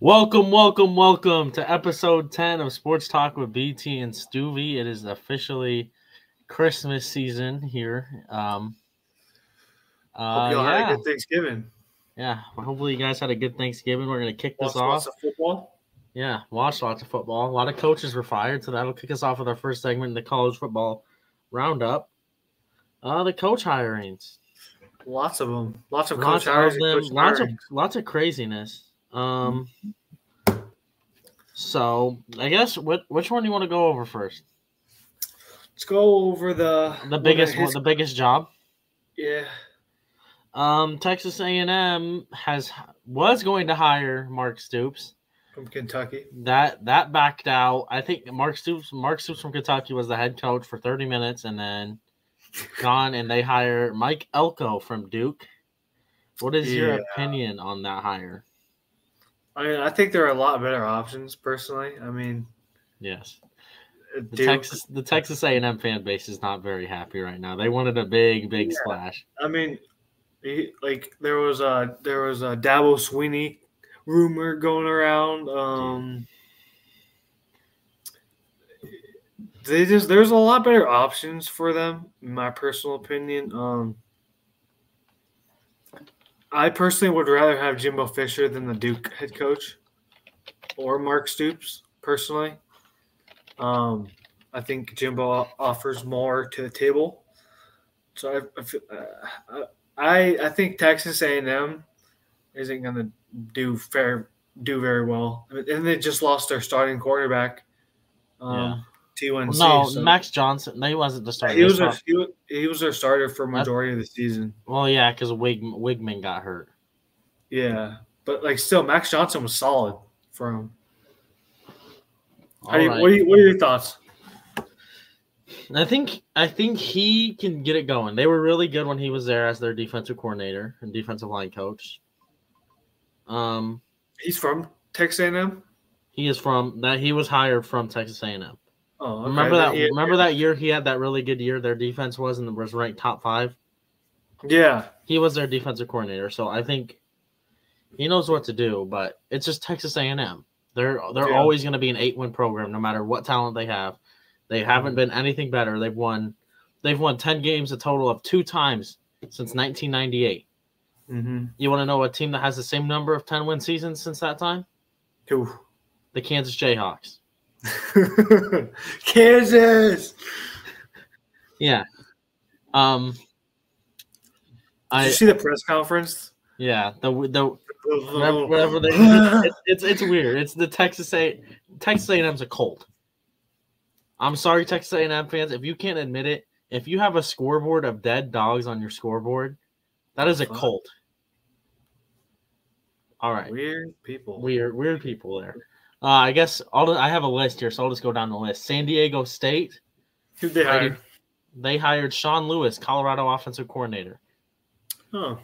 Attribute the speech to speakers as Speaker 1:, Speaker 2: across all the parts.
Speaker 1: Welcome, welcome, welcome to episode 10 of Sports Talk with BT and Stuvie. It is officially Christmas season here. Um, uh,
Speaker 2: Hope had
Speaker 1: yeah,
Speaker 2: a good Thanksgiving.
Speaker 1: yeah. Hopefully, you guys had a good Thanksgiving. We're going to kick this
Speaker 2: Watched
Speaker 1: off.
Speaker 2: lots of football.
Speaker 1: Yeah, watch lots of football. A lot of coaches were fired, so that'll kick us off with our first segment in the college football roundup. Uh, the coach hirings.
Speaker 2: Lots of them. Lots of
Speaker 1: Lots
Speaker 2: coach
Speaker 1: of
Speaker 2: and
Speaker 1: them.
Speaker 2: coach
Speaker 1: Lots of lots of craziness. Um. So I guess what which one do you want to go over first?
Speaker 2: Let's go over the
Speaker 1: The
Speaker 2: one
Speaker 1: biggest
Speaker 2: his-
Speaker 1: the biggest job.
Speaker 2: yeah.
Speaker 1: Um, Texas A&M has was going to hire Mark Stoops.
Speaker 2: From Kentucky.
Speaker 1: That that backed out. I think Mark Stoops Mark Stoops from Kentucky was the head coach for 30 minutes and then gone and they hire Mike Elko from Duke. What is your opinion on that hire?
Speaker 2: I mean, I think there are a lot better options personally. I mean,
Speaker 1: Yes.
Speaker 2: uh,
Speaker 1: The
Speaker 2: Duke,
Speaker 1: Texas the Texas A&M fan base is not very happy right now. They wanted a big big
Speaker 2: Yeah.
Speaker 1: splash.
Speaker 2: I mean, he, like there was a there was a Dabo Swinney rumor going around. Um, they just there's a lot better options for them, in my personal opinion. Um, I personally would rather have Jimbo Fisher than the Duke head coach, or Mark Stoops. Personally, um, I think Jimbo offers more to the table. So I, I, uh, I I think Texas A and M isn't going to do fair do very well, and they just lost their starting quarterback. Um, to UNC.
Speaker 1: no,
Speaker 2: so-
Speaker 1: Max Johnson. No, he wasn't the starter.
Speaker 2: he was a, he, he was their starter for majority of the season.
Speaker 1: well, yeah, because Wig, Weigman got hurt.
Speaker 2: Yeah, but like still, Max Johnson was solid for him. How do you,
Speaker 1: All
Speaker 2: what, are you, what are your thoughts?
Speaker 1: I think I think he can get it going. They were really good when he was there as their defensive coordinator and defensive line coach. Um,
Speaker 2: He's from Texas A&M.
Speaker 1: he is from that. He was hired from Texas A&M.
Speaker 2: Oh, okay.
Speaker 1: Remember that? Remember that year he had that really good year. Their defense was and was ranked top five.
Speaker 2: Yeah,
Speaker 1: He was their defensive coordinator, so I think he knows what to do. But it's just Texas A&M. They're they're
Speaker 2: Yeah.
Speaker 1: always going to be an eight win program, no matter what talent they have. They haven't been anything better. They've won they've won ten games a total of two times since 1998.
Speaker 2: mm-hmm.
Speaker 1: You want to know a team that has the same number of 10 win seasons since that time? The Kansas Jayhawks.
Speaker 2: Kansas.
Speaker 1: Yeah. Um
Speaker 2: Did
Speaker 1: I
Speaker 2: you see the press conference?
Speaker 1: yeah, the the whatever, they it's, it's it's weird. It's the Texas A Texas A&M's a cult. I'm sorry Texas A&M fans if you can't admit it. If you have a scoreboard of dead dogs on your scoreboard, that is a cult. All right.
Speaker 2: Weird people.
Speaker 1: Weird, weird people there. Uh, I guess I'll, I have a list here, so I'll just go down the list. San Diego State,
Speaker 2: Who'd they
Speaker 1: Ready?
Speaker 2: hire?
Speaker 1: they hired Sean Lewis, Colorado offensive coordinator.
Speaker 2: Oh,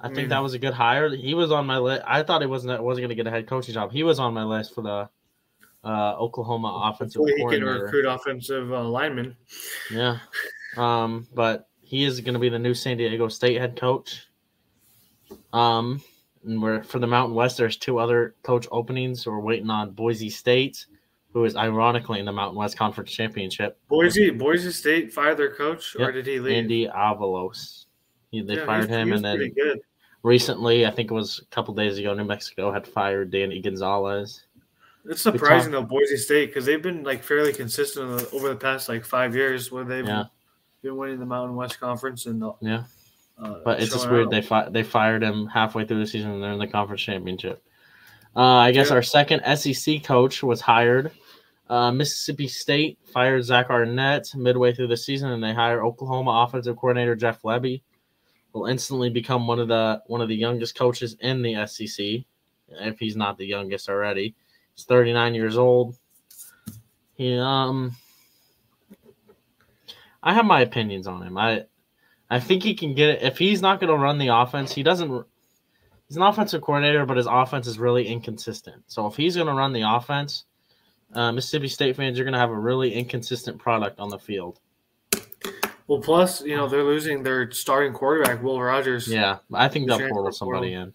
Speaker 1: I
Speaker 2: I
Speaker 1: think that was a good hire. He was on my list. I thought he wasn't wasn't going to get a head coaching job. He was on my list for the uh, Oklahoma offensive
Speaker 2: hopefully he can recruit offensive uh, linemen.
Speaker 1: Yeah, um, but he is going to be the new San Diego State head coach. Um, and we're for the Mountain West. There's two other coach openings. We're waiting on Boise State, who is ironically in the Mountain West Conference Championship.
Speaker 2: Boise, Boise State fired their coach, or did he leave?
Speaker 1: Andy Avalos. He, they
Speaker 2: Yeah,
Speaker 1: fired
Speaker 2: he's-
Speaker 1: him,
Speaker 2: he was
Speaker 1: and then
Speaker 2: good.
Speaker 1: recently, I think it was a couple days ago, New Mexico had fired Danny Gonzales.
Speaker 2: It's surprising though, Boise State, because they've been like fairly consistent over the past like five years, where they've
Speaker 1: Yeah.
Speaker 2: been winning the Mountain West Conference and uh,
Speaker 1: Yeah.
Speaker 2: Uh,
Speaker 1: But it's just weird
Speaker 2: out.
Speaker 1: they fi- they fired him halfway through the season and they're in the conference championship. Uh, I guess
Speaker 2: Yeah.
Speaker 1: our second SEC coach was hired. Uh, Mississippi State fired Zach Arnett midway through the season, and they hire Oklahoma offensive coordinator Jeff Lebby. Will instantly become one of the one of the youngest coaches in the SEC, if he's not the youngest already. He's 39 years old. He um, I have my opinions on him. I I think he can get it. If he's not going to run the offense, he doesn't. He's an offensive coordinator, but his offense is really inconsistent. So if he's going to run the offense, uh, Mississippi State fans, you're going to have a really inconsistent product on the field.
Speaker 2: Well, plus you know they're losing their starting quarterback, Will Rogers.
Speaker 1: Yeah, I think they'll portal somebody in.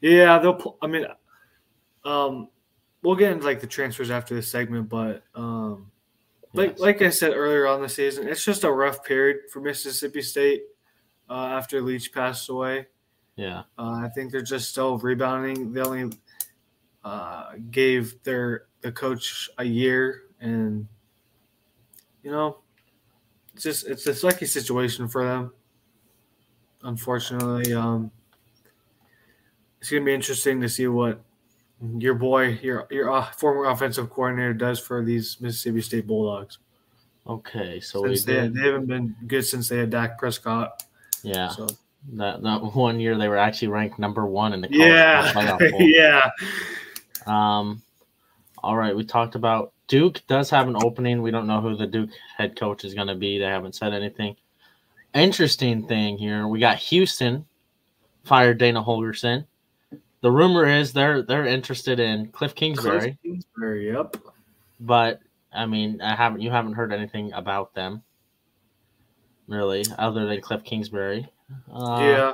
Speaker 2: Yeah, they'll. I mean, Um, we'll get into like the transfers after this segment, but um, like
Speaker 1: Yes.
Speaker 2: like I said earlier on the season, it's just a rough period for Mississippi State uh, after Leach passed away.
Speaker 1: yeah,
Speaker 2: Uh, I think they're just still rebounding. They only uh, gave their the coach a year, and you know, it's just it's a sucky situation for them. Unfortunately, um, it's gonna be interesting to see what your boy, your your uh, former offensive coordinator, does for these Mississippi State Bulldogs.
Speaker 1: okay. So
Speaker 2: Since they,
Speaker 1: did,
Speaker 2: they haven't been good since they had Dak Prescott.
Speaker 1: yeah.
Speaker 2: So
Speaker 1: That that one year they were actually ranked number one in the
Speaker 2: yeah, yeah.
Speaker 1: Um, all right, we talked about Duke does have an opening. We don't know who the Duke head coach is going to be. They haven't said anything. Interesting thing here, we got Houston fired Dana Holgorsen. The rumor is they're they're interested in Cliff Kingsbury,
Speaker 2: Cliff Kingsbury, yep.
Speaker 1: but I mean, I haven't you haven't heard anything about them really, other than Cliff Kingsbury. Uh,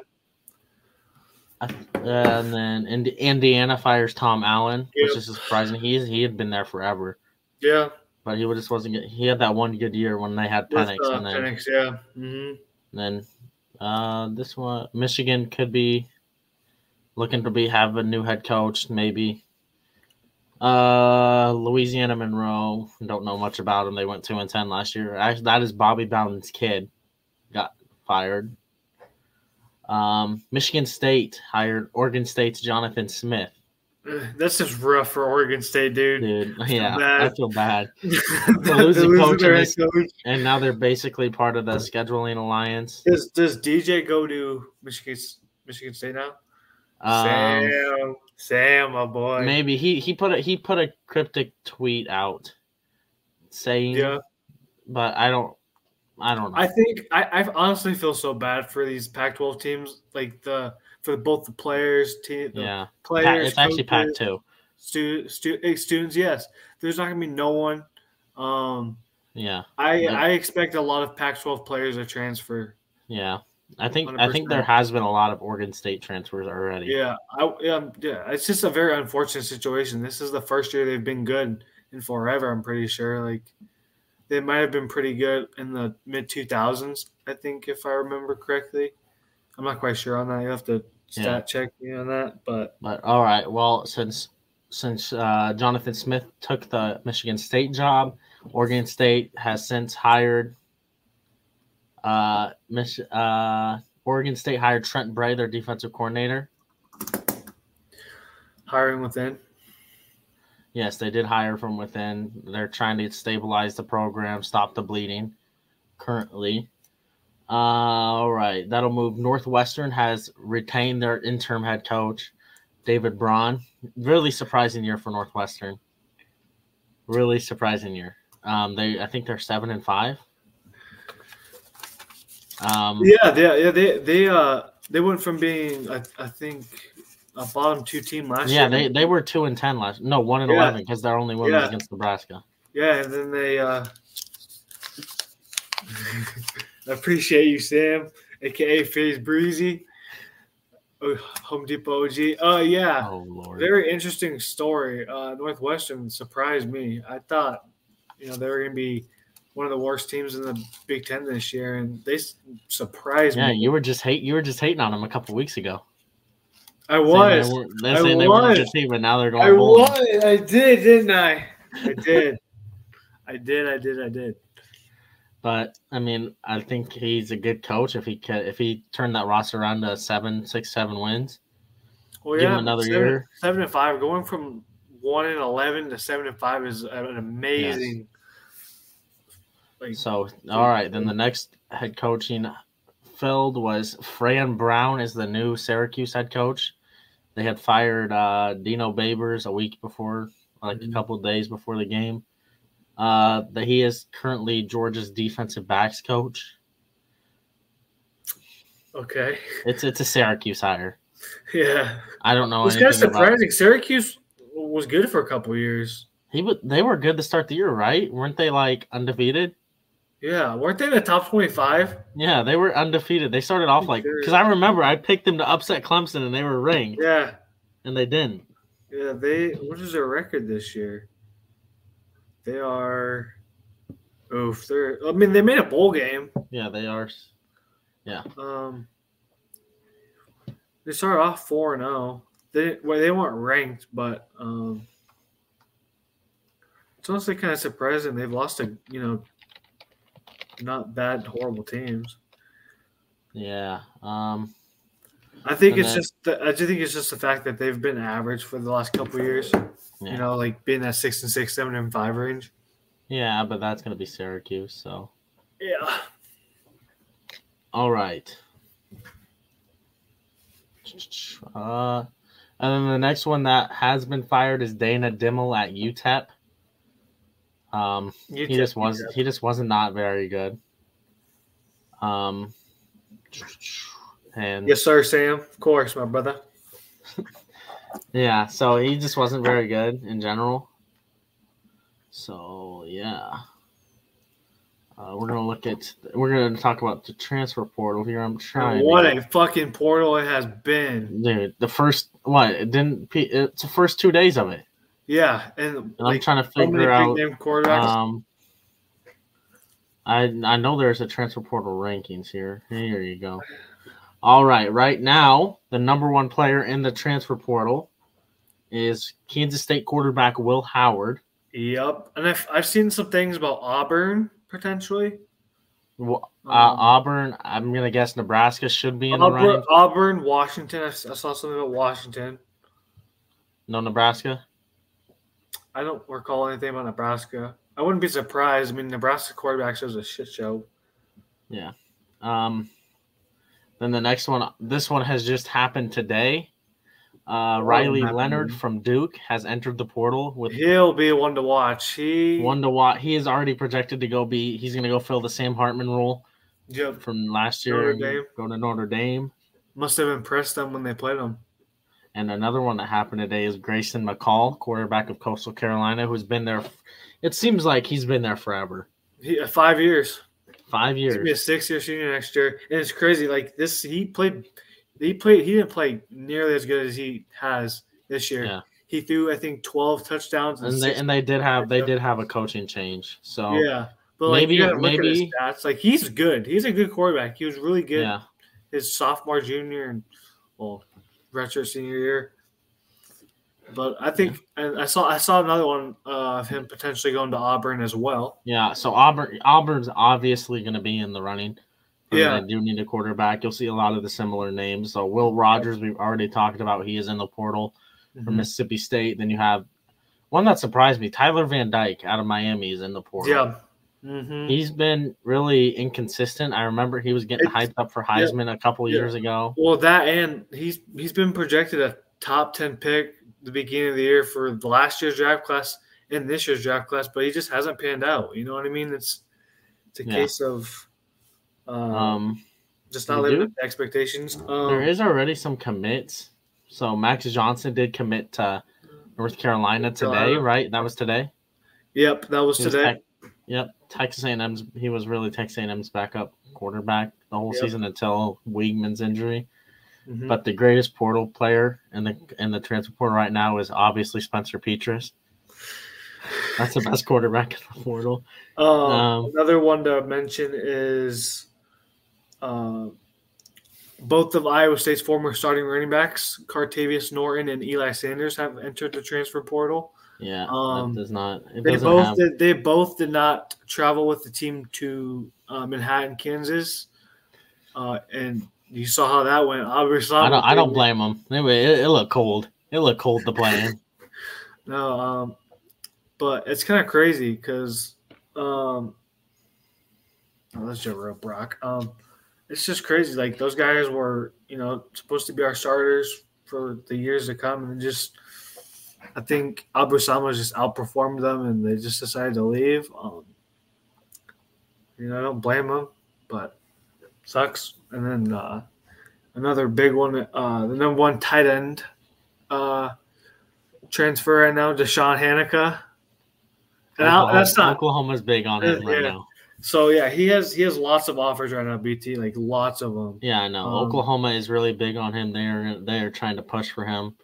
Speaker 2: yeah,
Speaker 1: and then Ind- Indiana fires Tom Allen, which is surprising. He's he had been there forever.
Speaker 2: yeah.
Speaker 1: but he just wasn't get. He had that one good year when they had Penix,
Speaker 2: uh,
Speaker 1: and then,
Speaker 2: Penix, yeah. hmm
Speaker 1: then uh, this one Michigan could be looking to be have a new head coach, maybe. Uh, Louisiana Monroe. Don't know much about him. They went two and ten last year. Actually, that is Bobby Bowden's kid. Got fired. Um, Michigan State hired Oregon State's Jonathan Smith.
Speaker 2: This is rough for Oregon State, dude.
Speaker 1: Dude, yeah,
Speaker 2: bad.
Speaker 1: I feel bad.
Speaker 2: They're
Speaker 1: losing coach
Speaker 2: their
Speaker 1: in
Speaker 2: head
Speaker 1: this-
Speaker 2: coach.
Speaker 1: And now they're basically part of the scheduling alliance.
Speaker 2: Does does DJ go to Michigan Michigan State now?
Speaker 1: Um,
Speaker 2: Sam, Sam, my boy.
Speaker 1: maybe he he put a he put a cryptic tweet out saying,
Speaker 2: Yeah,
Speaker 1: but I don't I don't know.
Speaker 2: I think I, I honestly feel so bad for these Pac-12 teams, like the for both the players, team, the
Speaker 1: yeah,
Speaker 2: players,
Speaker 1: it's actually Pac two.
Speaker 2: stu- stu- eh, students. Yes, there's not gonna be no one. Um,
Speaker 1: Yeah,
Speaker 2: I
Speaker 1: Yeah.
Speaker 2: I expect a lot of Pac-12 players to transfer.
Speaker 1: yeah. I think I think there has been a lot of Oregon State transfers already.
Speaker 2: Yeah, I, yeah, yeah. It's just a very unfortunate situation. This is the first year they've been good in forever. I'm pretty sure. Like they might have been pretty good in the mid 2000s. I think if I remember correctly. I'm not quite sure on that. You have to stat
Speaker 1: Yeah.
Speaker 2: check me on that, but
Speaker 1: But all right, well since since uh, Jonathan Smith took the Michigan State job, Oregon State has since hired. Uh, Mich- uh, Oregon State hired Trent Bray, their defensive coordinator.
Speaker 2: hiring within.
Speaker 1: Yes, they did hire from within. They're trying to stabilize the program, stop the bleeding. Currently, uh, all right, that'll move. Northwestern has retained their interim head coach, David Braun. Really surprising year for Northwestern. Really surprising year. Um, they, I think they're seven and five. Um,
Speaker 2: Yeah, they, yeah, they they uh they went from being I, I think a bottom two team last
Speaker 1: yeah,
Speaker 2: year.
Speaker 1: they they were two and ten last. No, one and
Speaker 2: Yeah.
Speaker 1: eleven because they're only win was
Speaker 2: Yeah.
Speaker 1: against Nebraska.
Speaker 2: Yeah, and then they uh I appreciate you, Sam, aka Phase Breezy. Oh, Home Depot OG. Oh yeah.
Speaker 1: Oh lord.
Speaker 2: Very interesting story. Uh Northwestern surprised me. I thought, you know, they were gonna be one of the worst teams in the Big Ten this year, and they surprised
Speaker 1: Yeah,
Speaker 2: me.
Speaker 1: you were just hate you were just hating on them a couple weeks ago.
Speaker 2: I
Speaker 1: Saying
Speaker 2: was.
Speaker 1: They were,
Speaker 2: I
Speaker 1: saying they weren't
Speaker 2: was.
Speaker 1: team, but now they're going
Speaker 2: I was. I did, didn't I? I did. I did. I did. I did.
Speaker 1: But I mean, I think he's a good coach if he could if he turned that roster around to seven, six, seven wins.
Speaker 2: Well,
Speaker 1: Give him
Speaker 2: yeah,
Speaker 1: another
Speaker 2: seven,
Speaker 1: year.
Speaker 2: Seven and five, going from one and eleven to seven and five is an amazing. Like,
Speaker 1: So all right, then the next head coaching filled was Fran Brown is the new Syracuse head coach. They had fired uh, Dino Babers a week before, like a
Speaker 2: Mhm.
Speaker 1: couple days before the game. Uh, that he is currently Georgia's defensive backs coach.
Speaker 2: okay,
Speaker 1: It's it's a Syracuse hire.
Speaker 2: yeah,
Speaker 1: I don't know
Speaker 2: it's kind of surprising. Syracuse was good for a couple years.
Speaker 1: He. They were good to start the year, right? Weren't they like undefeated?
Speaker 2: Yeah, weren't they in the top twenty-five?
Speaker 1: Yeah, they were undefeated. They started off like because I remember I picked them to upset Clemson and they were ranked
Speaker 2: Yeah,
Speaker 1: and they didn't.
Speaker 2: Yeah, they. What is their record this year? They are. Oof, they're. I mean, they made a bowl game.
Speaker 1: Yeah, they are. Yeah.
Speaker 2: Um, they started off four and zero. They well, they weren't ranked, but um, it's honestly kind of surprising they've lost a you know, not bad horrible teams.
Speaker 1: Yeah. Um.
Speaker 2: I think it's
Speaker 1: then-
Speaker 2: just the, I just think it's just the fact that they've been average for the last couple of years.
Speaker 1: Yeah.
Speaker 2: You know, like being that six and six, seven and five range.
Speaker 1: Yeah, but that's gonna be Syracuse. So.
Speaker 2: Yeah.
Speaker 1: All right. Uh, and then the next one that has been fired is Dana Dimel at UTEP. Um,
Speaker 2: You
Speaker 1: he just was he just wasn't not very good. Um, and
Speaker 2: Yes, sir, Sam. Of course, my brother.
Speaker 1: yeah, so he just wasn't very good in general. So yeah, uh, we're gonna look at we're gonna talk about the transfer portal here. I'm trying. to
Speaker 2: What
Speaker 1: get-
Speaker 2: a fucking portal it has been.
Speaker 1: dude! The first what it didn't pe- it's the first two days of it,
Speaker 2: Yeah, and
Speaker 1: and I'm trying to figure out.
Speaker 2: big name quarterbacks.
Speaker 1: Um, I I know there's a transfer portal rankings here. Here you go. All right, right now the number one player in the transfer portal is Kansas State quarterback Will Howard.
Speaker 2: Yep, and I've I've seen some things about Auburn potentially.
Speaker 1: Wa- Uh,
Speaker 2: Um,
Speaker 1: Auburn, I'm gonna guess Nebraska should be in the
Speaker 2: Auburn,
Speaker 1: running.
Speaker 2: Auburn, Washington. I saw something about Washington.
Speaker 1: No, Nebraska.
Speaker 2: I don't recall anything about Nebraska. I wouldn't be surprised. I mean, Nebraska quarterbacks shows a shit show. Yeah.
Speaker 1: Um, then the next one, this one has just happened today. Uh, Riley. Leonard from Duke has entered the portal with
Speaker 2: He'll be one to watch. He
Speaker 1: one to watch. He is already projected to go be. He's going to go fill the Sam Hartman role
Speaker 2: Yep,
Speaker 1: from last year.
Speaker 2: Notre Dame.
Speaker 1: Go to Notre Dame.
Speaker 2: must have impressed them when they played him.
Speaker 1: And another one that happened today is Grayson McCall, quarterback of Coastal Carolina, who's been there. It seems like he's been there forever.
Speaker 2: He, uh, five years.
Speaker 1: Five
Speaker 2: He's gonna be a six-year senior next year, and it's crazy. Like this, he played. He played. He didn't play nearly as good as he has this year.
Speaker 1: Yeah.
Speaker 2: He threw, I think, twelve touchdowns. And,
Speaker 1: And they and they did have they did have a coaching change. So
Speaker 2: Yeah, but like
Speaker 1: Maybe-
Speaker 2: you gotta look at his
Speaker 1: maybe-
Speaker 2: that's Like he's good. He's a good quarterback. He was really good
Speaker 1: yeah.
Speaker 2: his sophomore, junior, and well, retro senior year. But I think, and I saw I saw another one uh, of him potentially going to Auburn as well.
Speaker 1: Yeah, so Auburn Auburn's obviously going to be in the running.
Speaker 2: Yeah.
Speaker 1: they do need a quarterback. You'll see a lot of the similar names. So Will Rogers, we've already talked about. He is in the portal from
Speaker 2: Mhm.
Speaker 1: Mississippi State. Then you have one that surprised me: Tyler Van Dyke out of Miami is in the portal.
Speaker 2: Yeah, hmm
Speaker 1: he's been really inconsistent. I remember he was getting
Speaker 2: It's-
Speaker 1: hyped up for Heisman a couple
Speaker 2: Yeah.
Speaker 1: years ago.
Speaker 2: Well, that and he's he's been projected a top ten pick the beginning of the year for the last year's draft class and this year's draft class, but he just hasn't panned out. You know what I mean? It's it's a
Speaker 1: Yeah.
Speaker 2: case of um,
Speaker 1: Um,
Speaker 2: just not living up to expectations. Um,
Speaker 1: there is already some commits. So Max Johnson did commit to North Carolina today,
Speaker 2: Carolina.
Speaker 1: right? That was today.
Speaker 2: Yep, that was today.
Speaker 1: Tex- yep, Texas A&M's. He was really Texas A&M's backup quarterback the whole
Speaker 2: Yep.
Speaker 1: season until Weigman's injury.
Speaker 2: Mhm.
Speaker 1: But the greatest portal player in the in the transfer portal right now is obviously Spencer Petras. That's the best quarterback in the portal.
Speaker 2: Um,
Speaker 1: Um,
Speaker 2: another one to mention is uh, both of Iowa State's former starting running backs, Cartevious Norton and Eli Sanders, have entered the transfer portal.
Speaker 1: Yeah,
Speaker 2: Um,
Speaker 1: does not.
Speaker 2: They both
Speaker 1: have.
Speaker 2: did, they both did not travel with the team to uh, Manhattan, Kansas, uh, and you saw how that went. Obviously,
Speaker 1: I don't. I don't blame them. Anyway, it, it looked cold. It looked cold to play in.
Speaker 2: No, um, but it's kind of crazy because um, oh, that's Joe Real Brock. Um, it's just crazy. Like those guys were, you know, supposed to be our starters for the years to come, and just I think Abu Sama just outperformed them, and they just decided to leave. Um, you know, I don't blame them, but sucks. And then uh, another big one, uh, the number one tight end. Uh, transfer right now, Deshaun Hanukkah. And
Speaker 1: Oklahoma-
Speaker 2: that's not
Speaker 1: Oklahoma's big on him right
Speaker 2: Yeah.
Speaker 1: now.
Speaker 2: so. Yeah, he has he has lots of offers right now. BT like lots of them.
Speaker 1: Yeah, I know.
Speaker 2: Um,
Speaker 1: Oklahoma is really big on him. They're they are trying to push for him.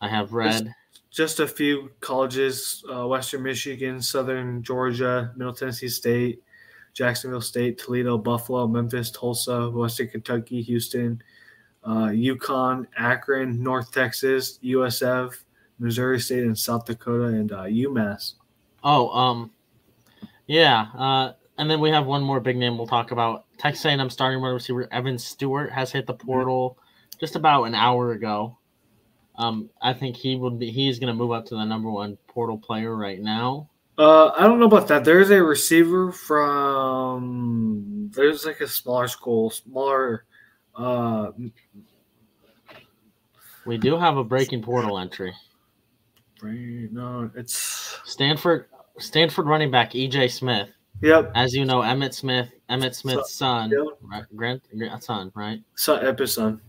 Speaker 1: I have read.
Speaker 2: Just a few colleges: uh, Western Michigan, Southern Georgia, Middle Tennessee State, Jacksonville State, Toledo, Buffalo, Memphis, Tulsa, Western Kentucky, Houston, uh, UConn, Akron, North Texas, USF, Missouri State, and South Dakota, and uh, UMass.
Speaker 1: Oh, um, yeah. Uh, and then we have one more big name we'll talk about. Texas A&M starting wide receiver Evan Stewart has hit the portal just about an hour ago. Um, I think he will be. He's going to move up to the number one portal player right now.
Speaker 2: Uh, I don't know about that. There's a receiver from there's like a smaller school, smaller. Uh,
Speaker 1: We do have a breaking portal entry.
Speaker 2: no, it's
Speaker 1: Stanford Stanford running back EJ Smith.
Speaker 2: yep.
Speaker 1: As you know, Emmitt Smith, Emmitt Smith's son,
Speaker 2: Yep.
Speaker 1: right, grand, grandson, right?
Speaker 2: So Epison.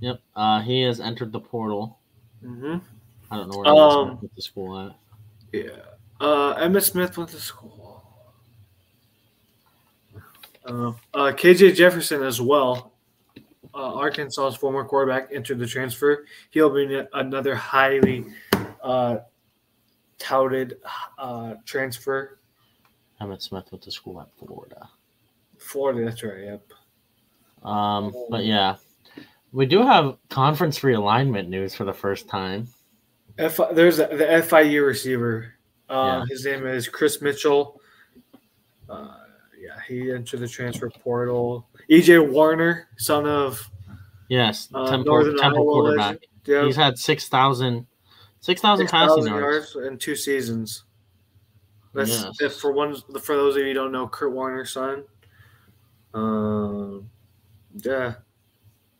Speaker 1: Yep. Uh, he has entered the portal.
Speaker 2: Mm-hmm.
Speaker 1: I don't know where Emmitt
Speaker 2: Um,
Speaker 1: Smith went to school at.
Speaker 2: Yeah. Uh, Emmitt Smith went to school. Uh, uh, KJ Jefferson as well. Uh, Arkansas's former quarterback entered the transfer. He'll be another highly uh, touted uh, transfer.
Speaker 1: Emmitt Smith went to school at Florida.
Speaker 2: Florida, that's right. Yep.
Speaker 1: Um, but yeah, we do have conference realignment news for the first time.
Speaker 2: F- there's a, the FIU receiver. Uh,
Speaker 1: Yeah.
Speaker 2: His name is Chris Mitchell. Uh, yeah, he entered the transfer portal. EJ Warner, son of
Speaker 1: Yes,
Speaker 2: Uh,
Speaker 1: Temple,
Speaker 2: Northern
Speaker 1: Temple
Speaker 2: Iowa
Speaker 1: quarterback.
Speaker 2: yeah,
Speaker 1: He's had 6,000 6,000 passing
Speaker 2: 6,000
Speaker 1: yards.
Speaker 2: in two seasons. That's
Speaker 1: Yes.
Speaker 2: if for one for those of you who don't know, Kurt Warner's son. Um, yeah,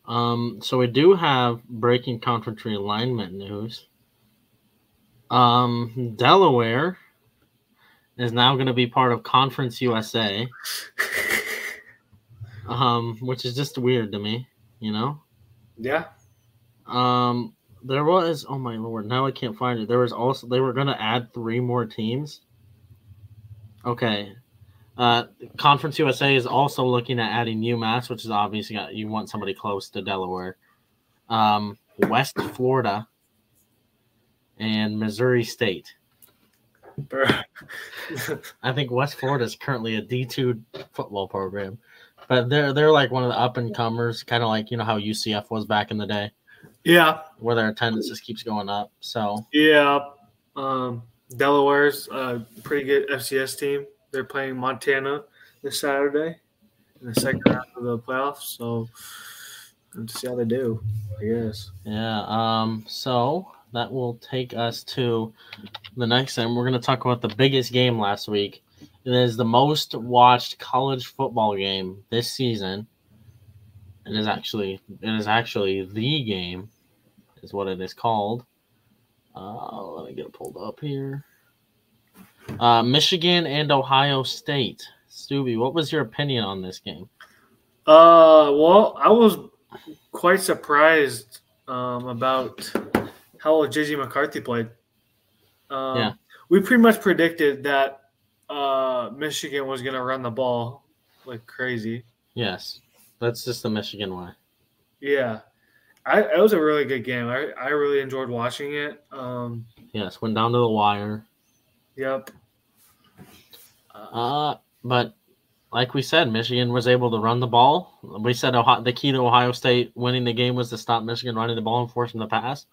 Speaker 1: Um, so we do have breaking conference realignment news. Um, Delaware is now going to be part of Conference USA, um, which is just weird to me, you know.
Speaker 2: yeah.
Speaker 1: Um, there was oh my lord, now I can't find it. There was also they were going to add three more teams. Okay. Uh, Conference USA is also looking at adding UMass, which is obviously got, you want somebody close to Delaware. Um, West Florida and Missouri State. I think West Florida is currently a D two football program, but they're they're like one of the up and comers, kind of like you know how UCF was back in the day,
Speaker 2: yeah,
Speaker 1: where their attendance just keeps going up. So
Speaker 2: yeah. Um, Delaware's a pretty good FCS team. They're playing Montana this Saturday in the second round of the playoffs. So, let's see how they do. I guess.
Speaker 1: yeah, um, so that will take us to the next thing. We're going to talk about the biggest game last week. It is the most watched college football game this season. It is actually it is actually the game, is what it is called. Uh, let me get it pulled up here. Uh, Michigan and Ohio State. Stubby, what was your opinion on this game?
Speaker 2: Uh, well, I was quite surprised um, about how well JJ McCarthy played. Um,
Speaker 1: Yeah.
Speaker 2: We pretty much predicted that uh, Michigan was going to run the ball like crazy.
Speaker 1: Yes, that's just the Michigan way.
Speaker 2: Yeah. I, it was a really good game. I, I really enjoyed watching it. Um,
Speaker 1: Yes, went down to the wire.
Speaker 2: yep.
Speaker 1: Uh, but like we said, Michigan was able to run the ball. We said Ohio, the key to Ohio State winning the game was to stop Michigan running the ball and force them to pass.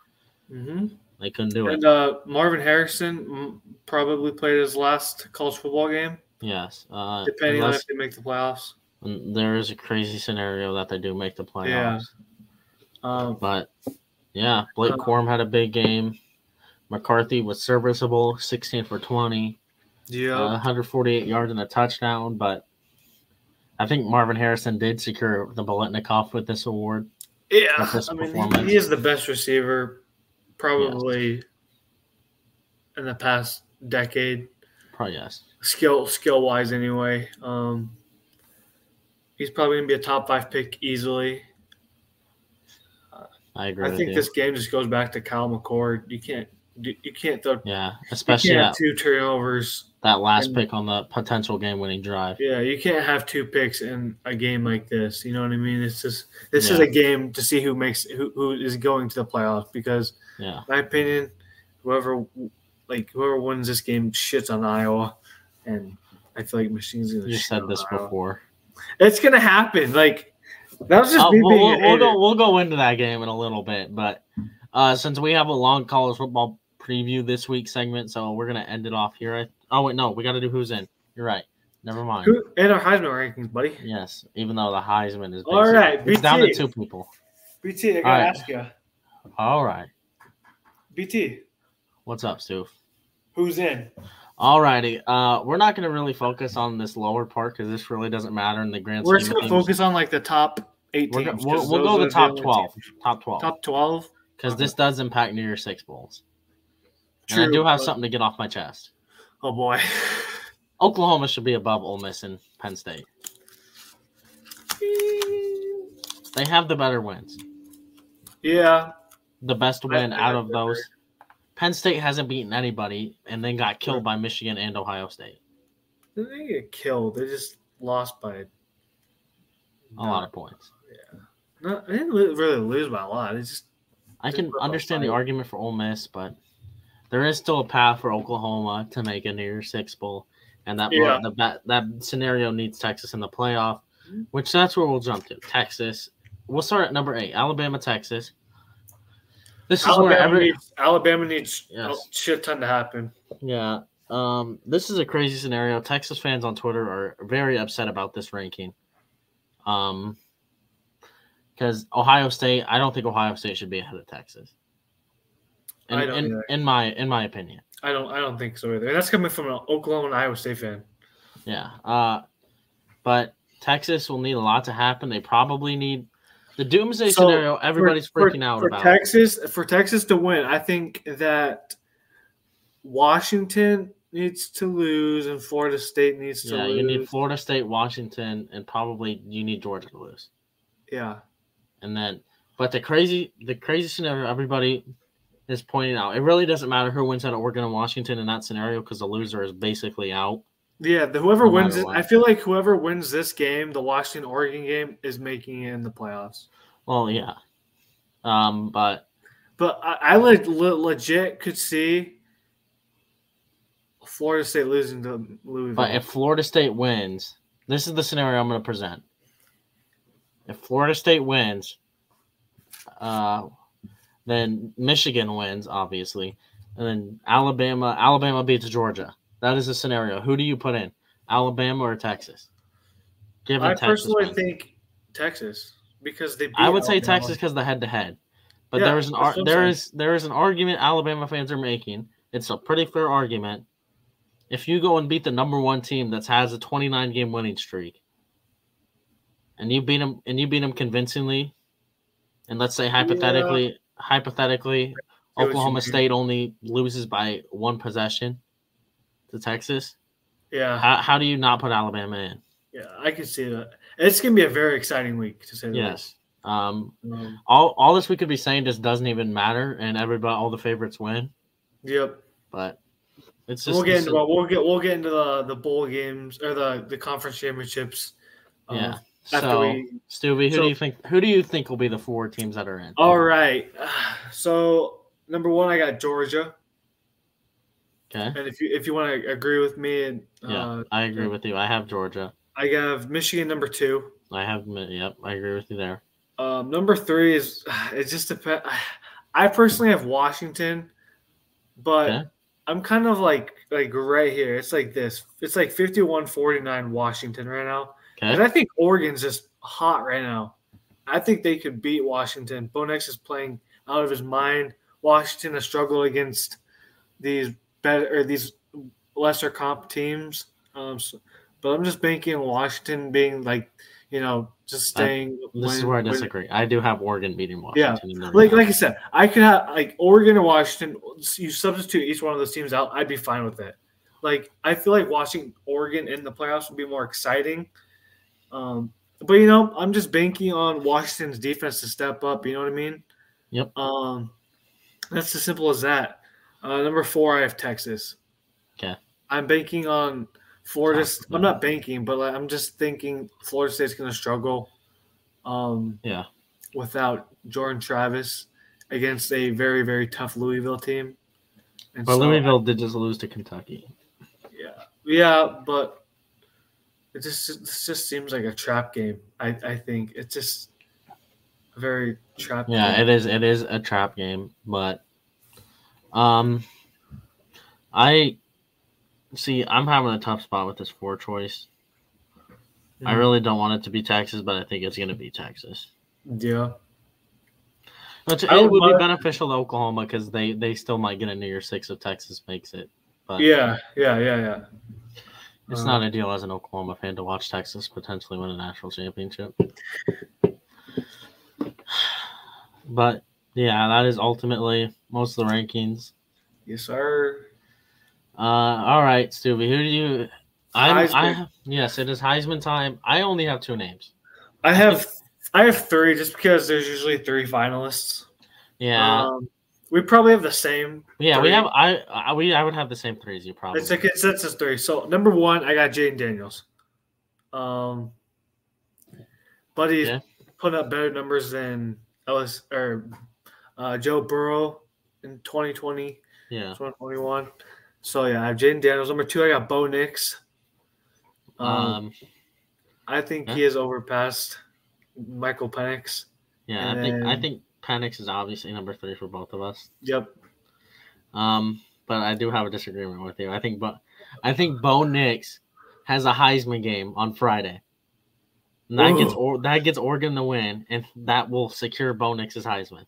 Speaker 2: hmm
Speaker 1: They couldn't do it.
Speaker 2: And uh, Marvin Harrison probably played his last college football game,
Speaker 1: Yes, uh,
Speaker 2: depending on if they make the playoffs.
Speaker 1: there is a crazy scenario that they do make the playoffs.
Speaker 2: Yeah. Um,
Speaker 1: But yeah, Blake
Speaker 2: Uh,
Speaker 1: Corum had a big game. McCarthy was serviceable, 16 for 20,
Speaker 2: yeah.
Speaker 1: uh, 148 yards and a touchdown. But I think Marvin Harrison did secure the Biletnikoff with this award.
Speaker 2: Yeah,
Speaker 1: this
Speaker 2: I mean, he, is the best receiver probably in the past decade,
Speaker 1: Probably yes.
Speaker 2: skill skill wise. Anyway, um, he's probably gonna be a top five pick easily.
Speaker 1: I agree.
Speaker 2: I think
Speaker 1: you.
Speaker 2: this game just goes back to Kyle McCord. You can't you can't throw
Speaker 1: Yeah,
Speaker 2: you
Speaker 1: especially
Speaker 2: can't
Speaker 1: that,
Speaker 2: have two turnovers.
Speaker 1: That last
Speaker 2: and-
Speaker 1: pick on the potential game-winning drive.
Speaker 2: Yeah, you can't have two picks in a game like this. You know what I mean? It's just this is a game to see who makes who, who is going to the playoffs because
Speaker 1: Yeah,
Speaker 2: my opinion, whoever like whoever wins this game shits on Iowa, and I feel like Machine's gonna.
Speaker 1: You
Speaker 2: shit
Speaker 1: said this
Speaker 2: Iowa.
Speaker 1: before.
Speaker 2: It's gonna happen. Like that was just
Speaker 1: Uh,
Speaker 2: me
Speaker 1: we'll,
Speaker 2: being
Speaker 1: we'll go. We'll go into that game in a little bit, but uh, since we have a long college football preview this week segment, so we're gonna end it off here. I, oh wait, no, we got to do who's in. You're right. Never mind.
Speaker 2: Who, and our Heisman rankings, buddy.
Speaker 1: Yes, even though the Heisman is
Speaker 2: All right,
Speaker 1: it's down to
Speaker 2: BT.
Speaker 1: two people.
Speaker 2: BT, I gotta
Speaker 1: right.
Speaker 2: ask you.
Speaker 1: All right,
Speaker 2: BT,
Speaker 1: what's up, Stu?
Speaker 2: who's in?
Speaker 1: All righty. Uh, we're not gonna really focus on this lower part because this really doesn't matter in the grand
Speaker 2: We're just gonna focus on like the top eight
Speaker 1: We're
Speaker 2: teams.
Speaker 1: we'll we'll go
Speaker 2: are
Speaker 1: the top twelve.
Speaker 2: teams.
Speaker 1: Top twelve.
Speaker 2: Top twelve.
Speaker 1: because this does impact New Year's Six bowls.
Speaker 2: True, and
Speaker 1: I do have something to get off my chest.
Speaker 2: Oh boy.
Speaker 1: Oklahoma should be above Ole Miss and Penn State. They have the better wins.
Speaker 2: yeah.
Speaker 1: The best win out of those. Penn State hasn't beaten anybody and then got killed by Michigan and Ohio State.
Speaker 2: They didn't get killed. They just lost by
Speaker 1: A lot of points. Yeah.
Speaker 2: No, they didn't really lose by a lot. It's just
Speaker 1: I can
Speaker 2: Just put up
Speaker 1: understand the argument for Ole Miss, but there is still a path for Oklahoma to make a New Year's Six bowl, and that
Speaker 2: Yeah.
Speaker 1: the, that that scenario needs Texas in the playoff,
Speaker 2: Mhm.
Speaker 1: which that's where we'll jump to. Texas. We'll start at number eight, Alabama, Texas. This is where every
Speaker 2: needs Alabama needs
Speaker 1: Yes.
Speaker 2: a shit ton to happen.
Speaker 1: yeah. Um, this is a crazy scenario. Texas fans on Twitter are very upset about this ranking. Um, because Ohio State, I don't think Ohio State should be ahead of Texas. In, in, in my in my opinion.
Speaker 2: I don't I don't think so either. And that's coming from an Oklahoma and Iowa State fan.
Speaker 1: Yeah. Uh, but Texas will need a lot to happen. They probably need the doomsday
Speaker 2: So,
Speaker 1: scenario. Everybody's
Speaker 2: for,
Speaker 1: freaking out
Speaker 2: for
Speaker 1: about.
Speaker 2: Texas for Texas to win. I think that Washington needs to lose and Florida State needs to lose.
Speaker 1: yeah,
Speaker 2: lose.
Speaker 1: you need Florida State, Washington, and probably you need Georgia to lose.
Speaker 2: yeah.
Speaker 1: And then, but the crazy, the crazy scenario everybody is pointing out. It really doesn't matter who wins out of Oregon and Washington in that scenario because the loser is basically out.
Speaker 2: Yeah, the, whoever
Speaker 1: No
Speaker 2: wins it. I feel like whoever wins this game, the Washington Oregon game, is making it in the playoffs.
Speaker 1: Well, yeah. Um, but
Speaker 2: But I, I le- legit could see Florida State losing to Louisville.
Speaker 1: But if Florida State wins, this is the scenario I'm going to present. If Florida State wins, uh, then Michigan wins, obviously, and then Alabama Alabama beats Georgia. That is the scenario. Who do you put in, Alabama or Texas? Given
Speaker 2: I
Speaker 1: Texas
Speaker 2: personally
Speaker 1: wins.
Speaker 2: think Texas because they. Beat
Speaker 1: I would say Texas because the head to head. But
Speaker 2: Yeah,
Speaker 1: there is an ar- there is there is an argument Alabama fans are making. It's a pretty fair argument. If you go and beat the number one team that has a 29 game winning streak, and you beat them and you beat them convincingly, and let's say hypothetically hypothetically Oklahoma. State only loses by one possession to Texas,
Speaker 2: Yeah,
Speaker 1: how, how do you not put Alabama in?
Speaker 2: yeah, I can see that. It's gonna be a very exciting week to say the
Speaker 1: Yes. Um.
Speaker 2: Um,
Speaker 1: all all this we could be saying just doesn't even matter, and everybody all the favorites win.
Speaker 2: yep.
Speaker 1: But it's just
Speaker 2: we'll get into well, we'll get we'll get into the the bowl games or the the conference championships. uh,
Speaker 1: yeah.
Speaker 2: After
Speaker 1: So,
Speaker 2: we
Speaker 1: who
Speaker 2: so-
Speaker 1: do you think? Who do you think will be the four teams that are in?
Speaker 2: All right. So number one, I got Georgia,
Speaker 1: Okay.
Speaker 2: and if you if you want to agree with me, and
Speaker 1: Yeah,
Speaker 2: uh,
Speaker 1: I agree with you. I have Georgia.
Speaker 2: I have Michigan number two.
Speaker 1: I have. Yep, I agree with you there.
Speaker 2: Um, number three is it just depends. I personally have Washington, but
Speaker 1: Okay.
Speaker 2: I'm kind of like like right here. It's like this. It's like 51-49 Washington right now,
Speaker 1: Okay.
Speaker 2: I think Oregon's just hot right now. I think they could beat Washington. Bo Nix is playing out of his mind. Washington has struggled against these better or these lesser comp teams. Um, so- but I'm just banking Washington being like, you know, just staying.
Speaker 1: This is where I
Speaker 2: when-
Speaker 1: disagree. I do have Oregon beating Washington. in the
Speaker 2: like like I said, I could have like Oregon or Washington. You substitute each one of those teams out, I'd be fine with it. Like I feel like watching Oregon in the playoffs would be more exciting. Um, but you know, I'm just banking on Washington's defense to step up. You know what I mean?
Speaker 1: Yep.
Speaker 2: Um, that's as simple as that. Uh, number four, I have Texas.
Speaker 1: Okay.
Speaker 2: I'm banking on Florida. I'm not banking, but like, I'm just thinking Florida State's going to struggle. Um,
Speaker 1: yeah.
Speaker 2: without Jordan Travis against a very very tough Louisville team. And
Speaker 1: But
Speaker 2: so-
Speaker 1: Louisville did just lose to Kentucky.
Speaker 2: Yeah, yeah, but it just it just seems like a trap game. I I think it's just a very trap.
Speaker 1: Yeah,
Speaker 2: game.
Speaker 1: it is. It is a trap game, but um, I see. I'm having a tough spot with this four choice. I really don't want it to be Texas, but I think it's going to be Texas.
Speaker 2: yeah.
Speaker 1: Which it
Speaker 2: would
Speaker 1: would be beneficial to Oklahoma because they they still might get a New Year Six if Texas makes it. But
Speaker 2: Yeah, yeah, yeah, yeah.
Speaker 1: It's not ideal as an Oklahoma fan to watch Texas potentially win a national championship. But yeah, that is ultimately most of the rankings.
Speaker 2: Yes, sir.
Speaker 1: Uh, all right, Stubby, who do you? I'm, I
Speaker 2: Heisman.
Speaker 1: yes, it is Heisman time. I only have two names.
Speaker 2: I have I have three just because there's usually three finalists.
Speaker 1: Yeah,
Speaker 2: Um, we probably have the same.
Speaker 1: yeah, we have. I, I we I would have the same three as you probably.
Speaker 2: It's a consensus three. So number one, I got Jayden Daniels. Um, buddy's
Speaker 1: Yeah.
Speaker 2: putting up better numbers than Ellis or uh, Joe Burrow in 2020,
Speaker 1: yeah,
Speaker 2: 2021. So yeah, I have Jayden Daniels. Number two, I got Bo Nix. Um,
Speaker 1: um,
Speaker 2: I think
Speaker 1: yeah.
Speaker 2: he has overpassed Michael Penix.
Speaker 1: yeah. I
Speaker 2: and
Speaker 1: think I think Penix is obviously number three for both of us.
Speaker 2: Yep.
Speaker 1: Um, but I do have a disagreement with you. I think, but I think Bo Nix has a Heisman game on Friday. And that gets or that gets Oregon the win, and that will secure Bo Nix's Heisman.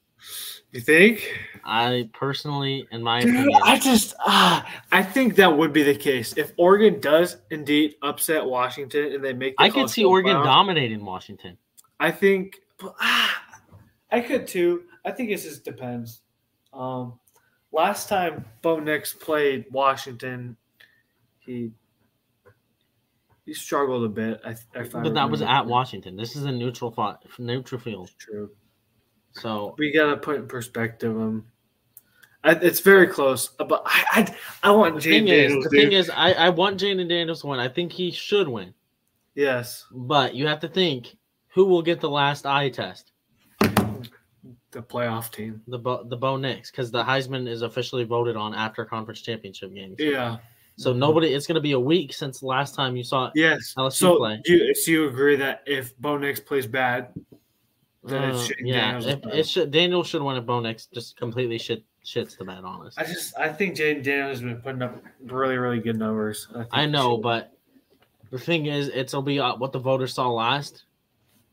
Speaker 2: You think?
Speaker 1: I personally, in my
Speaker 2: Dude,
Speaker 1: opinion,
Speaker 2: I just ah, I think that would be the case if Oregon does indeed upset Washington and they make. The
Speaker 1: I could see Oregon
Speaker 2: playoff.
Speaker 1: dominating Washington.
Speaker 2: I think but, ah, I could too. I think it just depends. Um, last time Bo Nix played Washington, he he struggled a bit. I, I
Speaker 1: But that was at Washington. This is a neutral fought, neutral field.
Speaker 2: True.
Speaker 1: So
Speaker 2: We gotta put in perspective. Um, I, it's very close, but I I, I want Jay
Speaker 1: thing is,
Speaker 2: Daniels.
Speaker 1: the thing is, I, I want Jayden Daniels to win. I think he should win.
Speaker 2: yes,
Speaker 1: But you have to think who will get the last eye test.
Speaker 2: The playoff team.
Speaker 1: The Bo, the Bo Nix, because the Heisman is officially voted on after conference championship games.
Speaker 2: Yeah.
Speaker 1: So nobody, it's going to be a week since last time you saw it.
Speaker 2: Yes.
Speaker 1: LSU
Speaker 2: so
Speaker 1: play.
Speaker 2: do you, so you agree that if Bo Nix plays bad, then
Speaker 1: Uh,
Speaker 2: it's
Speaker 1: yeah, if, it should, Daniel should win if Bo Nix just completely shit shits the bed. Honest,
Speaker 2: I just I think Jayden Daniel has been putting up really really good numbers. think
Speaker 1: I know, but the thing is, it'll be uh, what the voters saw last.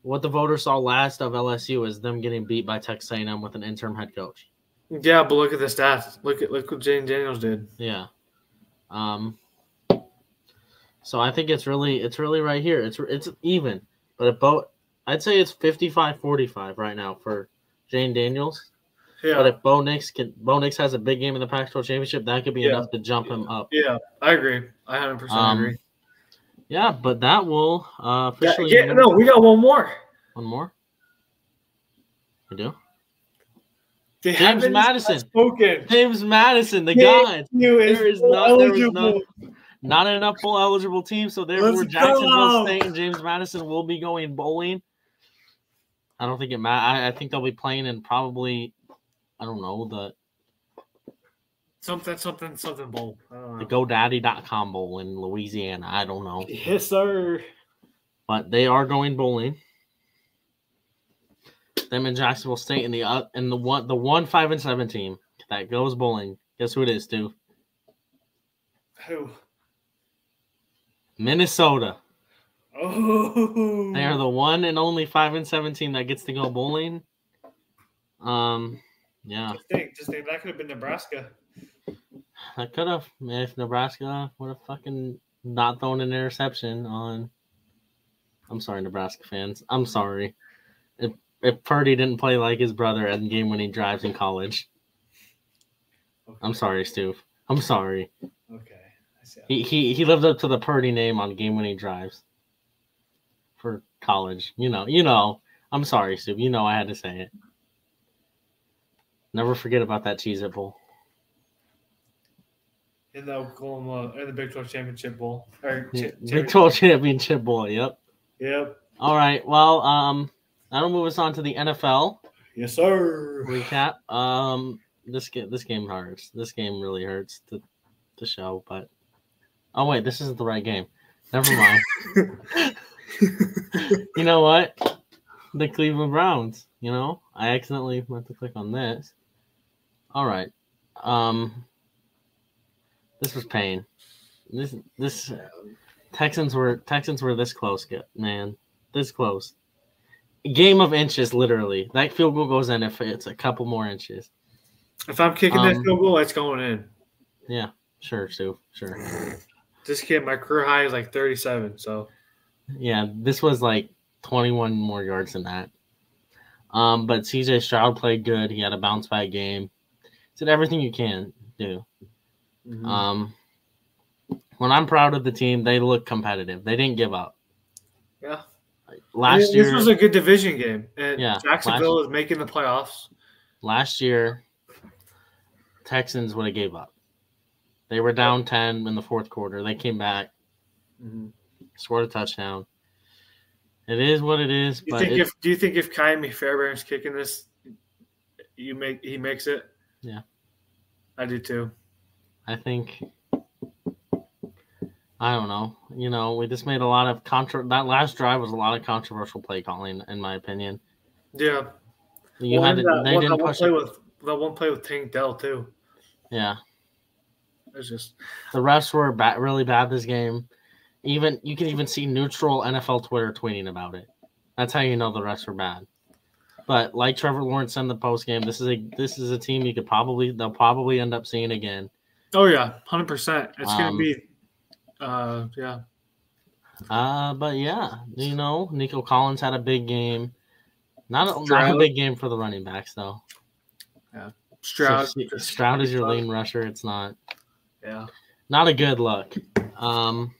Speaker 1: What the voters saw last of LSU is them getting beat by Texas A&M with an interim head coach.
Speaker 2: yeah, but look at the stats. Look at look what Jane Daniels did.
Speaker 1: Yeah. Um. So I think it's really it's really right here. It's it's even, but if Bo, I'd say it's 55-45 right now for Jane Daniels.
Speaker 2: Yeah,
Speaker 1: But if Bo Nix can Bo Nix has a big game in the Pac-12 championship, that could be
Speaker 2: Yeah.
Speaker 1: enough to jump him up.
Speaker 2: yeah, I agree. I hundred percent
Speaker 1: Um,
Speaker 2: agree.
Speaker 1: Yeah, but that will uh, officially
Speaker 2: yeah, no, we got one more.
Speaker 1: one more. We do.
Speaker 2: They
Speaker 1: James Madison.
Speaker 2: spoken.
Speaker 1: James Madison, the
Speaker 2: Yeah.
Speaker 1: god. There is not- there is
Speaker 2: eligible.
Speaker 1: Not enough full eligible teams, so therefore
Speaker 2: Let's
Speaker 1: Jacksonville
Speaker 2: go.
Speaker 1: State and James Madison will be going bowling. I don't think it matters. I, I think they'll be playing in probably, I don't know, the,
Speaker 2: something something something bowl.
Speaker 1: The. GoDaddy.com bowl in Louisiana. I don't know.
Speaker 2: Yes, sir.
Speaker 1: But they are going bowling. Them in Jacksonville State and the uh, and the one the one five and seven team that goes bowling. Guess who it is, Stu?
Speaker 2: Who?
Speaker 1: Minnesota.
Speaker 2: Oh,
Speaker 1: They are the one and only five and seven team that gets to go bowling. Um, yeah,
Speaker 2: Just think, just think that could have been Nebraska.
Speaker 1: I could have if Nebraska would have fucking not thrown an interception on. I'm sorry, Nebraska fans. I'm sorry. If if Purdy didn't play like his brother at game winning drives in college, I'm sorry, Stu. I'm sorry.
Speaker 2: Okay.
Speaker 1: He he he lived up to the Purdy name on game winning drives for college. You know, you know. I'm sorry, Stu. You know I had to say it. Never forget about that Cheez It Bowl.
Speaker 2: In the Oklahoma, in the Big 12 Championship Bowl. Or, cha-
Speaker 1: Big 12 Championship Bowl. Yep.
Speaker 2: Yep.
Speaker 1: All right. Well, um, that'll move us on to the NFL
Speaker 2: Yes, sir.
Speaker 1: recap. Um, this game this game hurts. This game really hurts to to show, but oh wait, this isn't the right game. Never mind. you know what? The Cleveland Browns. You know, I accidentally went to click on this. All right. Um, this was pain. This this Texans were Texans were this close, man. This close. Game of inches, literally. That field goal goes in if it's a couple more inches.
Speaker 2: If I'm kicking that
Speaker 1: Um,
Speaker 2: field goal, it's going in.
Speaker 1: Yeah, sure, Stu, sure.
Speaker 2: This kid, my career high is like 37. So
Speaker 1: Yeah, this was like 21 more yards than that. Um, but CJ Stroud played good. He had a bounce back game. Did everything you can do.
Speaker 2: Mm-hmm.
Speaker 1: Um, when I'm proud of the team, they look competitive. They didn't give up.
Speaker 2: yeah,
Speaker 1: Last
Speaker 2: this
Speaker 1: year, this
Speaker 2: was a good division game, and
Speaker 1: Yeah,
Speaker 2: Jacksonville
Speaker 1: last-
Speaker 2: is making the playoffs.
Speaker 1: last year, Texans would have gave up. They were down 10 in the fourth quarter. They came back,
Speaker 2: Mm-hmm.
Speaker 1: scored a touchdown. It is what it is,
Speaker 2: Do you
Speaker 1: but
Speaker 2: think if do you think if Kyrie Fairbairn's kicking this, you make he makes it?
Speaker 1: Yeah.
Speaker 2: I do too.
Speaker 1: I think I don't know. You know, we just made a lot of contra. That last drive was a lot of controversial play calling, in my opinion.
Speaker 2: Yeah,
Speaker 1: You
Speaker 2: Well,
Speaker 1: had to,
Speaker 2: that,
Speaker 1: they
Speaker 2: one,
Speaker 1: didn't
Speaker 2: that one
Speaker 1: push
Speaker 2: play
Speaker 1: it.
Speaker 2: with that one play with Tank Dell too.
Speaker 1: Yeah,
Speaker 2: It's just
Speaker 1: the refs were ba- really bad this game. Even you can even see neutral NFL Twitter tweeting about it. That's how you know the refs were bad. But like Trevor Lawrence said in the post game, this is a this is a team you could probably they'll probably end up seeing again.
Speaker 2: Oh yeah, hundred percent. It's
Speaker 1: Um,
Speaker 2: gonna be, uh, yeah,
Speaker 1: Uh, but yeah, you know, Nico Collins had a big game. Not a, not a big game for the running backs though.
Speaker 2: Yeah, Stroud.
Speaker 1: So, Stroud is your lean rusher. It's not
Speaker 2: Yeah,
Speaker 1: not a good look. Um,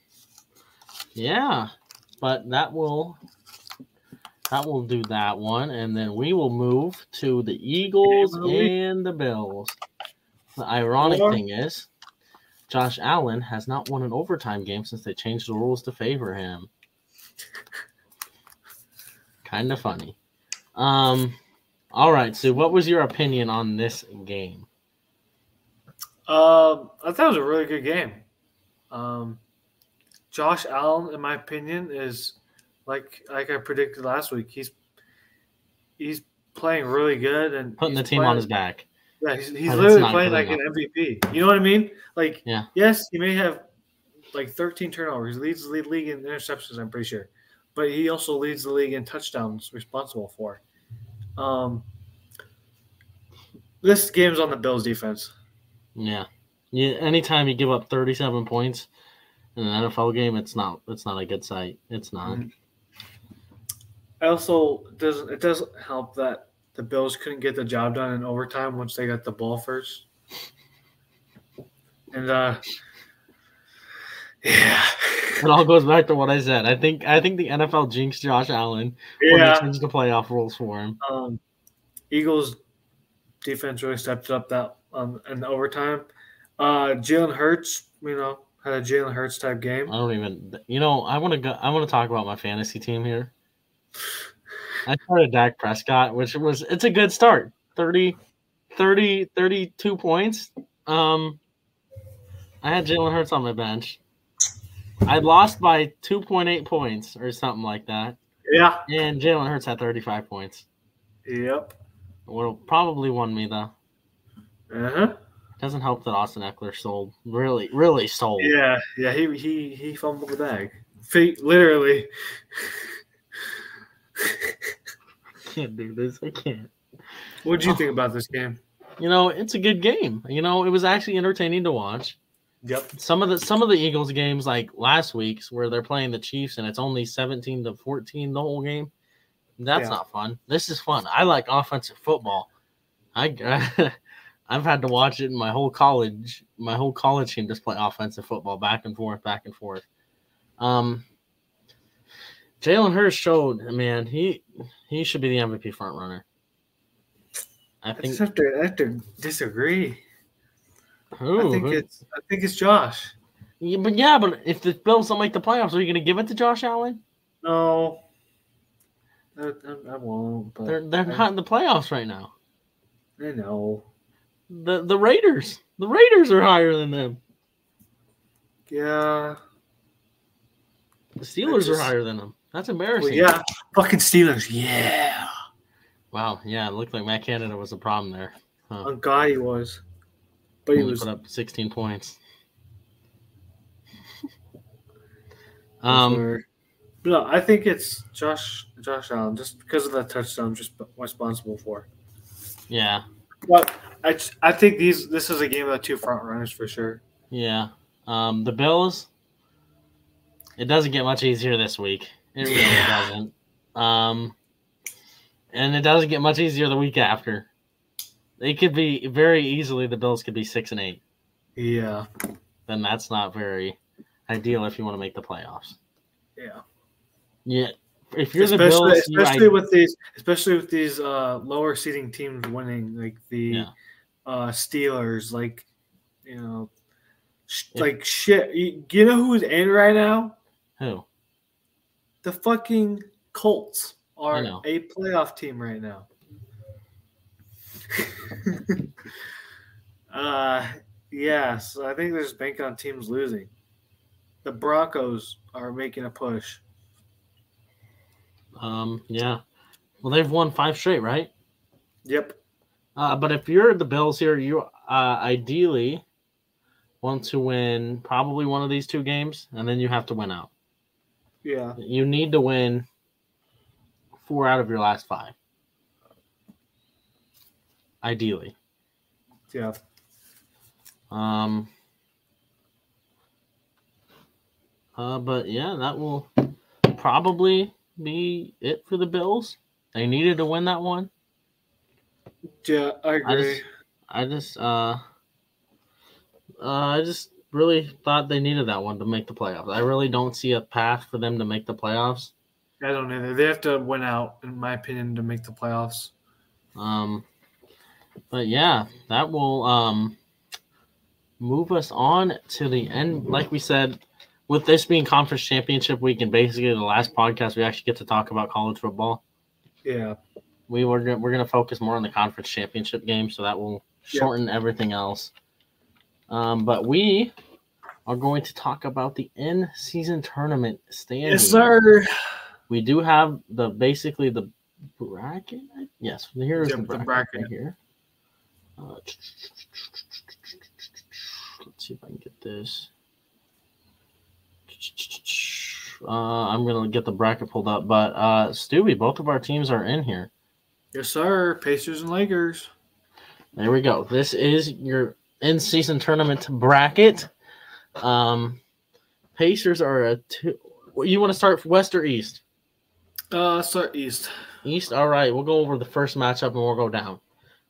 Speaker 1: yeah, but that will that will do that one, and then we will move to the Eagles
Speaker 2: Game of the week.
Speaker 1: and the Bills. The ironic thing is, Josh Allen has not won an overtime game since they changed the rules to favor him. kind of funny. Um, all right, Sue. What was your opinion on this game?
Speaker 2: um, I thought it was a really good game. Um, Josh Allen, in my opinion, is like like I predicted last week. He's he's playing really good and
Speaker 1: Putting the team
Speaker 2: playing-
Speaker 1: on his back.
Speaker 2: Yeah, he's, he's literally playing like an MVP. You know what I mean? Like,
Speaker 1: Yeah.
Speaker 2: yes, he may have like 13 turnovers. He leads the league in interceptions, I'm pretty sure. But he also leads the league in touchdowns responsible for. Um, this game's on the Bills defense.
Speaker 1: Yeah. Yeah. Anytime you give up 37 points in an NFL game, it's not it's not a good sight. It's not.
Speaker 2: Mhm. I also doesn't it doesn't help that the Bills couldn't get the job done in overtime once they got the ball first. And uh yeah.
Speaker 1: It all goes back to what I said. I think I think the NFL jinxed Josh Allen when
Speaker 2: yeah.
Speaker 1: they changed the playoff rules for him.
Speaker 2: Um, Eagles defense really stepped up that um, in the overtime. Uh, Jalen Hurts, you know, had a Jalen Hurts type game.
Speaker 1: I don't even you know, I wanna go I wanna talk about my fantasy team here. I started Dak Prescott, which was it's a good start. 30 30 32 points. Um I had Jalen Hurts on my bench. I lost by 2.8 points or something like that.
Speaker 2: Yeah.
Speaker 1: And Jalen Hurts had 35 points.
Speaker 2: Yep.
Speaker 1: Would probably won me though.
Speaker 2: Uh huh.
Speaker 1: Doesn't help that Austin Ekeler sold. Really, really sold.
Speaker 2: Yeah. Yeah. He he he fumbled the bag. Feet literally.
Speaker 1: I can't do this. I can't.
Speaker 2: What did you think about this game?
Speaker 1: You know, it's a good game. You know, it was actually entertaining to watch.
Speaker 2: Yep.
Speaker 1: Some of the some of the Eagles games, like last week's, where they're playing the Chiefs and it's only seventeen to fourteen the whole game. That's
Speaker 2: Yeah.
Speaker 1: not fun. This is fun. I like offensive football. I I've had to watch it in my whole college. My whole college team just play offensive football, back and forth, back and forth. Um, Jalen Hurts showed, man, he he should be the MVP front runner. I
Speaker 2: I
Speaker 1: think.
Speaker 2: just have to, I have to disagree.
Speaker 1: Who?
Speaker 2: I think
Speaker 1: Who-
Speaker 2: it's I think it's Josh.
Speaker 1: Yeah, but yeah, but if the Bills don't make the playoffs, are you going to give it to Josh Allen?
Speaker 2: No. I, I, I won't. But
Speaker 1: They're they're not in the playoffs right now.
Speaker 2: I know.
Speaker 1: the the Raiders. The Raiders are higher than them.
Speaker 2: Yeah.
Speaker 1: The Steelers
Speaker 2: just-
Speaker 1: are higher than them. That's
Speaker 2: Well,
Speaker 1: embarrassing.
Speaker 2: yeah. Fucking Steelers. Yeah.
Speaker 1: Wow. Yeah, it looked like Matt Canada was a problem there.
Speaker 2: On God, he was. But he
Speaker 1: Only
Speaker 2: was.
Speaker 1: put up 16 points. um.
Speaker 2: no, I think it's Josh Josh Allen just because of that touchdown just responsible for.
Speaker 1: Yeah.
Speaker 2: But I, I think these this is a game of the two front runners for sure.
Speaker 1: Yeah. Um. The Bills. It doesn't get much easier this week. It really
Speaker 2: Yeah.
Speaker 1: doesn't. Um. And it doesn't get much easier the week after. They could be very easily. The Bills could be six and eight.
Speaker 2: Yeah,
Speaker 1: Then that's not very ideal if you want to make the playoffs.
Speaker 2: yeah.
Speaker 1: Yeah. If you're the
Speaker 2: especially
Speaker 1: Bills, you
Speaker 2: especially
Speaker 1: ide-
Speaker 2: with these especially with these uh, lower seeding teams winning, like the
Speaker 1: Yeah.
Speaker 2: uh, Steelers, like you know, sh-
Speaker 1: Yeah.
Speaker 2: like shit. You, you know who's in right now?
Speaker 1: who?
Speaker 2: The fucking Colts are a playoff team right now. uh, yeah, so I think there's bank on teams losing. The Broncos are making a push.
Speaker 1: Um. Yeah. Well, they've won five straight, right?
Speaker 2: Yep.
Speaker 1: Uh, but if you're the Bills here, you uh, ideally want to win probably one of these two games, and then you have to win out.
Speaker 2: Yeah.
Speaker 1: You need to win four out of your last five. Ideally.
Speaker 2: Yeah.
Speaker 1: Um. Uh, but yeah, that will probably be it for the Bills. They needed to win that one.
Speaker 2: Yeah, I
Speaker 1: I
Speaker 2: agree.
Speaker 1: just, I just, uh, uh, I just really thought they needed that one to make the playoffs. I really don't see a path for them to make the playoffs.
Speaker 2: I don't either. They have to win out, in my opinion, to make the playoffs.
Speaker 1: Um, but yeah, that will um move us on to the end. Like we said, with this being conference championship week and basically the last podcast, we actually get to talk about college football.
Speaker 2: Yeah.
Speaker 1: We were gonna- we're going to focus more on the conference championship game, so that will
Speaker 2: Yep.
Speaker 1: shorten everything else. Um, but we are going to talk about the end season tournament standings.
Speaker 2: Yes, sir.
Speaker 1: We do have the basically the bracket. Yes, here's
Speaker 2: Yep,
Speaker 1: the
Speaker 2: the
Speaker 1: bracket,
Speaker 2: bracket.
Speaker 1: right here. Uh, let's see if I can get this. Uh, I'm gonna get the bracket pulled up, but uh, Stewie, both of our teams are in here.
Speaker 2: Yes, sir. Pacers and Lakers.
Speaker 1: There we go. This is your in-season tournament bracket. Um, Pacers are a two. You want to start west or east?
Speaker 2: Uh, start East.
Speaker 1: East. All right, we'll go over the first matchup and we'll go down.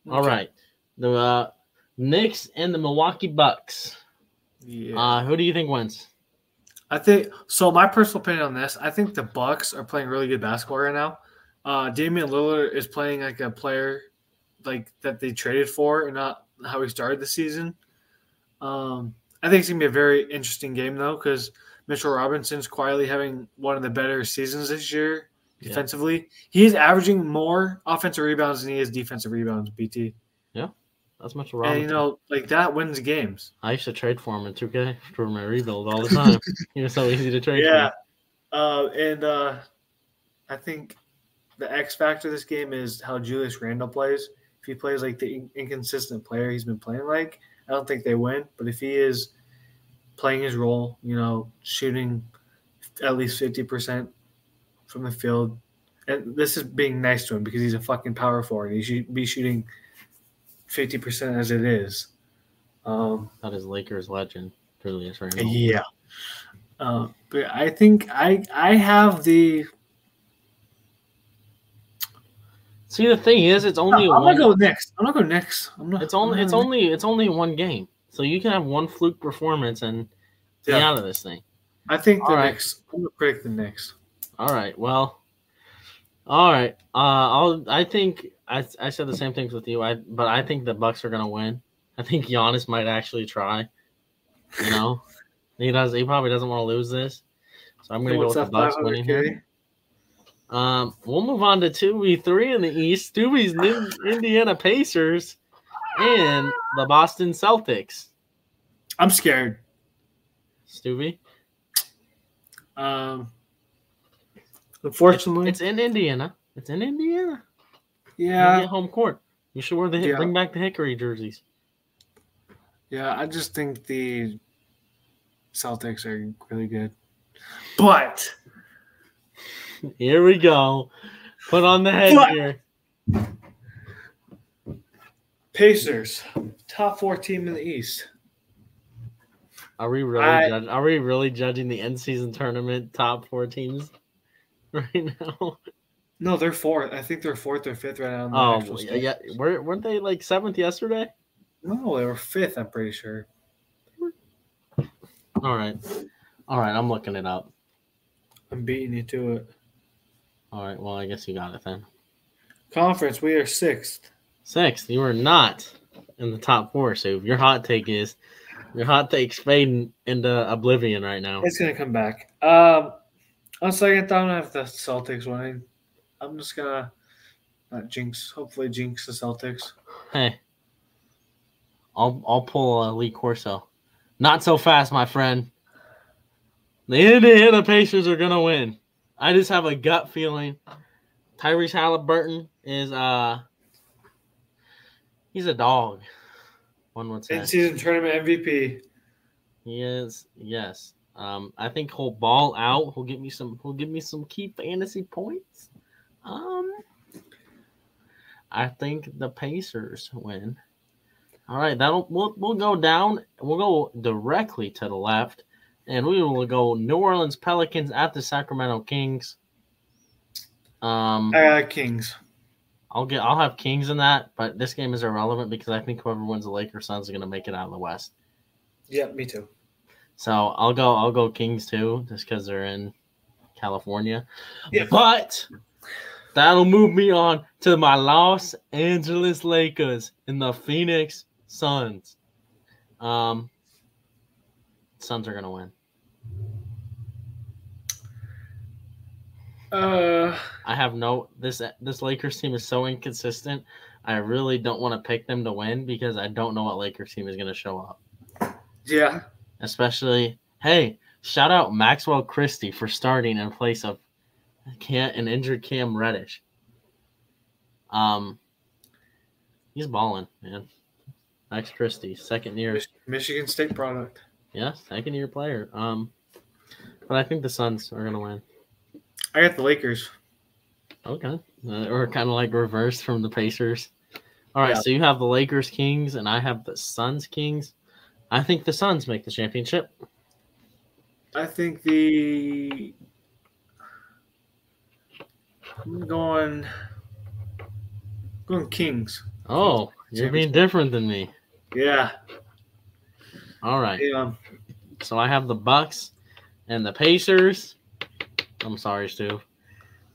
Speaker 1: All
Speaker 2: Okay.
Speaker 1: right, the uh, Knicks and the Milwaukee Bucks.
Speaker 2: Yeah.
Speaker 1: Uh, who do you think wins?
Speaker 2: I think so. My personal opinion on this, I think the Bucks are playing really good basketball right now. Uh, Damian Lillard is playing like a player like that they traded for, and not how he started the season. Um, I think it's gonna be a very interesting game though, because Mitchell Robinson's quietly having one of the better seasons this year
Speaker 1: Yeah.
Speaker 2: defensively. He is averaging more offensive rebounds than he is defensive rebounds. BT, Yeah,
Speaker 1: That's Mitchell
Speaker 2: and
Speaker 1: Robinson.
Speaker 2: you know like that wins games.
Speaker 1: I used to trade for him in 2K for my rebuild all the time. he was so easy to trade
Speaker 2: Yeah.
Speaker 1: for.
Speaker 2: Uh, and uh, I think the X factor of this game is how Julius Randle plays. If he plays like the in- inconsistent player he's been playing like, I don't think they win. But if he is playing his role, you know, shooting at least 50% from the field, and this is being nice to him because he's a fucking power forward. He should be shooting 50% as it is. Um,
Speaker 1: That is Lakers legend, Julius Randle.
Speaker 2: yeah. Uh, but I think I I have the.
Speaker 1: See, the thing is, it's only one.
Speaker 2: I'm
Speaker 1: one.
Speaker 2: gonna go next. I'm gonna go next. I'm not.
Speaker 1: It's only it's
Speaker 2: I'm
Speaker 1: only it's only one game, so you can have one fluke performance and be
Speaker 2: Yeah.
Speaker 1: out of this thing.
Speaker 2: I think the
Speaker 1: right.
Speaker 2: Knicks. I'm gonna predict the Knicks.
Speaker 1: All right. Well. All right. Uh, I'll. I think I. I said the same things with you. I. But I think the Bucks are gonna win. I think Giannis might actually try. You know, he does. He probably doesn't want to lose this. So I'm gonna go with the Bucks winning here.
Speaker 2: 500K?
Speaker 1: Um, we'll move on to two v three in the East. Stewie's Nin- Indiana Pacers and the Boston Celtics.
Speaker 2: I'm scared.
Speaker 1: Stevie,
Speaker 2: Um, unfortunately,
Speaker 1: it's in Indiana. It's in Indiana.
Speaker 2: Yeah,
Speaker 1: get home court. You should wear the
Speaker 2: Yeah.
Speaker 1: bring back the Hickory jerseys.
Speaker 2: yeah. I just think the Celtics are really good, but
Speaker 1: Here we go. Put on the
Speaker 2: What?
Speaker 1: headgear.
Speaker 2: Pacers, top four team in the East.
Speaker 1: Are we really
Speaker 2: I-
Speaker 1: judge, are we really judging the end season tournament top four teams right now?
Speaker 2: No, they're fourth. I think they're fourth or fifth right now.
Speaker 1: Oh yeah, yeah. Were, weren't they like seventh yesterday?
Speaker 2: No, they were fifth. I'm pretty sure.
Speaker 1: All right, all right. I'm looking it up.
Speaker 2: I'm beating you to it.
Speaker 1: All right. Well, I guess you got it then.
Speaker 2: Conference, we are sixth.
Speaker 1: Sixth, you are not in the top four. So your hot take is your hot take's fading into oblivion right now.
Speaker 2: It's gonna come back. Um, on second thought, I'm gonna have the Celtics winning. I'm just gonna not jinx. Hopefully, jinx the Celtics.
Speaker 1: Hey, I'll I'll pull a Lee Corso. Not so fast, my friend. The Indiana Pacers are gonna win. I just have a gut feeling. Tyrese Halliburton is uh he's a dog. One would say
Speaker 2: season tournament MVP.
Speaker 1: he is. Yes. Um, I think he'll ball out. He'll give me some. He'll give me some key fantasy points. Um, I think the Pacers win. All right, that'll we'll we'll go down. We'll go directly to the left, and we will go New Orleans Pelicans at the Sacramento Kings. Um,
Speaker 2: I got Kings.
Speaker 1: I'll get. I'll have Kings in that, but this game is irrelevant because I think whoever wins the Lakers Suns are going to make it out of the West.
Speaker 2: Yeah, me too.
Speaker 1: So I'll go. I'll go Kings too, just because they're in California.
Speaker 2: Yeah.
Speaker 1: But that'll move me on to my Los Angeles Lakers and the Phoenix Suns. Um, Suns are gonna win.
Speaker 2: Uh,
Speaker 1: I have no this this Lakers team is so inconsistent. I really don't want to pick them to win because I don't know what Lakers team is gonna show up.
Speaker 2: yeah.
Speaker 1: especially hey shout out maxwell christie for starting in place of Cam, an injured cam reddish um he's balling man max christie second year
Speaker 2: Michigan State product.
Speaker 1: yeah second year player um but i think the suns are gonna win
Speaker 2: I got the Lakers.
Speaker 1: okay uh, or kind of like reversed from the pacers all right
Speaker 2: Yeah.
Speaker 1: so you have the lakers kings and i have the suns kings i think the suns make the championship
Speaker 2: I think the. I'm going. Going Kings.
Speaker 1: oh you're being different than me
Speaker 2: Yeah.
Speaker 1: all right
Speaker 2: Yeah.
Speaker 1: So I have the Bucks and the Pacers. I'm sorry, Stu.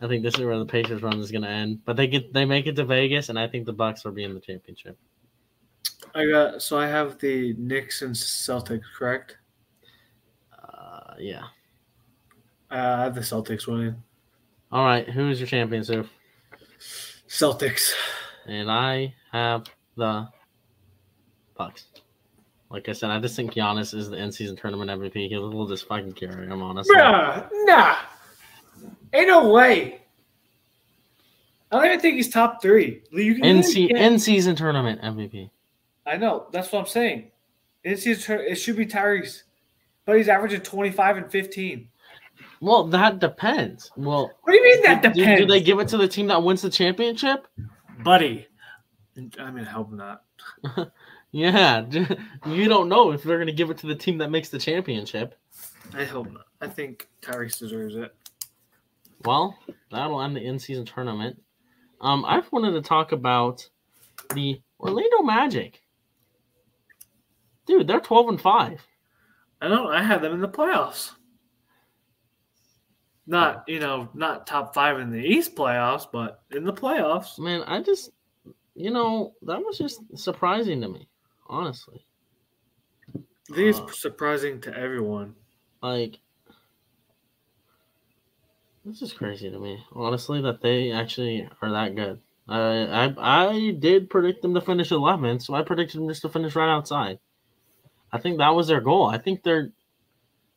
Speaker 1: I think this is where the Pacers run is going to end. But they get they make it to Vegas, and I think the Bucks will be in the championship.
Speaker 2: I got. So I have the Knicks and Celtics, correct?
Speaker 1: Uh, yeah.
Speaker 2: Uh, I have the Celtics winning.
Speaker 1: All right. Who is your champion, Stu?
Speaker 2: Celtics.
Speaker 1: And I have the Bucks. Like I said, I just think Giannis is the end season tournament MVP. He'll, just fucking carry him, honestly.
Speaker 2: Bruh, nah. Ain't no way. I don't even think he's top three. You can
Speaker 1: In,
Speaker 2: literally
Speaker 1: se- in-season tournament MVP.
Speaker 2: I know. That's what I'm saying. In season, it should be Tyrese, but he's averaging 25 and 15.
Speaker 1: Well, that depends. Well,
Speaker 2: What do you mean that
Speaker 1: do,
Speaker 2: depends,
Speaker 1: do they give it to the team that wins the championship?
Speaker 2: buddy? I mean, I hope not.
Speaker 1: Yeah, you don't know if they're going to give it to the team that makes the championship.
Speaker 2: I hope not. I think Tyrese deserves it.
Speaker 1: Well, that'll end the in-season tournament. Um, I've wanted to talk about the Orlando Magic. Dude, they're twelve and five.
Speaker 2: I know. I had them in the playoffs. Not you know, not top five in the East playoffs, but in the playoffs.
Speaker 1: Man, I just, you know, that was just surprising to me, honestly.
Speaker 2: I think
Speaker 1: Uh,
Speaker 2: it's surprising to everyone.
Speaker 1: Like, this is crazy to me, honestly, that they actually are that good. I I I did predict them to finish 11th, so I predicted them just to finish right outside. I think that was their goal. I think they're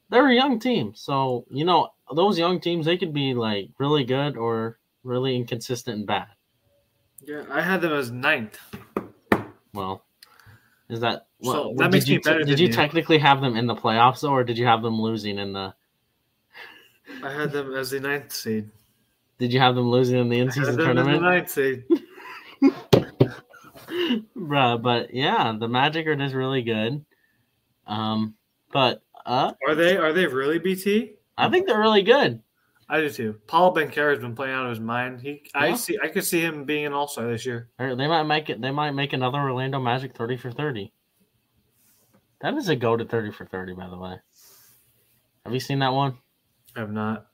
Speaker 1: they're a young team, so you know those young teams they could be like really good or really inconsistent and bad.
Speaker 2: Yeah, I had them as ninth.
Speaker 1: Well, is that
Speaker 2: So that makes me
Speaker 1: you te-
Speaker 2: better
Speaker 1: Did you
Speaker 2: you.
Speaker 1: technically have them in the playoffs, or did you have them losing in the?
Speaker 2: I had them as the ninth seed.
Speaker 1: Did you have them losing in the in-season
Speaker 2: them as the
Speaker 1: tournament,
Speaker 2: ninth seed.
Speaker 1: Bruh, But yeah, the Magic are just really good. Um, but uh,
Speaker 2: Are they? Are they really BT?
Speaker 1: I think they're really good.
Speaker 2: I do too. Paolo Banchero has been playing out of his mind. He, I see. I could see him being an All Star this year.
Speaker 1: They might make it. They might make another Orlando Magic thirty for thirty. That is a go to thirty for thirty, by the way. Have you seen that one?
Speaker 2: I have not.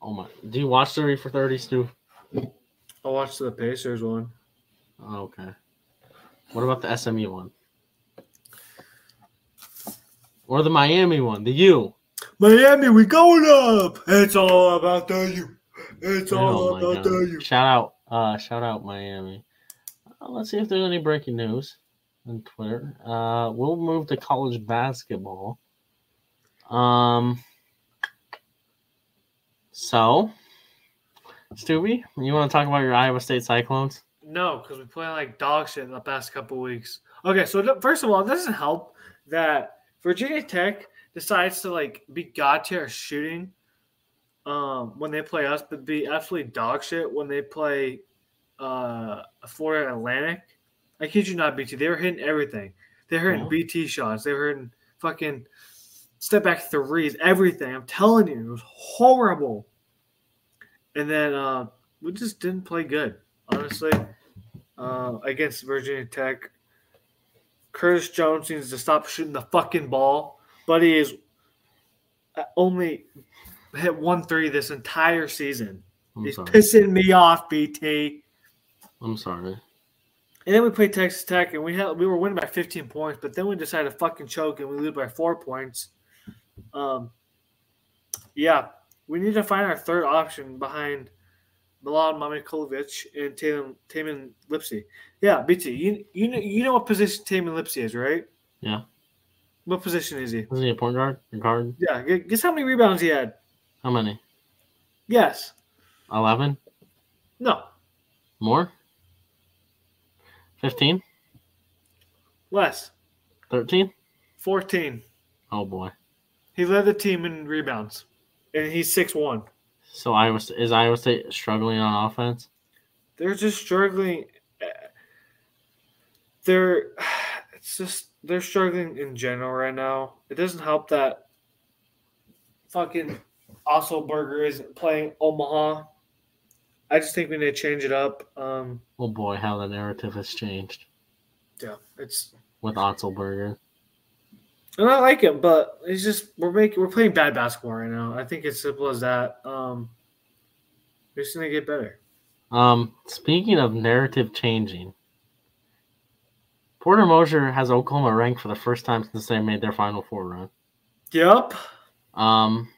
Speaker 1: Oh my! Do you watch thirty for thirty, Stu?
Speaker 2: I watched the Pacers one.
Speaker 1: Oh, okay. What about the SMU one? Or the Miami one? The U?
Speaker 2: Miami, we going up. It's all about the U. It's all
Speaker 1: Oh
Speaker 2: about
Speaker 1: God.
Speaker 2: the U.
Speaker 1: Shout out, uh, shout out Miami. Uh, let's see if there's any breaking news on Twitter. Uh, we'll move to college basketball. Um, so, Stubby, you want to talk about your Iowa State Cyclones?
Speaker 2: No, because we play like dog shit in the past couple weeks. Okay, so th- first of all, it doesn't help that Virginia Tech decides to like be god tier shooting um, when they play us, but be absolutely dog shit when they play uh, Florida Atlantic. I kid you not, BT. They were hitting everything. They were hitting
Speaker 1: Yeah.
Speaker 2: BT shots. They were hitting fucking step back threes, everything. I'm telling you, it was horrible. And then uh, we just didn't play good, honestly, uh, against Virginia Tech. Curtis Jones needs to stop shooting the fucking ball, but he is uh, only hit one three this entire season.
Speaker 1: I'm
Speaker 2: He's
Speaker 1: sorry.
Speaker 2: pissing me off, BT.
Speaker 1: I'm sorry.
Speaker 2: And then we played Texas Tech, and we had we were winning by 15 points, but then we decided to fucking choke, and we lose by four points. Um, yeah, we need to find our third option behind Milan Momcilovic and Taman Tamin Lipsey. Yeah, BT, you you know you know what position Tamin Lipsey is, right?
Speaker 1: Yeah.
Speaker 2: What position is he?
Speaker 1: Isn't he a point guard? A guard?
Speaker 2: Yeah, guess how many rebounds he had?
Speaker 1: How many?
Speaker 2: Yes.
Speaker 1: 11?
Speaker 2: No.
Speaker 1: More? 15?
Speaker 2: Less.
Speaker 1: 13?
Speaker 2: 14.
Speaker 1: Oh boy.
Speaker 2: He led the team in rebounds, and he's six one.
Speaker 1: So Iowa is Iowa State struggling on offense?
Speaker 2: they're just struggling. They're it's just they're struggling in general right now. It doesn't help that fucking Otzelberger isn't playing Omaha. I just think we need to change it up. Um,
Speaker 1: Oh boy, how the narrative has changed
Speaker 2: yeah, it's
Speaker 1: with Otzelberger.
Speaker 2: And I like him, but it's just we're making we're playing bad basketball right now. I think it's simple as that. Um, we're just gonna get better.
Speaker 1: Um, speaking of narrative changing, Porter Moser has Oklahoma ranked for the first time since they made their Final Four run.
Speaker 2: Yep.
Speaker 1: Um,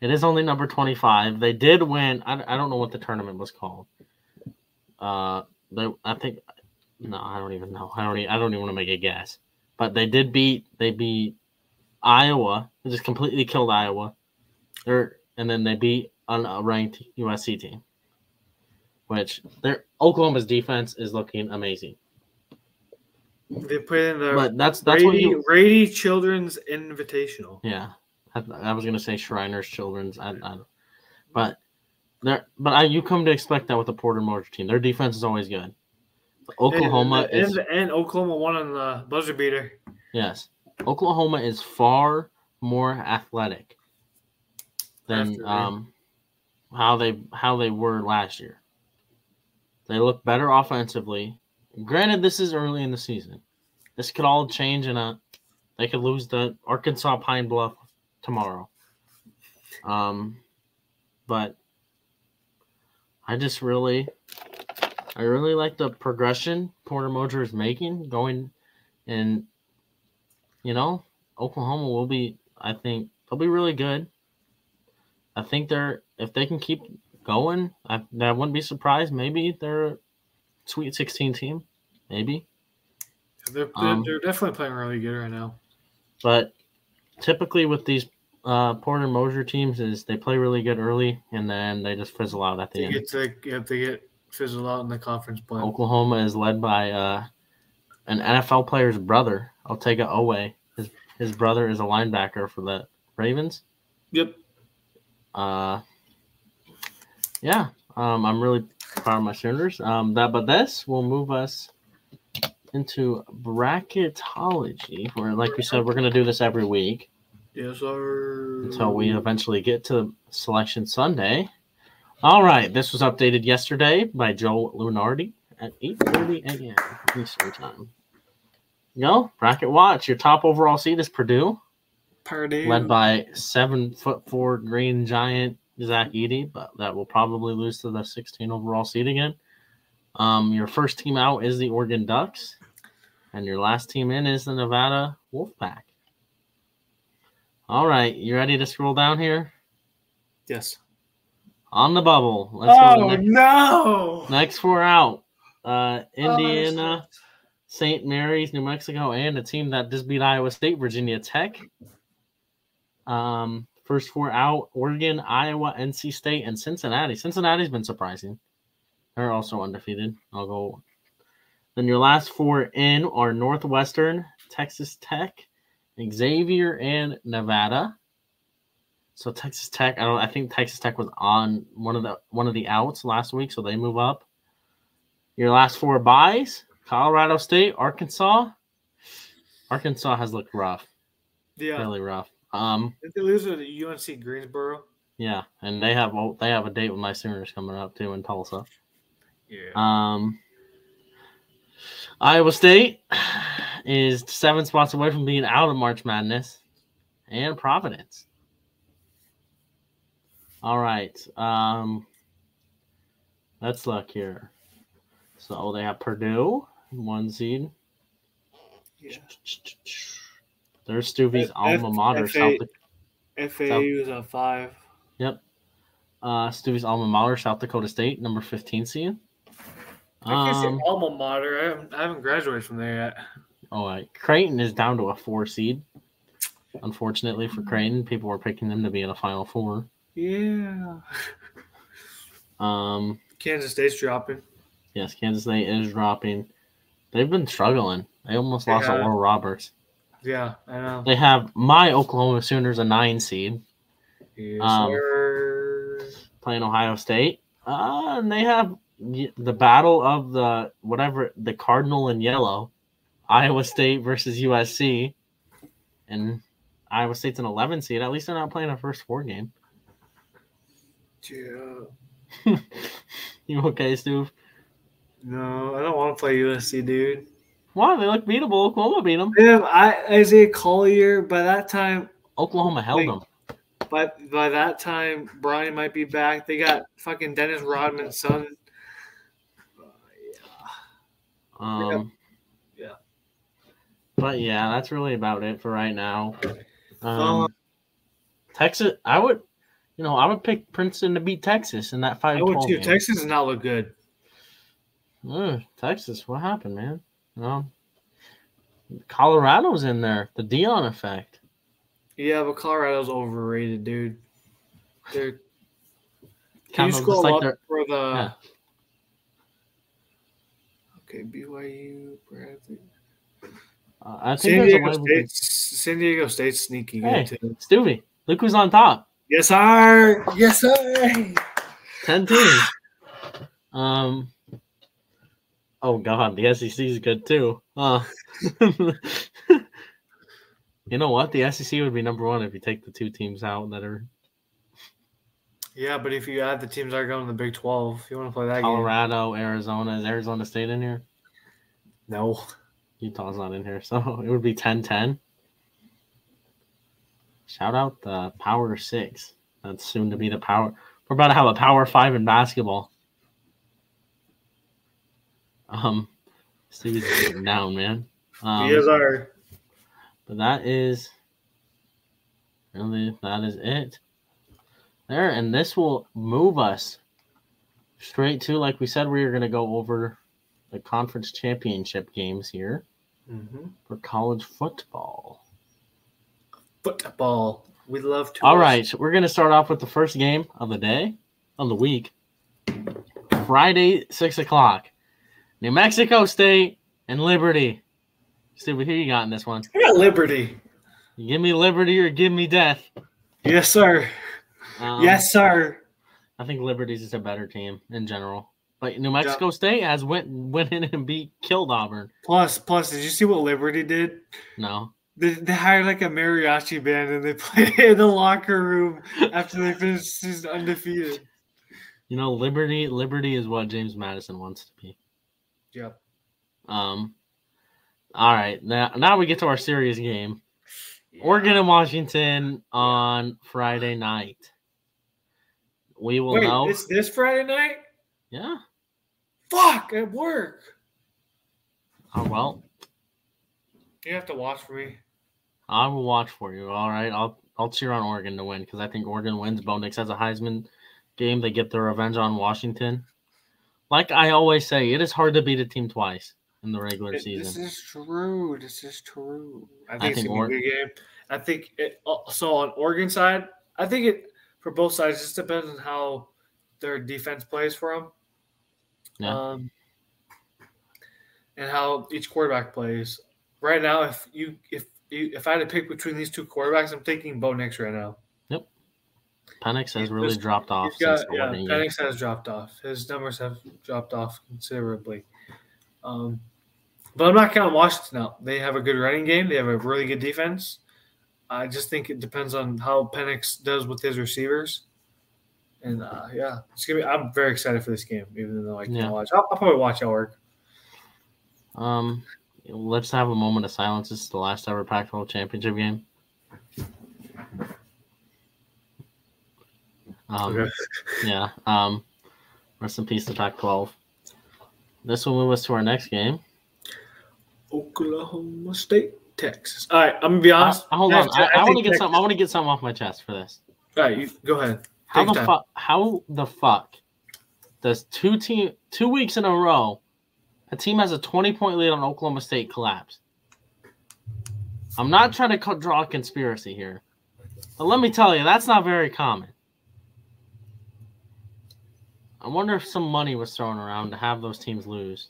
Speaker 1: it is only number twenty-five. They did win. I, I don't know what the tournament was called. Uh, they I think no, I don't even know. I don't. e- I don't even want to make a guess. But they did beat. They beat Iowa. They just completely killed Iowa. They're and then they beat an ranked USC team. Which their Oklahoma's defense is looking amazing.
Speaker 2: They put in the
Speaker 1: But that's that's what you.
Speaker 2: Rady Children's Invitational.
Speaker 1: Yeah, I, I was gonna say Shriners Children's. I, I, but there, but I, you come to expect that with the Porter Moser team. Their defense is always good. Oklahoma
Speaker 2: and,
Speaker 1: is
Speaker 2: and, and Oklahoma won on the buzzer beater.
Speaker 1: yes. Oklahoma is far more athletic than um how they how they were last year. They look better offensively. Granted, this is early in the season. This could all change in a. They could lose the Arkansas Pine Bluff tomorrow. Um, but I just really, I really like the progression Porter Moser is making, going, and you know, Oklahoma will be. I think they'll be really good. I think they're if they can keep going. I, I wouldn't be surprised. Maybe they're a Sweet 16 team. Maybe.
Speaker 2: They're, they're,
Speaker 1: Um,
Speaker 2: they're definitely playing really good right now.
Speaker 1: But typically with these uh, Porter Moser teams is they play really good early and then they just fizzle out at the
Speaker 2: They
Speaker 1: end.
Speaker 2: get to if they get fizzled out in the conference play.
Speaker 1: Oklahoma is led by uh, an NFL player's brother, Otega Oweh. His his brother is a linebacker for the Ravens.
Speaker 2: Yep.
Speaker 1: Uh, yeah, um, I'm really proud of my Sooners. Um, that but this will move us into bracketology, where, like we said, we're gonna do this every week
Speaker 2: Yes, sir.
Speaker 1: until we eventually get to Selection Sunday. All right, this was updated yesterday by Joe Lunardi at 8:30 a.m. Eastern time. Go bracket watch. Your top overall seed is Purdue,
Speaker 2: Purdue.
Speaker 1: led by seven foot four green giant Zach Edey, but that will probably lose to the 16 overall seed again. Um, your first team out is the Oregon Ducks, and your last team in is the Nevada Wolfpack. All right, you ready to scroll down here?
Speaker 2: yes.
Speaker 1: On the bubble. Let's
Speaker 2: Oh
Speaker 1: the next,
Speaker 2: no!
Speaker 1: next four out. Uh,
Speaker 2: Oh,
Speaker 1: Indiana, St. Mary's, New Mexico, and a team that just beat Iowa State, Virginia Tech. Um, first four out: Oregon, Iowa, NC State, and Cincinnati. Cincinnati's been surprising. They're also undefeated. I'll go. Then your last four in are Northwestern, Texas Tech, Xavier, and Nevada. So Texas Tech, I don't. I think Texas Tech was on one of the one of the outs last week, so they move up. Your last four buys: Colorado State, Arkansas. Arkansas has looked rough,
Speaker 2: Yeah.
Speaker 1: really rough. Um,
Speaker 2: Did they lose to the UNC Greensboro?
Speaker 1: yeah, and they have oh, they have a date with my Sooners coming up too in Tulsa.
Speaker 2: Yeah.
Speaker 1: Um, Iowa State is seven spots away from being out of March Madness, and Providence. All right. Um, let's look here. So they have Purdue, one seed.
Speaker 2: yeah.
Speaker 1: There's Stuvie's
Speaker 2: F-
Speaker 1: alma mater,
Speaker 2: FA
Speaker 1: South,
Speaker 2: FAU is a five. Yep.
Speaker 1: uh, Stuvie's alma mater, South Dakota State, number 15 seed.
Speaker 2: I can't say
Speaker 1: Um,
Speaker 2: alma mater. I haven't, I haven't graduated from there yet.
Speaker 1: All right. right. Creighton is down to a four seed. Unfortunately for Creighton, people were picking them to be in a Final Four.
Speaker 2: Yeah.
Speaker 1: Um,
Speaker 2: Kansas State's dropping.
Speaker 1: yes, Kansas State is dropping. They've been struggling. They almost lost to
Speaker 2: Yeah.
Speaker 1: Oral Roberts.
Speaker 2: Yeah, I know.
Speaker 1: They have my Oklahoma Sooners a nine seed
Speaker 2: Yes,
Speaker 1: Um, playing Ohio State. Uh, and they have the battle of the whatever the Cardinal in yellow, Iowa State versus USC, and Iowa State's an 11 seed. At least they're not playing a first four game.
Speaker 2: Yeah.
Speaker 1: You okay, Stu?
Speaker 2: No, I don't want to play USC, dude.
Speaker 1: Why? They look beatable. Oklahoma beat them.
Speaker 2: Have I, Isaiah Collier. By that time,
Speaker 1: Oklahoma held
Speaker 2: Wait.
Speaker 1: them.
Speaker 2: But by that time, Bronny might be back. They got fucking Dennis Rodman's son.
Speaker 1: Um,
Speaker 2: Yeah.
Speaker 1: But yeah, that's really about it for right now. Um,
Speaker 2: Um,
Speaker 1: Texas, I would, you know, I would pick Princeton to beat Texas in that five
Speaker 2: I would too.
Speaker 1: game.
Speaker 2: Texas does not look good.
Speaker 1: Ugh, Texas, what happened, man? No, Colorado's in there. The Deion effect.
Speaker 2: Yeah, but Colorado's overrated, dude. They're
Speaker 1: Kind
Speaker 2: Can you
Speaker 1: of
Speaker 2: scroll
Speaker 1: like
Speaker 2: up
Speaker 1: they're-
Speaker 2: for the?
Speaker 1: Yeah.
Speaker 2: Okay, BYU, Bradley.
Speaker 1: Uh, I think
Speaker 2: San Diego
Speaker 1: way we can.
Speaker 2: State. San Diego State's sneaky
Speaker 1: Hey.
Speaker 2: too.
Speaker 1: Stevie, look who's on top.
Speaker 2: Yes, sir. Yes, sir.
Speaker 1: Ten teams. Um. Oh God, the SEC is good too. Uh, you know what? The SEC would be number one if you take the two teams out that are
Speaker 2: Yeah, but if you add the teams that are going to the Big Twelve, if you want to play that game,
Speaker 1: Colorado, Arizona. Is Arizona State in here?
Speaker 2: no.
Speaker 1: Utah's not in here, so it would be 10-10. Shout out the Power Six. That's soon to be the Power. We're about to have a Power Five in basketball. Um, Steve's getting down, man. Um,
Speaker 2: yes, sir.
Speaker 1: But that is really that is it. There, and this will move us Straight to, like we said, we were going to go over the conference championship games here
Speaker 2: Mm-hmm.
Speaker 1: for college football.
Speaker 2: Football. We love to.
Speaker 1: All right, so we're going to start off with the first game of the day, of the week. Friday, 6 o'clock. New Mexico State and Liberty. Steve, who you got in this one?
Speaker 2: I got Liberty.
Speaker 1: Give me Liberty or give me death.
Speaker 2: Yes, sir.
Speaker 1: Um,
Speaker 2: yes, sir.
Speaker 1: I think Liberty's is a better team in general. But New Mexico State has went went in and beat killed Auburn.
Speaker 2: Plus, plus, did you see what Liberty did?
Speaker 1: No.
Speaker 2: They, they hired like a mariachi band and they played in the locker room after they finished season undefeated.
Speaker 1: You know, Liberty Liberty is what James Madison wants to be.
Speaker 2: Yep.
Speaker 1: Um all right. Now now we get to our serious game. Oregon and Washington on Friday night. We will
Speaker 2: Wait,
Speaker 1: know.
Speaker 2: it's this Friday night?
Speaker 1: Yeah.
Speaker 2: Fuck, at work.
Speaker 1: Oh, well,
Speaker 2: You have to watch for me.
Speaker 1: I will watch for you. All right. I'll I'll cheer on Oregon to win because I think Oregon wins. Bo Nix has a Heisman game. They get their revenge on Washington. Like I always say, it is hard to beat a team twice in the regular season.
Speaker 2: This is true. This is true. I think,
Speaker 1: I
Speaker 2: it's
Speaker 1: think
Speaker 2: gonna be a
Speaker 1: Or-
Speaker 2: good game. I think it, uh, so. On Oregon side, I think it for both sides just depends on how their defense plays for them.
Speaker 1: Yeah.
Speaker 2: Um, and how each quarterback plays. Right now, if you if you, if I had to pick between these two quarterbacks, I'm taking Bo Nix right now. Yep.
Speaker 1: Penix has
Speaker 2: he's
Speaker 1: really
Speaker 2: just-
Speaker 1: dropped off
Speaker 2: got,
Speaker 1: since
Speaker 2: yeah. Penix has dropped off. His numbers have dropped off considerably. Um, but I'm not counting Washington out. They have a good running game. They have a really good defense. I just think it depends on how Penix does with his receivers. And uh, yeah, it's gonna be. I'm very excited for this game, even though I can't
Speaker 1: Yeah.
Speaker 2: watch. I'll, I'll probably watch at work.
Speaker 1: Um, let's have a moment of silence. This is the last ever Pac-12 championship game. Um,
Speaker 2: Okay.
Speaker 1: yeah. Um, rest in peace to Pac-12. This will move us to our next game.
Speaker 2: Oklahoma State, Texas. All right, I'm gonna be
Speaker 1: Uh,
Speaker 2: honest.
Speaker 1: hold on, I, I, want to get
Speaker 2: Texas-
Speaker 1: something. I want to get something off my chest for this.
Speaker 2: All right, you, go ahead.
Speaker 1: How the fuck? How the fuck does two team two weeks in a row, a team has a twenty point lead on Oklahoma State collapse? I'm not trying to draw a conspiracy here, but let me tell you, that's not very common. I wonder if some money was thrown around to have those teams lose.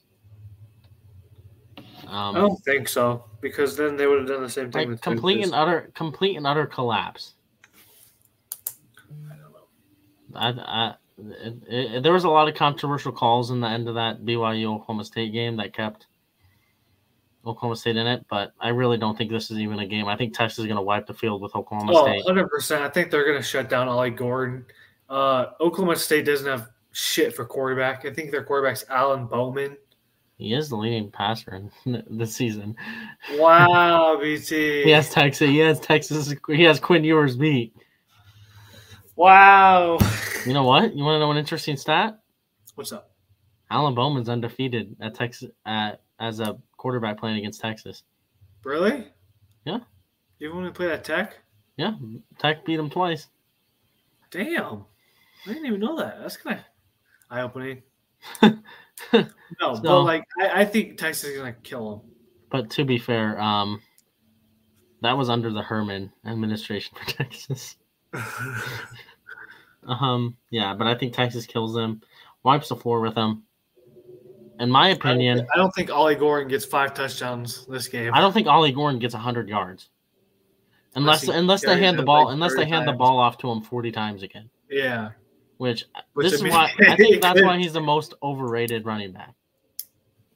Speaker 2: I
Speaker 1: Um,
Speaker 2: don't think so because then they would have done the same thing.
Speaker 1: like
Speaker 2: with
Speaker 1: complete and utter, complete and utter collapse. I, I, it, it, there was a lot of controversial calls in the end of that BYU Oklahoma State game that kept Oklahoma State in it, but I really don't think this is even a game. I think Texas is going to wipe the field with Oklahoma
Speaker 2: Oh,
Speaker 1: State.
Speaker 2: 100%. I think they're going to shut down Ollie Gordon. Uh, Oklahoma State doesn't have shit for quarterback. I think their quarterback's Alan Bowman.
Speaker 1: He is the leading passer in this season.
Speaker 2: Wow, BT.
Speaker 1: He has Texas. He has Texas. He has Quinn Ewers beat.
Speaker 2: Wow.
Speaker 1: You know what? You want to know an interesting stat?
Speaker 2: What's up?
Speaker 1: Alan Bowman's undefeated at Texas at, as a quarterback playing against Texas.
Speaker 2: Really?
Speaker 1: Yeah.
Speaker 2: You want to play that tech?
Speaker 1: Yeah, Tech beat him twice.
Speaker 2: Damn. I didn't even know that. That's kind of eye opening. no,
Speaker 1: So-
Speaker 2: but like, I, I think Texas is going to kill him.
Speaker 1: But to be fair, um, that was under the Herman administration for Texas. Um, yeah, but I think Texas kills them, wipes the floor with them. In my opinion,
Speaker 2: I don't think Ollie Gordon gets five touchdowns this game.
Speaker 1: I don't think Ollie Gordon gets hundred yards, unless
Speaker 2: Unless
Speaker 1: unless they hand the ball
Speaker 2: like,
Speaker 1: unless they
Speaker 2: 30
Speaker 1: hand the ball off to him forty times again.
Speaker 2: Yeah.
Speaker 1: Which,
Speaker 2: Which,
Speaker 1: this
Speaker 2: I
Speaker 1: is why I think that's why he's the most overrated running back.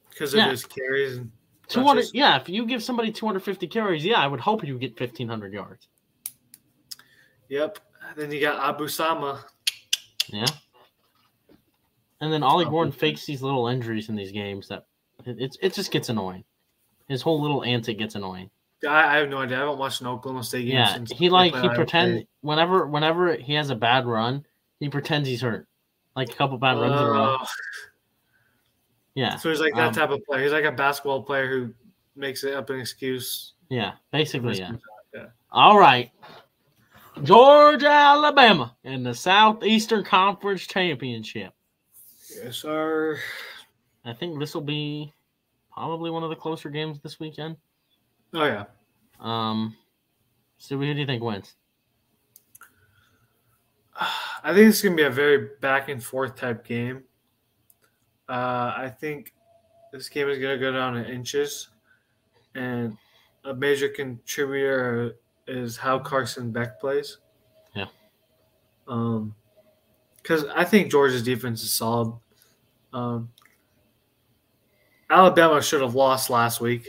Speaker 2: because
Speaker 1: Yeah.
Speaker 2: of his carries and
Speaker 1: Two hundred, yeah. If you give somebody two hundred fifty carries, yeah, I would hope you get fifteen hundred yards.
Speaker 2: Yep. Then you got Abu Sama.
Speaker 1: Yeah. And then Ollie Gordon
Speaker 2: okay.
Speaker 1: fakes these little injuries in these games that it, it, it just gets annoying. His whole little antic gets annoying.
Speaker 2: I, I have no idea. I haven't watched an Oklahoma State game
Speaker 1: Yeah,
Speaker 2: since
Speaker 1: he like he
Speaker 2: pretends
Speaker 1: whenever whenever he has a bad run, he pretends he's hurt. Like a couple bad runs in a row.
Speaker 2: Oh,
Speaker 1: Yeah,
Speaker 2: so he's like that
Speaker 1: Um,
Speaker 2: type of player. He's like a basketball player who makes it up an excuse.
Speaker 1: yeah, basically, yeah.
Speaker 2: Yeah.
Speaker 1: All right, Georgia, Alabama in the Southeastern Conference Championship.
Speaker 2: Yes, sir.
Speaker 1: I think this will be probably one of the closer games this weekend.
Speaker 2: Oh yeah.
Speaker 1: Um, so who do you think wins?
Speaker 2: I think it's gonna be a very back and forth type game. Uh, I think this game is gonna go down in inches, and a major contributor is how Carson Beck plays.
Speaker 1: Yeah.
Speaker 2: Um, because I think Georgia's defense is solid. Um, Alabama should have lost last week.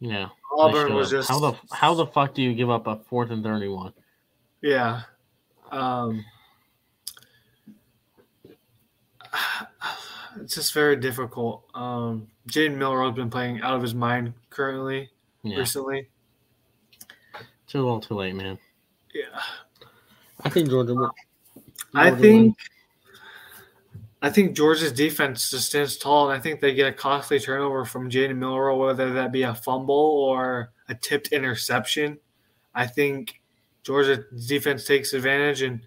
Speaker 1: Yeah,
Speaker 2: Auburn was just
Speaker 1: how the how the fuck do you give up a fourth and thirty one?
Speaker 2: Yeah. Um, it's just very difficult. Um, Jalen Milroe's been playing out of his mind currently,
Speaker 1: Yeah,
Speaker 2: recently.
Speaker 1: Too little, too late, man.
Speaker 2: Yeah.
Speaker 1: I think Georgia. will-
Speaker 2: I
Speaker 1: Georgia
Speaker 2: think I think Georgia's defense just stands tall, and I think they get a costly turnover from Jalen Milroe, whether that be a fumble or a tipped interception. I think Georgia's defense takes advantage, and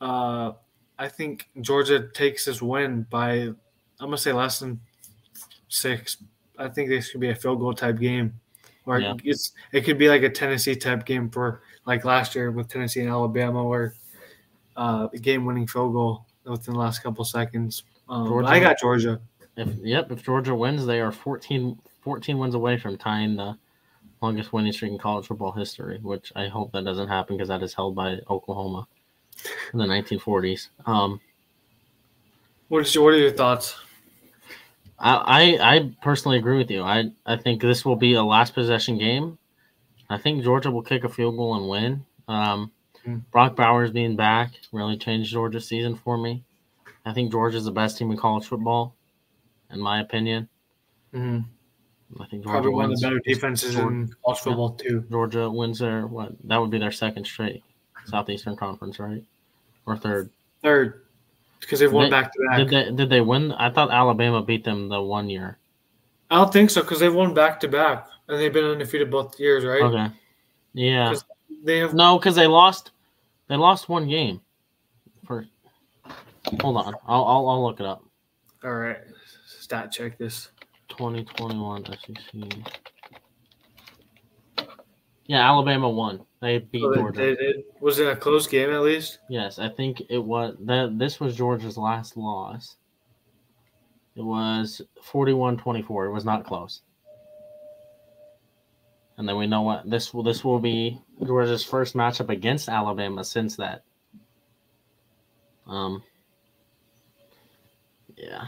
Speaker 2: uh, I think Georgia takes this win by I'm gonna say less than six. I think this could be a field goal type game, or
Speaker 1: Yeah.
Speaker 2: it's it could be like a Tennessee type game for like last year with Tennessee and Alabama, where uh, game winning field goal within the last couple seconds. Um, I got Georgia.
Speaker 1: If yep, if Georgia wins, they are 14, 14 wins away from tying the longest winning streak in college football history. Which I hope that doesn't happen because that is held by Oklahoma in the nineteen forties. Um,
Speaker 2: What is your, what are your thoughts?
Speaker 1: I, I I personally agree with you. I I think this will be a last possession game. I think Georgia will kick a field goal and win. Um,
Speaker 2: Hmm.
Speaker 1: Brock Bowers being back really changed Georgia's season for me. I think Georgia's the best team in college football, in my opinion.
Speaker 2: Mhm.
Speaker 1: I think Georgia
Speaker 2: Probably one of the better defenses in college football too.
Speaker 1: Georgia wins their what? That would be their second straight Southeastern Conference, right? Or third?
Speaker 2: Third, because they've won
Speaker 1: They-
Speaker 2: back to
Speaker 1: Did
Speaker 2: back.
Speaker 1: they did they win? I thought Alabama beat them the one year.
Speaker 2: I don't think so because they've won back to back and they've been undefeated both years, right?
Speaker 1: Okay. Yeah.
Speaker 2: 'Cause They have
Speaker 1: No, because they lost. They lost one game. For hold on, I'll I'll, I'll look it up.
Speaker 2: all right. Stat check this.
Speaker 1: Twenty twenty one SEC. Yeah, Alabama won. They beat
Speaker 2: they,
Speaker 1: Georgia.
Speaker 2: they did. Was it a close game at least?
Speaker 1: Yes, I think it was that. This was Georgia's last loss. It was 41-24. It was not close. And then we know what this will. This will be Georgia's first matchup against Alabama since that. Um. Yeah.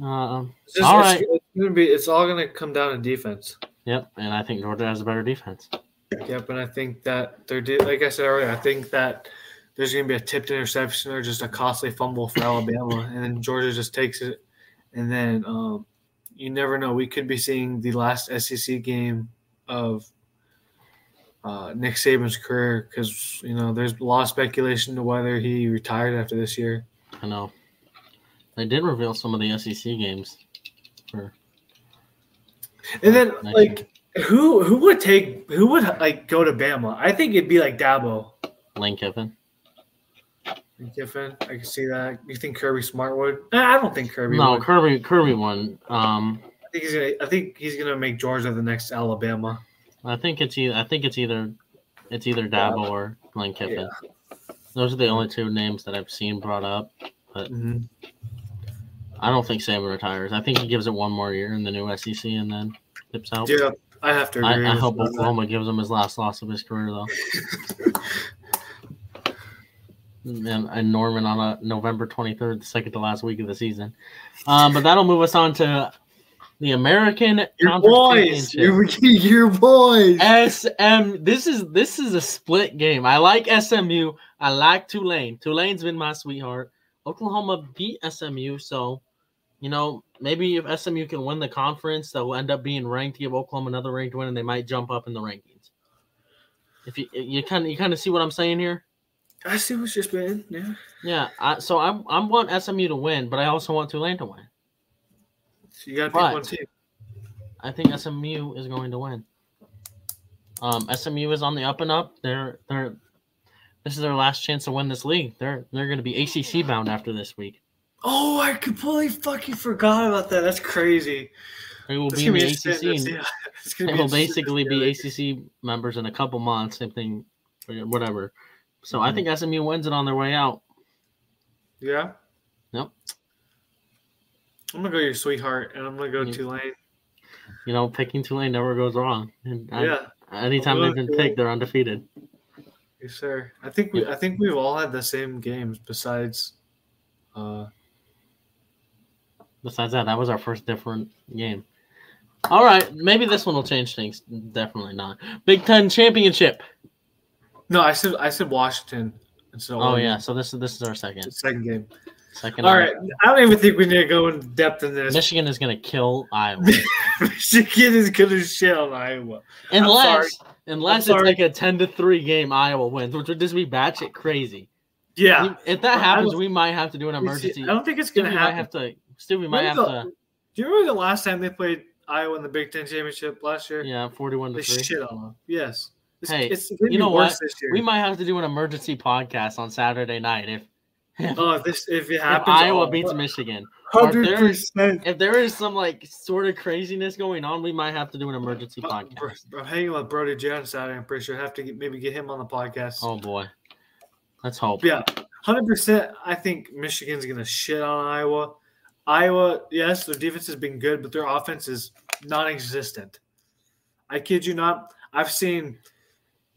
Speaker 1: Um. All
Speaker 2: it's,
Speaker 1: right.
Speaker 2: it's gonna be. It's all gonna come down to defense.
Speaker 1: Yep. And I think Georgia has a better defense.
Speaker 2: Yep, and I think that they're like I said earlier. I think that there's going to be a tipped interception or just a costly fumble for Alabama, and then Georgia just takes it, and then um, you never know. We could be seeing the last SEC game of uh, Nick Saban's career because you know there's a lot of speculation to whether he retired after this year.
Speaker 1: I know. They did reveal some of the SEC games. For
Speaker 2: And then like who who would take who would like go to Bama? I think it'd be like Dabo.
Speaker 1: Lane Kiffin.
Speaker 2: Kiffin, I can see that. You think Kirby Smart would? I don't think Kirby
Speaker 1: No,
Speaker 2: would.
Speaker 1: Kirby. Kirby won. Um.
Speaker 2: I think he's gonna. I think he's gonna make Georgia the next Alabama.
Speaker 1: I think it's either I think it's either it's either Dabo or Lane Kiffin. Those are the only two names that I've seen brought up.
Speaker 2: Mm-hmm.
Speaker 1: I don't think Saban retires. I think he gives it one more year in the new SEC and then dips out.
Speaker 2: Yeah, I have to agree.
Speaker 1: I, I hope
Speaker 2: that.
Speaker 1: Oklahoma gives him his last loss of his career though. and, and Norman on a November twenty third, the second to last week of the season. Um, but that'll move us on to the American
Speaker 2: Your boys, your, your boys.
Speaker 1: SM. This is this is a split game. I like SMU. I like Tulane. Tulane's been my sweetheart. Oklahoma beat SMU, so you know maybe if SMU can win the conference, they'll end up being ranked. Give Oklahoma another ranked win, and they might jump up in the rankings. If you you kind of you kind of see what I'm saying here.
Speaker 2: I see what you're saying. Yeah,
Speaker 1: Yeah, I, so I I want SMU to win, but I also want Tulane to win.
Speaker 2: so you got to pick one team.
Speaker 1: I think SMU is going to win. Um, SMU is on the up and up. They're they're this is their last chance to win this league. They're they're going to be ACC bound after this week.
Speaker 2: Oh, I completely fucking forgot about that. That's crazy.
Speaker 1: They will
Speaker 2: That's
Speaker 1: be in the ACC. And
Speaker 2: gonna
Speaker 1: they will basically be ACC members in a couple months. Same thing, whatever. So I
Speaker 2: Mhm.
Speaker 1: think SMU wins it on their way out.
Speaker 2: Yeah.
Speaker 1: Yep.
Speaker 2: I'm gonna go your sweetheart, and I'm gonna go
Speaker 1: Mm.
Speaker 2: Tulane.
Speaker 1: You know, picking Tulane never goes wrong. And
Speaker 2: yeah,
Speaker 1: anytime
Speaker 2: I'm
Speaker 1: they've been picked, they're undefeated.
Speaker 2: yes, sir. I think we,
Speaker 1: Yeah.
Speaker 2: I think we've all had the same games besides. Uh,
Speaker 1: Besides that, that was our first different game. All right, maybe this one will change things. Definitely not. Big Ten championship.
Speaker 2: no, I said I said Washington. of
Speaker 1: Oh
Speaker 2: Oregon.
Speaker 1: yeah, so this is this is our second
Speaker 2: second game.
Speaker 1: second.
Speaker 2: All right, I don't even think we need to go in depth in this.
Speaker 1: Michigan is gonna kill Iowa
Speaker 2: Michigan is gonna shell Iowa.
Speaker 1: unless unless it's like a ten to three game Iowa wins, which would just be batshit crazy.
Speaker 2: Yeah,
Speaker 1: if that happens, we might have to do an emergency.
Speaker 2: I don't think it's gonna
Speaker 1: we might have to. Stu, we might have
Speaker 2: Remember
Speaker 1: to.
Speaker 2: Do you remember the last time they played Iowa in the Big Ten championship last year?
Speaker 1: Yeah, forty-one
Speaker 2: They
Speaker 1: to three.
Speaker 2: shit on them. Yes. It's,
Speaker 1: Hey,
Speaker 2: it's gonna
Speaker 1: you know
Speaker 2: worse
Speaker 1: what?
Speaker 2: this year.
Speaker 1: We might have to do an emergency podcast on Saturday night if if,
Speaker 2: oh, if this if it
Speaker 1: if
Speaker 2: happens,
Speaker 1: Iowa
Speaker 2: oh,
Speaker 1: beats Michigan.
Speaker 2: hundred percent.
Speaker 1: If there is some like sort of craziness going on, we might have to do an emergency podcast.
Speaker 2: I'm hanging with Brody Jones Saturday. I'm pretty sure I have to get, maybe get him on the podcast.
Speaker 1: Oh boy, let's hope.
Speaker 2: Yeah, hundred percent. I think Michigan's gonna shit on Iowa. Iowa, yes, their defense has been good, but their offense is non-existent. I kid you not. I've seen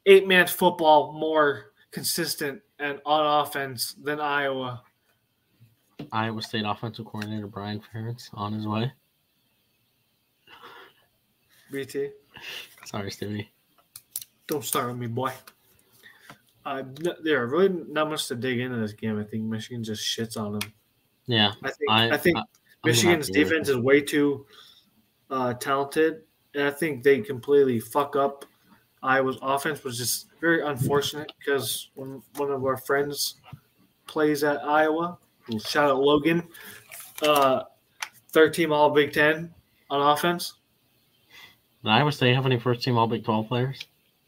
Speaker 2: eight-man football more consistent and on offense than Iowa.
Speaker 1: Iowa State offensive coordinator Brian Ferentz on his way.
Speaker 2: BT,
Speaker 1: Sorry, Stevie.
Speaker 2: don't start with me, boy. Uh, there are really not much to dig into this game. I think Michigan just shits on them.
Speaker 1: Yeah,
Speaker 2: I think
Speaker 1: I,
Speaker 2: I, think
Speaker 1: I-
Speaker 2: Michigan's
Speaker 1: have to agree
Speaker 2: defense is way too uh, talented, and I think they completely fuck up Iowa's offense, which is very unfortunate because when one of our friends plays at Iowa, shout out Logan, uh, third team All Big Ten on offense.
Speaker 1: Iowa State have any first team All Big Twelve players?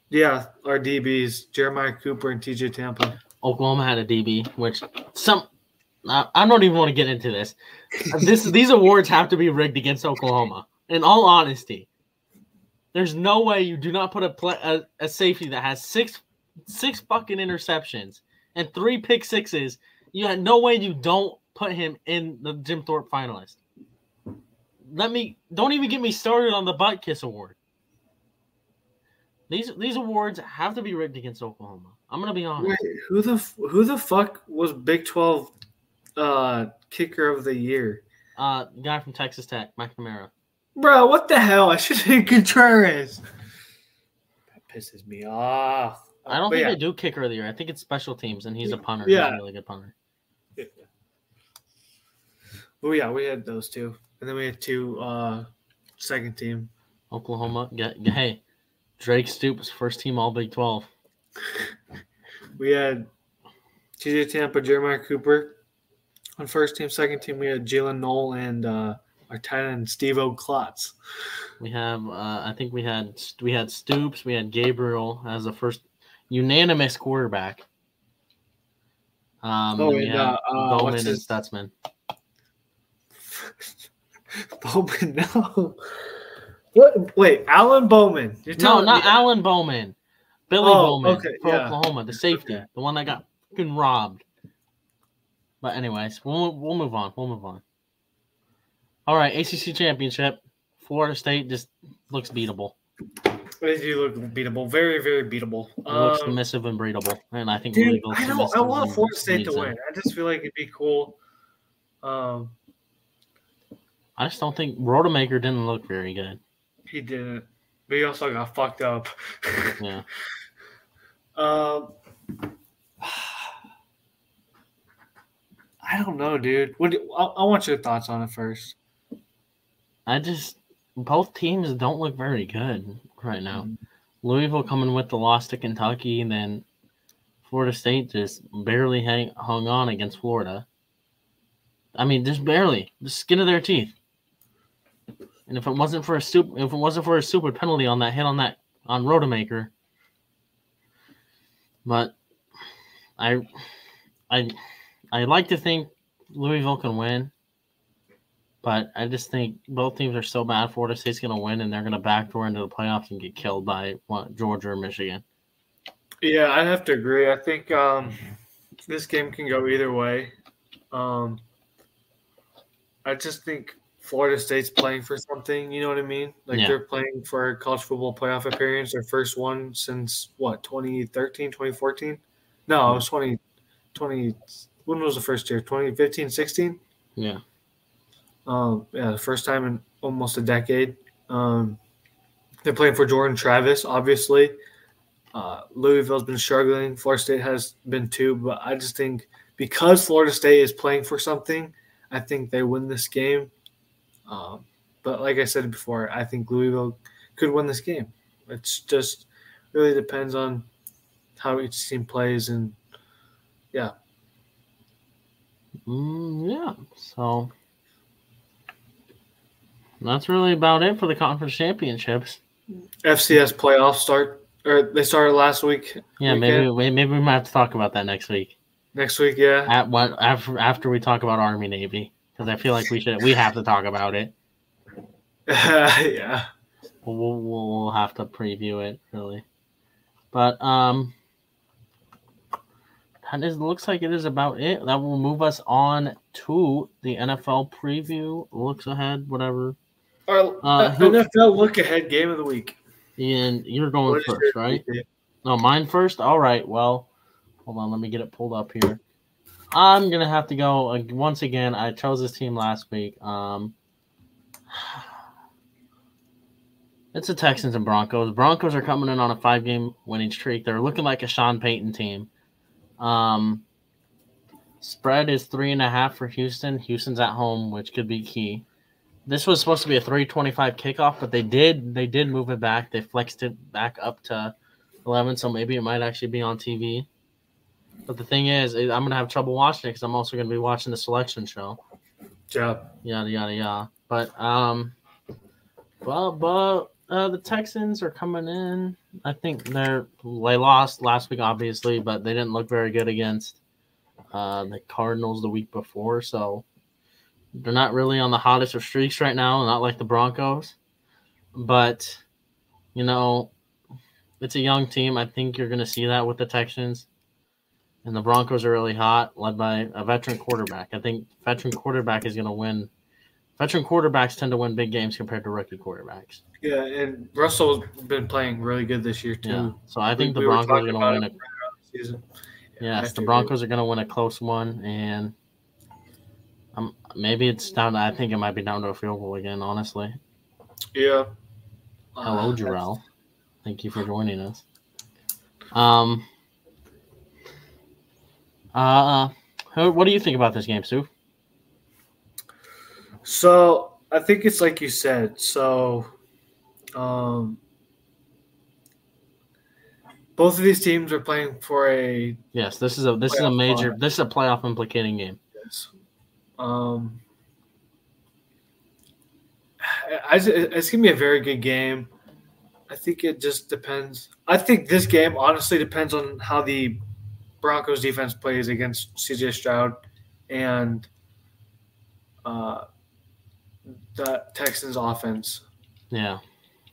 Speaker 2: Yeah, our DBs Jeremiah Cooper and TJ Tampa.
Speaker 1: Oklahoma had a DB, which some I, don't even want to get into this. This these awards have to be rigged against Oklahoma. In all honesty, there's no way you do not put a, play, a a safety that has six six fucking interceptions and three pick sixes. You had no way you don't put him in the Jim Thorpe finalist. Let me don't even get me started on the butt kiss award. These these awards have to be rigged against Oklahoma. I'm gonna be honest.
Speaker 2: Wait, who the who the fuck was Big Twelve uh, kicker of the year?
Speaker 1: Uh, guy from Texas Tech, McNamara.
Speaker 2: Bro, what the hell? I should say Contreras. That pisses me off.
Speaker 1: I don't
Speaker 2: But
Speaker 1: think
Speaker 2: yeah,
Speaker 1: they do kicker of the year. I think it's special teams, and he's a punter.
Speaker 2: Yeah.
Speaker 1: He's a really good punter.
Speaker 2: Oh yeah, we had those two, and then we had two uh, second team.
Speaker 1: Oklahoma, get, hey, Drake Stoops, first team All Big Twelve.
Speaker 2: We had TJ Tampa, Jeremiah Cooper on first team. Second team, we had Jalen Knoll and uh, our tight end Steve Klotz.
Speaker 1: We have, uh, I think we had we had Stoops, we had Gabriel as the first unanimous quarterback. Um,
Speaker 2: Oh, and, uh, uh,
Speaker 1: Bowman and
Speaker 2: his-
Speaker 1: Stutzman.
Speaker 2: Bowman, no. What? Wait, Alan Bowman. You're
Speaker 1: No, not
Speaker 2: me-
Speaker 1: Alan Bowman. Billy
Speaker 2: Oh,
Speaker 1: Bowman
Speaker 2: okay,
Speaker 1: for
Speaker 2: yeah.
Speaker 1: Oklahoma, the safety,
Speaker 2: Okay.
Speaker 1: the one that got fucking robbed. But anyways, we'll we'll move on. We'll move on. All right, ACC championship. Florida State just looks beatable.
Speaker 2: They do look beatable. Very, very beatable.
Speaker 1: It looks
Speaker 2: Um,
Speaker 1: submissive and breedable, and I think
Speaker 2: dude, I don't. I want Florida State to win. I just feel like it'd be cool. Um,
Speaker 1: I just don't think Rodemaker didn't look very good.
Speaker 2: he didn't, but he also got fucked up.
Speaker 1: Yeah,
Speaker 2: Um, I don't know, dude. What? Do, I, I want your thoughts on it first.
Speaker 1: I just both teams don't look very good right now.
Speaker 2: Mm-hmm.
Speaker 1: Louisville coming with the loss to Kentucky, and then Florida State just barely hang, hung on against Florida. I mean, just barely, the skin of their teeth. And if it wasn't for a stupid, if it wasn't for a stupid penalty on that hit on that on Rodemaker, but I, I, I like to think Louisville can win, but I just think both teams are so bad. Florida State's going to win, and they're going to backdoor into the playoffs and get killed by Georgia or Michigan.
Speaker 2: Yeah, I'd have to agree. I think um, this game can go either way. Um, I just think Florida State's playing for something. You know what I mean? Like
Speaker 1: Yeah.
Speaker 2: they're playing for a college football playoff appearance, their first one since what 2013, 2014? No, it was 20, 20 When was the first year? 2015, 16?
Speaker 1: Yeah.
Speaker 2: Um, yeah, the first time in almost a decade. Um, they're playing for Jordan Travis, obviously. Uh, Louisville's been struggling. Florida State has been too, but I just think because Florida State is playing for something, I think they win this game. Um, but like I said before, I think Louisville could win this game. It's just really depends on how each team plays, and
Speaker 1: Mm, yeah. So that's really about it for the conference championships.
Speaker 2: FCS playoffs start or they started last week.
Speaker 1: Yeah, maybe we- maybe we might have to talk about that next week.
Speaker 2: Next week, yeah.
Speaker 1: At what after after we talk about Army Navy because I feel like we should we have to talk about it.
Speaker 2: yeah.
Speaker 1: We'll, we'll we'll have to preview it really, but um, that is looks like it is about it. That will move us on to the NFL preview. Looks ahead, whatever.
Speaker 2: Our
Speaker 1: Uh,
Speaker 2: uh,
Speaker 1: who-
Speaker 2: NFL look ahead game of the week.
Speaker 1: Ian, you're going
Speaker 2: What is
Speaker 1: first,
Speaker 2: your-
Speaker 1: right? No, mine first. All right. Well, hold on. Let me get it pulled up here. I'm gonna have to go uh, once again. I chose this team last week. Um, it's the Texans and Broncos. Broncos are coming in on a five-game winning streak. They're looking like a Sean Payton team. Um, spread is three and a half for Houston. Houston's at home, which could be key. This was supposed to be a 325 kickoff, but they did they did move it back. They flexed it back up to 11, so maybe it might actually be on TV. But the thing is, is I'm gonna have trouble watching it because I'm also gonna be watching the selection show.
Speaker 2: Yeah.
Speaker 1: Yada yada yada. But um, well, but uh, the Texans are coming in. I think they're they lost last week, obviously, but they didn't look very good against uh, the Cardinals the week before. So they're not really on the hottest of streaks right now. Not like the Broncos, but you know, it's a young team. I think you're going to see that with the Texans. And the Broncos are really hot, led by a veteran quarterback. I think veteran quarterback is going to win. Veteran quarterbacks tend to win big games compared to rookie quarterbacks.
Speaker 2: Yeah, and Russell's been playing really good this year too.
Speaker 1: Yeah. So I think
Speaker 2: We-
Speaker 1: the
Speaker 2: we
Speaker 1: Broncos are going to win a
Speaker 2: Season.
Speaker 1: Yes, the. Broncos are going to win a close one, and um, maybe it's down. To, I think it might be down to a field goal again. Honestly,
Speaker 2: Yeah.
Speaker 1: hello,
Speaker 2: Uh,
Speaker 1: Jarrell. Thank you for joining us. Um. Uh, what do you think about this game, Sue?
Speaker 2: So I think it's like you said. So, um, both of these teams are playing for a
Speaker 1: Yes, this is a this is a major this is a playoff implicating game. Yes.
Speaker 2: Um, I, I- it's gonna be a very good game. I think it just depends. I think this game honestly depends on how the Broncos defense plays against CJ Stroud and uh, the Texans offense.
Speaker 1: Yeah,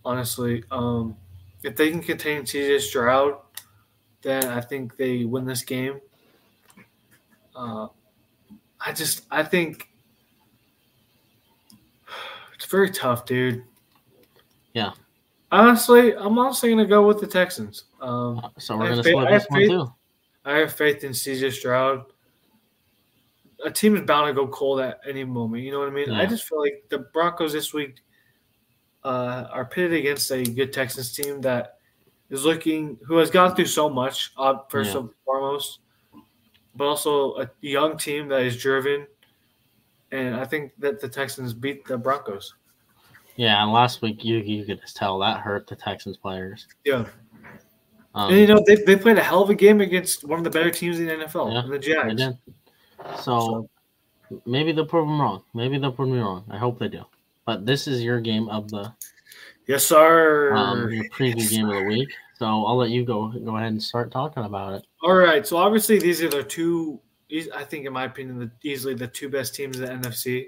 Speaker 2: Honestly, um, if they can contain CJ Stroud, then I think they win this game. Uh, I just I think it's very tough, dude.
Speaker 1: Yeah.
Speaker 2: Honestly, I'm honestly gonna go with the Texans. Um,
Speaker 1: so we're
Speaker 2: I
Speaker 1: going to
Speaker 2: have faith-
Speaker 1: split this one
Speaker 2: faith-
Speaker 1: too.
Speaker 2: I have faith in CJ Stroud. A team is bound to go cold at any moment. You know what I mean? I just feel like the Broncos this week uh, are pitted against a good Texans team that is looking, who has gone through so much, uh, first
Speaker 1: Yeah.
Speaker 2: and foremost, but also a young team that is driven. And I think that the Texans beat the Broncos.
Speaker 1: Yeah, and last week you you could just tell that hurt the Texans players.
Speaker 2: Yeah.
Speaker 1: Um,
Speaker 2: and, you know, they, they played a hell of a game against one of the better teams in the NFL,
Speaker 1: Yeah,
Speaker 2: the Jags.
Speaker 1: Did. So maybe they'll prove them wrong. Maybe they'll prove me wrong. I hope they do. But this is your game of the
Speaker 2: Yes, sir.
Speaker 1: um, your preview game of the week. So I'll let you go go ahead and start talking about it.
Speaker 2: All right. So obviously these are the two I think, in my opinion, the, easily the two best teams in the NFC.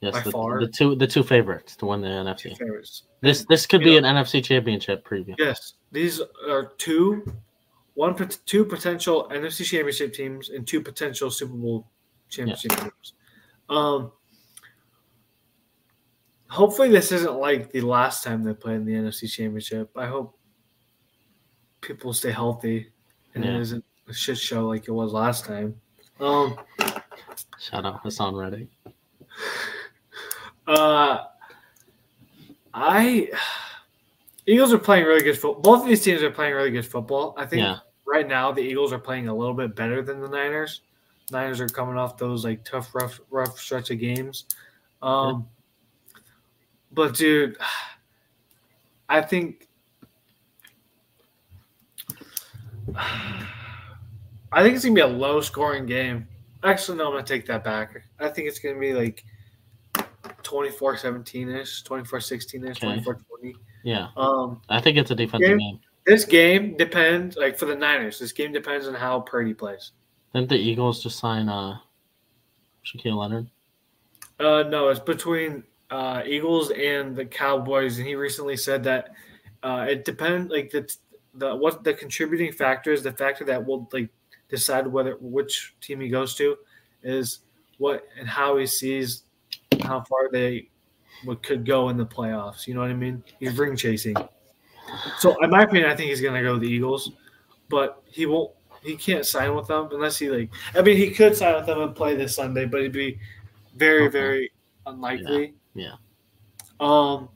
Speaker 1: Yes,
Speaker 2: By
Speaker 1: the,
Speaker 2: far.
Speaker 1: the two the two favorites to win the NFC.
Speaker 2: favorites.
Speaker 1: This this could
Speaker 2: you
Speaker 1: be
Speaker 2: know-
Speaker 1: an NFC Championship preview.
Speaker 2: Yes, these are two, one, two potential NFC Championship teams and two potential Super Bowl championship teams. Um, hopefully, this isn't like the last time they played in the NFC Championship. I hope people stay healthy and
Speaker 1: Yeah.
Speaker 2: it isn't a shit show like it was last time. Um,
Speaker 1: Shout out Haason Reddick.
Speaker 2: Uh, I Eagles are playing really good football. Both of these teams are playing really good football. I think
Speaker 1: Yeah.
Speaker 2: Right now the Eagles are playing a little bit better than the Niners. Niners are coming off those like tough, rough, rough stretch of games. Um, but dude, I think I think it's gonna be a low scoring game. Actually, no, I'm gonna take that back. I think it's gonna be like 24 17 ish, 24 16 ish,
Speaker 1: Okay.
Speaker 2: 24 20.
Speaker 1: Yeah,
Speaker 2: Um,
Speaker 1: I think it's a defensive
Speaker 2: Yeah.
Speaker 1: game.
Speaker 2: This game depends, like for the Niners, this game depends on how Purdy plays.
Speaker 1: Didn't the Eagles just sign uh Shaquille Leonard?
Speaker 2: Uh, no, it's between uh, Eagles and the Cowboys, and he recently said that uh, it depends, like the the what the contributing factor is the factor that will like decide whether which team he goes to is what and how he sees how far they what could go in the playoffs. You know what I mean? He's ring chasing. So, in my opinion, I think he's gonna go with the Eagles, but he won't. He can't sign with them unless he like. I mean, he could sign with them and play this Sunday, but it'd be very,
Speaker 1: Okay.
Speaker 2: very unlikely.
Speaker 1: Yeah.
Speaker 2: Um.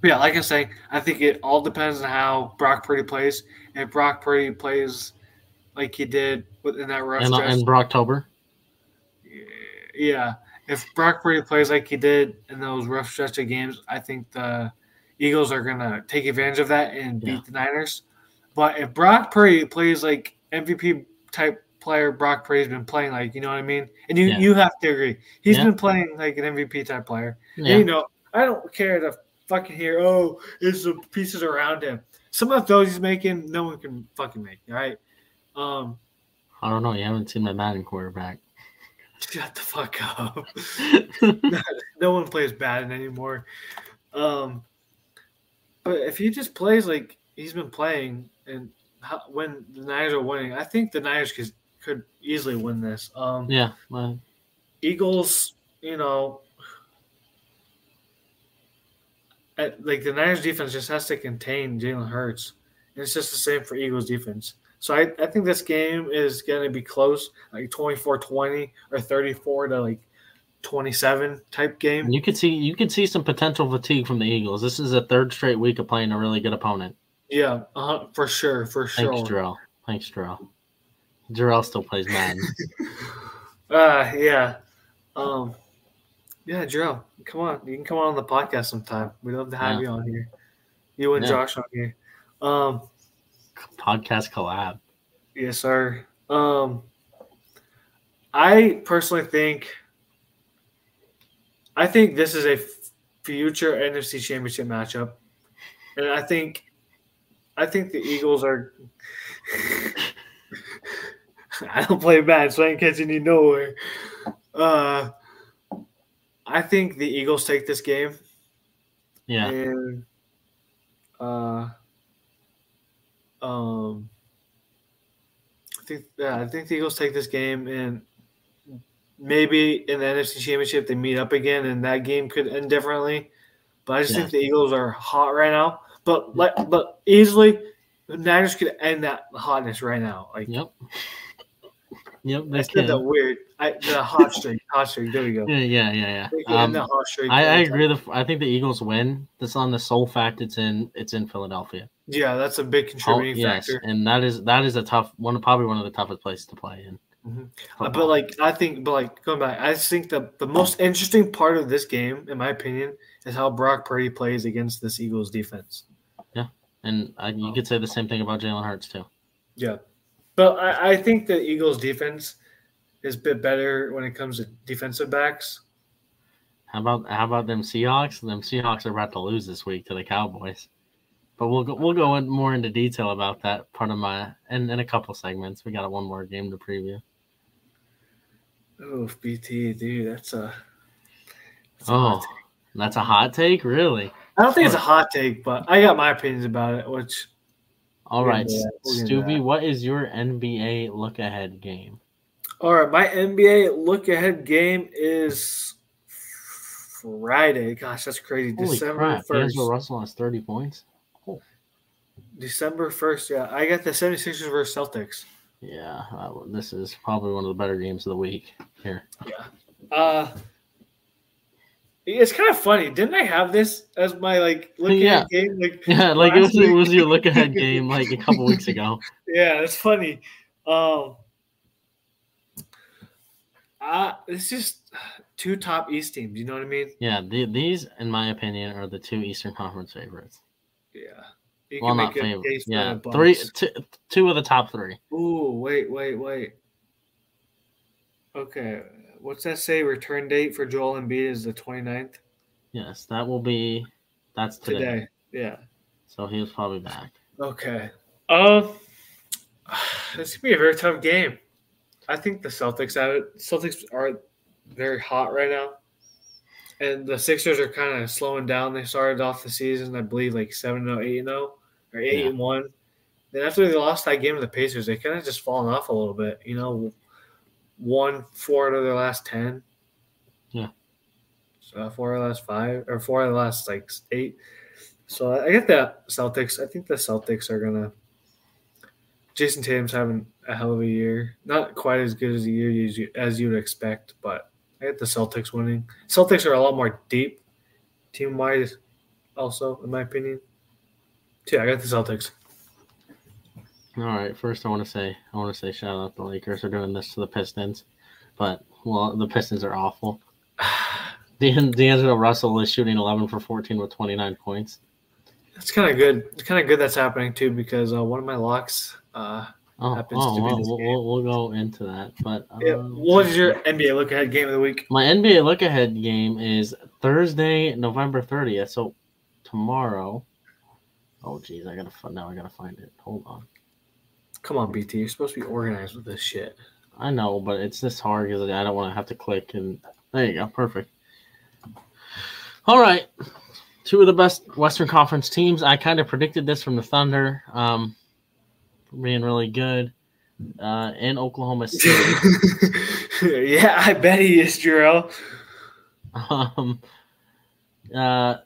Speaker 2: but Yeah, like I say, I think it all depends on how Brock Purdy plays. If Brock Purdy plays like he did within that rush
Speaker 1: And,
Speaker 2: stretch,
Speaker 1: and Brocktober?
Speaker 2: yeah, if Brock Purdy plays like he did in those rough stretch of games, I think the Eagles are gonna take advantage of that and beat the Niners. But if Brock Purdy plays like MVP type player Brock Purdy's been playing like, you know what I mean? And you
Speaker 1: Yeah.
Speaker 2: you have to agree. He's
Speaker 1: Yeah.
Speaker 2: been playing like an MVP type player. And,
Speaker 1: Yeah.
Speaker 2: you know, I don't care to fucking hear, oh, it's the pieces around him. Some of those he's making, no one can fucking make, all right? Um,
Speaker 1: I don't know. You haven't seen my Madden quarterback.
Speaker 2: shut the fuck up. no one plays Madden anymore. Um, but if he just plays like he's been playing, and how, when the Niners are winning, I think the Niners could could easily win this. Um,
Speaker 1: yeah. well,
Speaker 2: Eagles, you know, at, like the Niners defense just has to contain Jalen Hurts, and it's just the same for Eagles defense. So I, I think this game is going to be close, like 24-20 or 34 to like 27 type game.
Speaker 1: You could see you could see some potential fatigue from the Eagles. This is a third straight week of playing a really good opponent.
Speaker 2: Yeah, uh, for sure, for sure.
Speaker 1: Thanks, Jarrell. Thanks, Jarrell. Jarrell still plays Madden.
Speaker 2: Uh, yeah. Um, yeah, Joe, come on. You can come on the podcast sometime. We'd love to have
Speaker 1: Yeah.
Speaker 2: you on here. You and
Speaker 1: Yeah.
Speaker 2: Josh on here. Um,
Speaker 1: Podcast collab.
Speaker 2: yes, sir. Um, I personally think, I think this is a future NFC Championship matchup, and I think, I think the Eagles are. I don't play bad, so I ain't catching you nowhere. Uh, I think the Eagles take this game,
Speaker 1: Yeah.
Speaker 2: and uh, um, I think yeah, I think the Eagles take this game, and maybe in the NFC Championship they meet up again, and that game could end differently. But I just
Speaker 1: Yeah.
Speaker 2: think the Eagles are hot right now. But like, but easily, the Niners could end that hotness right now. Like
Speaker 1: Yep. Yep.
Speaker 2: I
Speaker 1: They
Speaker 2: said that weird. I the hot streak, hot streak. There we go.
Speaker 1: Yeah, yeah, yeah, yeah. Um,
Speaker 2: hot streak
Speaker 1: I, I agree. The I think the Eagles win. This on the sole fact it's in it's in Philadelphia.
Speaker 2: Yeah, that's a big
Speaker 1: Oh,
Speaker 2: contributing
Speaker 1: yes,
Speaker 2: factor.
Speaker 1: and that is that is a tough one. Probably one of the toughest places to play in.
Speaker 2: Mhm. Uh. But like I think, but like going back, I think the the most interesting part of this game, in my opinion, is how Brock Purdy plays against this Eagles defense.
Speaker 1: Yeah, and I, you could say the same thing about Jalen Hurts too.
Speaker 2: Yeah, but I, I think the Eagles defense is a bit better when it comes to defensive backs.
Speaker 1: How about how about them Seahawks? Them Seahawks are about to lose this week to the Cowboys. But we'll go, we'll go in more into detail about that part of my in, in a couple segments. We got one more game to preview.
Speaker 2: Oh, BT, dude, that's a. that's a
Speaker 1: Oh,
Speaker 2: hot take.
Speaker 1: that's a hot take, really.
Speaker 2: I don't think it's a hot take, but I got my opinions about it. Which
Speaker 1: all right,
Speaker 2: We'll
Speaker 1: right,
Speaker 2: get into that. We'll get into
Speaker 1: Stubby, what is your NBA look ahead game?
Speaker 2: all right, my NBA look ahead game is Friday. Gosh, that's crazy.
Speaker 1: Holy
Speaker 2: December first.
Speaker 1: D'Angelo Russell has thirty points.
Speaker 2: December first. Yeah, I got the 76ers versus Celtics.
Speaker 1: Yeah, uh, this is probably one of the better games of the week here. Yeah.
Speaker 2: Uh it's kind of funny. Didn't I have this as my like look
Speaker 1: Yeah.
Speaker 2: game? Like
Speaker 1: Yeah, like it was, it was your look ahead game like a couple weeks ago.
Speaker 2: Yeah, it's funny. Um, uh, it's just two top East teams. You know what I mean?
Speaker 1: Yeah, the, these, in my opinion, are the two Eastern Conference favorites.
Speaker 2: Yeah. You
Speaker 1: Well, not
Speaker 2: a
Speaker 1: favorite.
Speaker 2: case
Speaker 1: Yeah,
Speaker 2: the
Speaker 1: three,
Speaker 2: Bucks.
Speaker 1: two, two of the top three.
Speaker 2: Ooh, wait, wait, wait. Okay, what's that say? Return date for Joel Embiid is the 29th
Speaker 1: Yes, that will be. That's today.
Speaker 2: today. Yeah.
Speaker 1: So he was probably back.
Speaker 2: Okay. Um, this could be a very tough game. I think the Celtics have it. Celtics are very hot right now, and the Sixers are kind of slowing down. They started off the season, I believe, like seven zero, eight zero, or eight
Speaker 1: Yeah.
Speaker 2: and one. Then after they lost that game to the Pacers, they kind of just fallen off a little bit. You know, won four out of their last ten.
Speaker 1: Yeah.
Speaker 2: So four out of the last five, or four out of the last like eight. So I get that Celtics. I think the Celtics are gonna. Jayson Tatum's having a hell of a year. Not quite as good as a year as you, as you'd expect, but I get the Celtics winning. Celtics are a lot more deep, team wise. Also, in my opinion. Yeah, I got the Celtics.
Speaker 1: All right. First, I want to say I want to say shout out the Lakers for doing this to the Pistons, but well, the Pistons are awful. Dan, D'Angelo Russell is shooting 11 for 14 with 29 points.
Speaker 2: It's kind of good. It's kind of good that's happening too because uh, one of my locks. Uh,
Speaker 1: Oh,
Speaker 2: Happens
Speaker 1: oh
Speaker 2: to be this
Speaker 1: we'll,
Speaker 2: game.
Speaker 1: we'll, we'll go into that. But
Speaker 2: yeah,
Speaker 1: um,
Speaker 2: what is your NBA look ahead game of the week?
Speaker 1: my NBA look ahead game is Thursday, November 30th. So tomorrow. Oh, geez, I gotta find now. I gotta find it. Hold on.
Speaker 2: Come on, BT. You're supposed to be organized with this shit.
Speaker 1: I know, but it's this hard because I don't want to have to click. And there you go, perfect. All right, two of the best Western Conference teams. I kind of predicted this from the Thunder, um, being really good uh, in Oklahoma City.
Speaker 2: yeah, I bet he is, Jarrell.
Speaker 1: um, uh,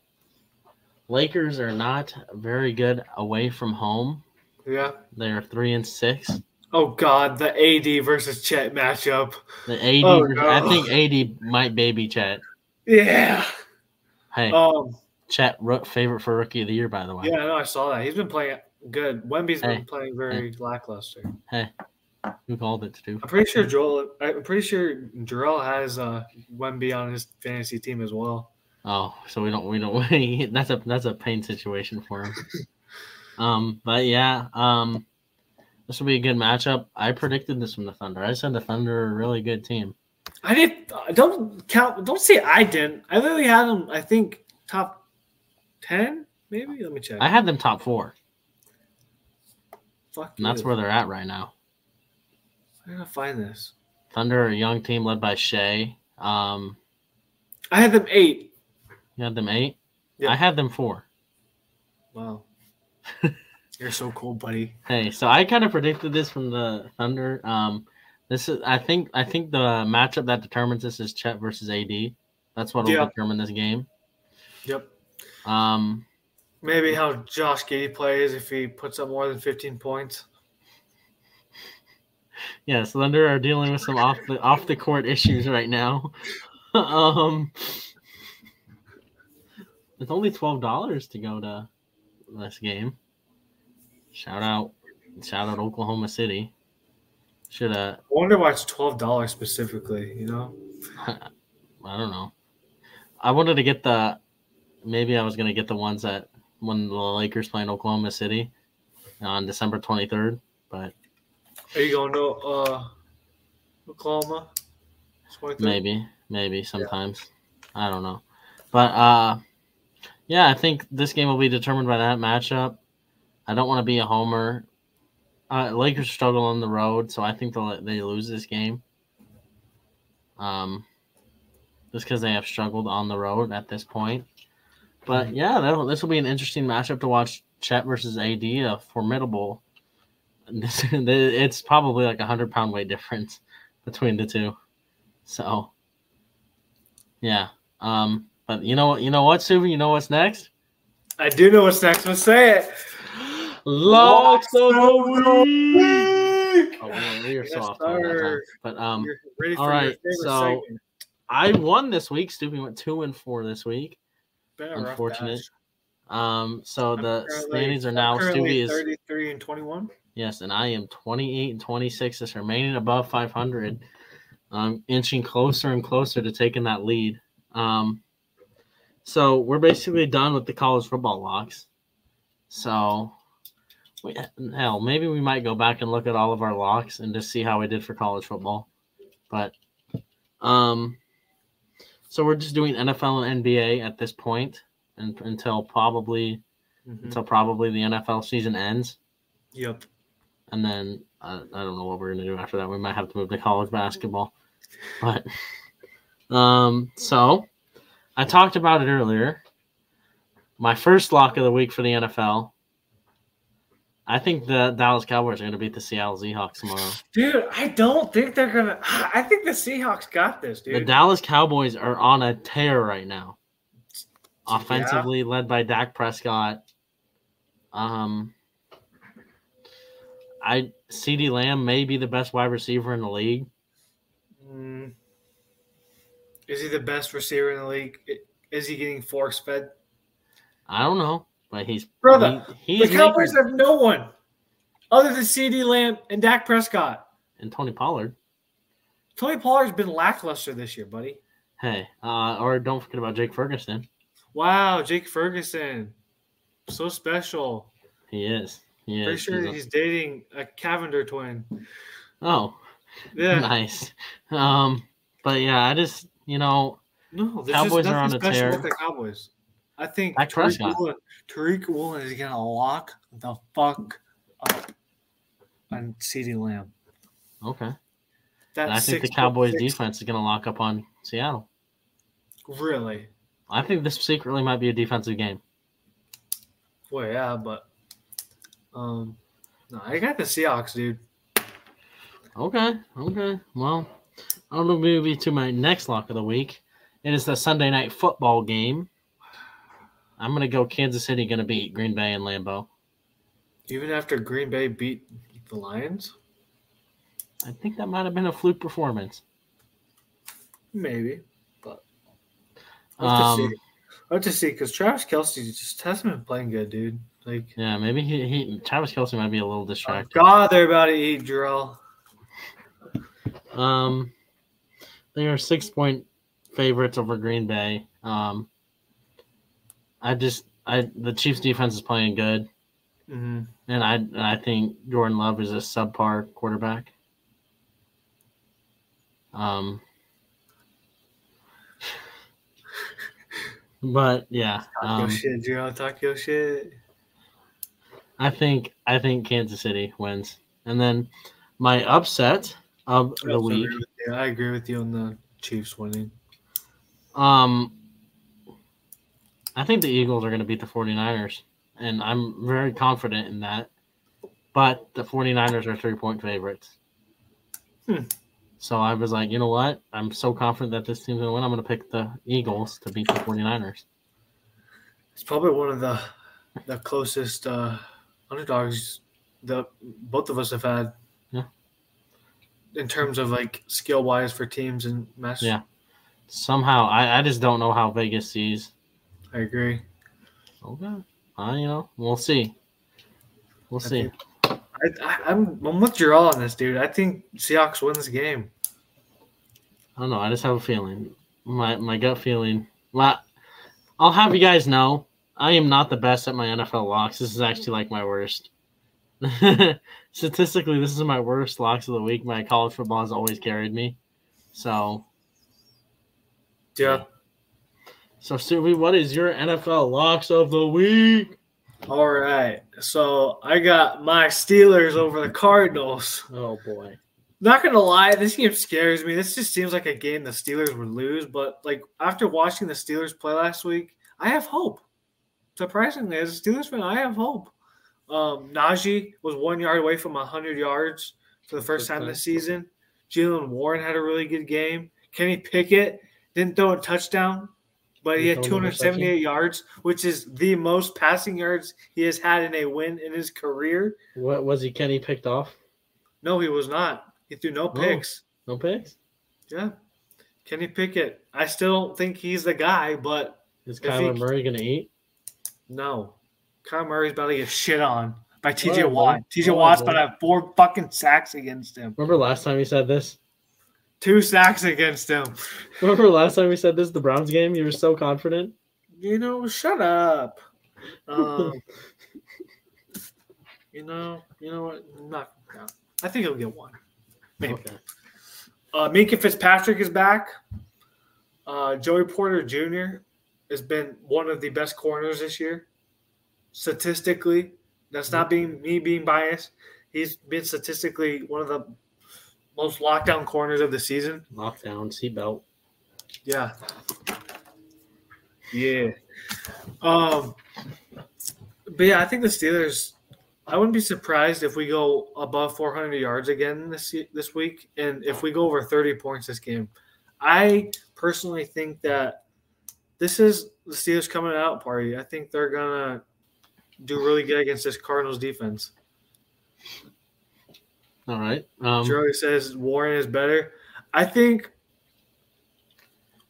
Speaker 1: Lakers are not very good away from home.
Speaker 2: Yeah.
Speaker 1: They are three and six.
Speaker 2: Oh God, the AD versus Chet matchup.
Speaker 1: The AD,
Speaker 2: Oh,
Speaker 1: I
Speaker 2: no.
Speaker 1: think AD might baby Chet.
Speaker 2: Yeah.
Speaker 1: Hey,
Speaker 2: Um.
Speaker 1: Chet, favorite for rookie of the year, by the way.
Speaker 2: Yeah, I know. I saw that. He's been playing good. Wemby's
Speaker 1: Hey.
Speaker 2: been playing very lackluster.
Speaker 1: Hey, who called it to do?
Speaker 2: I'm pretty sure Joel. I'm pretty sure Jarrell has uh, Wemby on his fantasy team as well.
Speaker 1: Oh, so we don't we don't that's a that's a pain situation for him. um, but yeah, um, this will be a good matchup. I predicted this from the Thunder. I said the Thunder are a really good team.
Speaker 2: I did. uh, Don't count. Don't say I didn't. I literally had them. I think top ten, maybe. Let me check.
Speaker 1: I had them top four,
Speaker 2: Fuck
Speaker 1: and that's where they're at right now.
Speaker 2: I gotta find this.
Speaker 1: Thunder, are a young team led by Shai. Um,
Speaker 2: I had them eight.
Speaker 1: You had them eight.
Speaker 2: Yeah.
Speaker 1: I had them four.
Speaker 2: Wow. You're so cool, buddy.
Speaker 1: Hey, so I kind of predicted this from the Thunder. Um, this is I think I think the matchup that determines this is Chet versus AD. That's what will
Speaker 2: Yeah.
Speaker 1: determine this game.
Speaker 2: Yep.
Speaker 1: Um,
Speaker 2: Maybe how Josh Giddey plays if he puts up more than 15 points.
Speaker 1: Yes, Thunder are dealing with some off the off the court issues right now. um, it's only twelve dollars to go to this game. Shout out, shout out Oklahoma City. Should have
Speaker 2: I wonder why it's twelve dollars specifically. You know,
Speaker 1: I don't know. I wanted to get the maybe I was gonna get the ones that when the Lakers play in Oklahoma City on December twenty third, but
Speaker 2: are you going to uh, Oklahoma? 23rd?
Speaker 1: Maybe, maybe sometimes. I don't know. But uh yeah, I think this game will be determined by that matchup. I don't want to be a homer. Uh, Lakers struggle on the road, so I think they they lose this game. Um, just because they have struggled on the road at this point. But yeah, this will be an interesting matchup to watch. Chet versus AD, a formidable. This, it's probably like a hundred pound weight difference between the two. So, yeah. Um, but you know what? You know what, Suvi? You know what's next?
Speaker 2: I do know what's next. Let's say it.
Speaker 1: Locks of the week. Oh, we- we are
Speaker 2: Yes,
Speaker 1: soft on that time. But um,
Speaker 2: You're ready for
Speaker 1: all right, so-
Speaker 2: segment.
Speaker 1: I won this week. Stupid went two and four this week. Unfortunate. Um, so
Speaker 2: I'm
Speaker 1: the standings are now
Speaker 2: currently
Speaker 1: is
Speaker 2: 33 and 21.
Speaker 1: yes, and I am twenty eight and twenty six, just remaining above five hundred. Um, inching closer and closer to taking that lead. Um, so we're basically done with the college football locks. So, we, hell, maybe we might go back and look at all of our locks and just see how we did for college football. But, um, so we're just doing NFL and NBA at this point, and until probably
Speaker 2: Mhm.
Speaker 1: until probably the NFL season ends,
Speaker 2: Yep.
Speaker 1: and then uh, I don't know what we're gonna do after that. We might have to move to college basketball, but um, so I talked about it earlier. My first lock of the week for the NFL. I think the Dallas Cowboys are going to beat the Seattle Seahawks tomorrow.
Speaker 2: Dude, I don't think they're gonna. I think the Seahawks got this, dude. The.
Speaker 1: Dallas Cowboys are on a tear right now. Offensively led by Dak Prescott. Um I CeeDee Lamb may be the best wide receiver in the league.
Speaker 2: Mm. Is he the best receiver in the league? Is he getting force fed?
Speaker 1: I don't know, but he's
Speaker 2: Brother,
Speaker 1: he,
Speaker 2: the
Speaker 1: he's
Speaker 2: Cowboys
Speaker 1: making,
Speaker 2: have no one other than CeeDee Lamb and Dak Prescott.
Speaker 1: and Tony Pollard.
Speaker 2: Tony Pollard's been lackluster this year, buddy.
Speaker 1: Hey, uh, or don't forget about Jake Ferguson.
Speaker 2: Wow, Jake Ferguson, so special.
Speaker 1: He is. He
Speaker 2: Pretty sure
Speaker 1: He's
Speaker 2: he's dating a Cavinder twin.
Speaker 1: oh,
Speaker 2: Yeah,
Speaker 1: nice. Um, but yeah, I just you know
Speaker 2: no,
Speaker 1: Cowboys
Speaker 2: just
Speaker 1: are on a
Speaker 2: special
Speaker 1: tear.
Speaker 2: with the Cowboys. I think
Speaker 1: Dak
Speaker 2: Tariq Woolen, Tariq Woolen is gonna lock the fuck up on CeeDee Lamb.
Speaker 1: okay.
Speaker 2: That
Speaker 1: And I think the Cowboys
Speaker 2: six-
Speaker 1: defense is going to lock up on Seattle.
Speaker 2: Really?
Speaker 1: I think this secretly might be a defensive game.
Speaker 2: Well, yeah, but um, no, I got the Seahawks, dude.
Speaker 1: Okay, okay. Well, I'll move you to my next lock of the week. It is the Sunday night football game. I'm gonna go Kansas City gonna beat Green Bay and Lambeau.
Speaker 2: Even after Green Bay beat the Lions,
Speaker 1: I think that might have been a fluke performance.
Speaker 2: maybe. But I'll have to
Speaker 1: Um,
Speaker 2: see. I'll have to see because Travis Kelce just hasn't been playing good, dude. Like,
Speaker 1: yeah, maybe he, he Travis Kelce might be a little distracted.
Speaker 2: God, they're about to eat Jarrell.
Speaker 1: Um, they are six point favorites over Green Bay. Um, I just I the Chiefs defense is playing good,
Speaker 2: Mm-hmm.
Speaker 1: and I and I think Jordan Love is a subpar quarterback. Um, but yeah,
Speaker 2: Talk your
Speaker 1: um,
Speaker 2: shit, Jarrell. Talk your shit.
Speaker 1: I think I think Kansas City wins, and then my upset of
Speaker 2: I
Speaker 1: the
Speaker 2: also
Speaker 1: week.
Speaker 2: agree with you. I agree with you on the Chiefs winning.
Speaker 1: Um, I think the Eagles are going to beat the 49ers, and I'm very confident in that. But the 49ers are three point favorites.
Speaker 2: Hmm.
Speaker 1: So I was like, you know what? I'm so confident that this team's going to win. I'm going to pick the Eagles to beat the 49ers.
Speaker 2: It's probably one of the the closest uh, underdogs that both of us have had. In terms of like skill wise for teams and match.
Speaker 1: Yeah. Somehow, I, I just don't know how Vegas sees.
Speaker 2: I agree.
Speaker 1: Okay. Uh, you know, we'll see. We'll
Speaker 2: I
Speaker 1: see.
Speaker 2: think- I, I, I'm I'm with Jarrell on this, dude. I think Seahawks win this game.
Speaker 1: I don't know. I just have a feeling. My my gut feeling. Well, I'll have you guys know. I am not the best at my NFL locks. This is actually like my worst. Statistically, this is my worst locks of the week. My college football has always carried me. So,
Speaker 2: Yeah.
Speaker 1: so Subi, what is your NFL locks of the week?
Speaker 2: All right. So I got my Steelers over the Cardinals.
Speaker 1: Oh boy.
Speaker 2: Not gonna lie, this game scares me. This just seems like a game the Steelers would lose. But like after watching the Steelers play last week, I have hope. Surprisingly, as a Steelers fan, I have hope. Um, Najee was one yard away from hundred yards for the first time this season. Jaylen Warren had a really good game. Kenny Pickett didn't throw a touchdown, but he had 278 yards, which is the most passing yards he has had in a win in his career.
Speaker 1: What was he? Kenny picked off?
Speaker 2: No, he was not. He threw no picks.
Speaker 1: No, no picks.
Speaker 2: Yeah, Kenny Pickett. I still think he's the guy, but
Speaker 1: is Kyler he, Murray gonna eat?
Speaker 2: No, Kyler Murray's about to get shit on by TJ right, Watt. TJ Watt's about to have four fucking sacks against him.
Speaker 1: Remember last time you said this?
Speaker 2: Two sacks against him.
Speaker 1: Remember last time we said this the Browns game? You were so confident.
Speaker 2: You know, shut up. Um, you know, you know what? not. I think he'll get one. Maybe. Okay. Uh, Minkah Fitzpatrick is back. Uh, Joey Porter Jr. has been one of the best corners this year. Statistically, that's not being me being biased. He's been statistically one of the most lockdown corners of the season.
Speaker 1: Lockdown, seatbelt.
Speaker 2: Yeah. Yeah. Um but yeah, I think the Steelers I wouldn't be surprised if we go above 400 yards again this this week and if we go over 30 points this game. I personally think that this is the Steelers coming out party. I think they're going to do really good against this Cardinals defense.
Speaker 1: All right. Um,
Speaker 2: Charlie says Warren is better. I think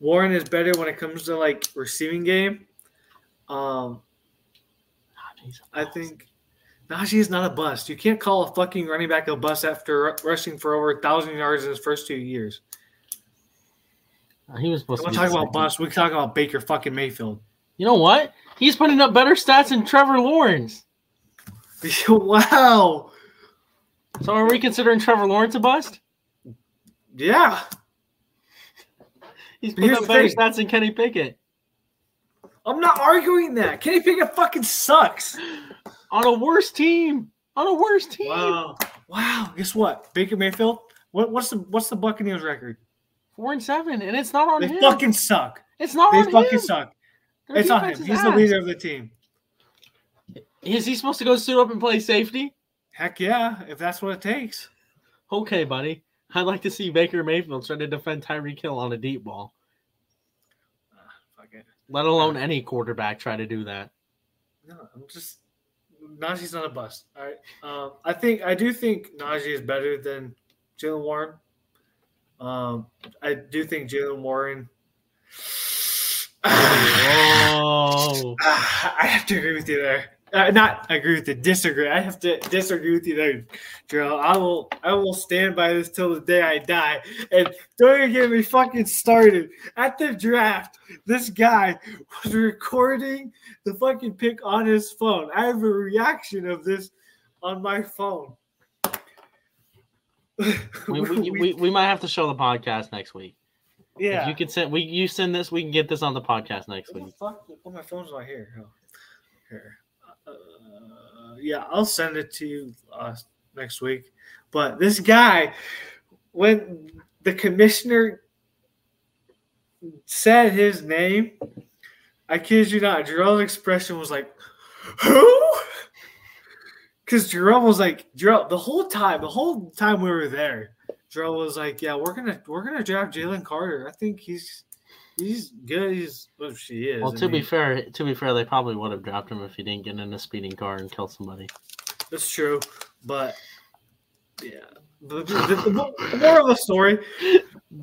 Speaker 2: Warren is better when it comes to like receiving game. Um, I think Najee is not a bust. You can't call a fucking running back a bust after rushing for over a thousand yards in his first two years.
Speaker 1: Uh, he was supposed
Speaker 2: to. talk about bust. We can talk about Baker fucking Mayfield.
Speaker 1: You know what? He's putting up better stats than Trevor Lawrence.
Speaker 2: wow.
Speaker 1: So are we considering Trevor Lawrence a bust?
Speaker 2: Yeah.
Speaker 1: He's putting up better stats than Kenny Pickett.
Speaker 2: I'm not arguing that. Kenny Pickett fucking sucks.
Speaker 1: On a worse team. On a worse team.
Speaker 2: Wow. Wow. Guess what? Baker Mayfield. What, what's the what's the Buccaneers record?
Speaker 1: Four and seven, and it's not on
Speaker 2: they
Speaker 1: him.
Speaker 2: They fucking suck.
Speaker 1: It's not
Speaker 2: they
Speaker 1: on
Speaker 2: him. They fucking
Speaker 1: suck.
Speaker 2: Their it's on him. He's ass. the leader of the team.
Speaker 1: Is he supposed to go suit up and play safety?
Speaker 2: Heck yeah, if that's what it takes.
Speaker 1: Okay, buddy. I'd like to see Baker Mayfield try to defend Tyreek Hill on a deep ball. Uh, fuck it. Let alone uh, any quarterback try to do that.
Speaker 2: No, I'm just Najee's not a bust. All right. Um, I think I do think Najee is better than Jaylen Warren. Um, I do think Jaylen Warren.
Speaker 1: Oh.
Speaker 2: I have to agree with you there uh, not agree with you, disagree. I have to disagree with you there, Drill. I will I will stand by this till the day I die. And don't even get me fucking started. At the draft, this guy was recording the fucking pick on his phone. I have a reaction of this on my phone.
Speaker 1: we, we, we, we might have to show the podcast next week.
Speaker 2: Yeah.
Speaker 1: If you can send we you send this, we can get this on the podcast next
Speaker 2: what
Speaker 1: week.
Speaker 2: Fuck? Well, my phone's not here. Oh, here yeah, I'll send it to you uh, next week. But this guy, when the commissioner said his name, I kid you not, Jerome's expression was like, "Who?" Because Jerome was like, Jerome, the whole time, the whole time we were there, Jerome was like, "Yeah, we're gonna we're gonna draft Jalen Carter. I think he's he's good. He's well, she is.
Speaker 1: Well, to I mean, be fair, to be fair, they probably would have dropped him if he didn't get in a speeding car and kill somebody.
Speaker 2: That's true, but yeah, the, the, the, moral of the story.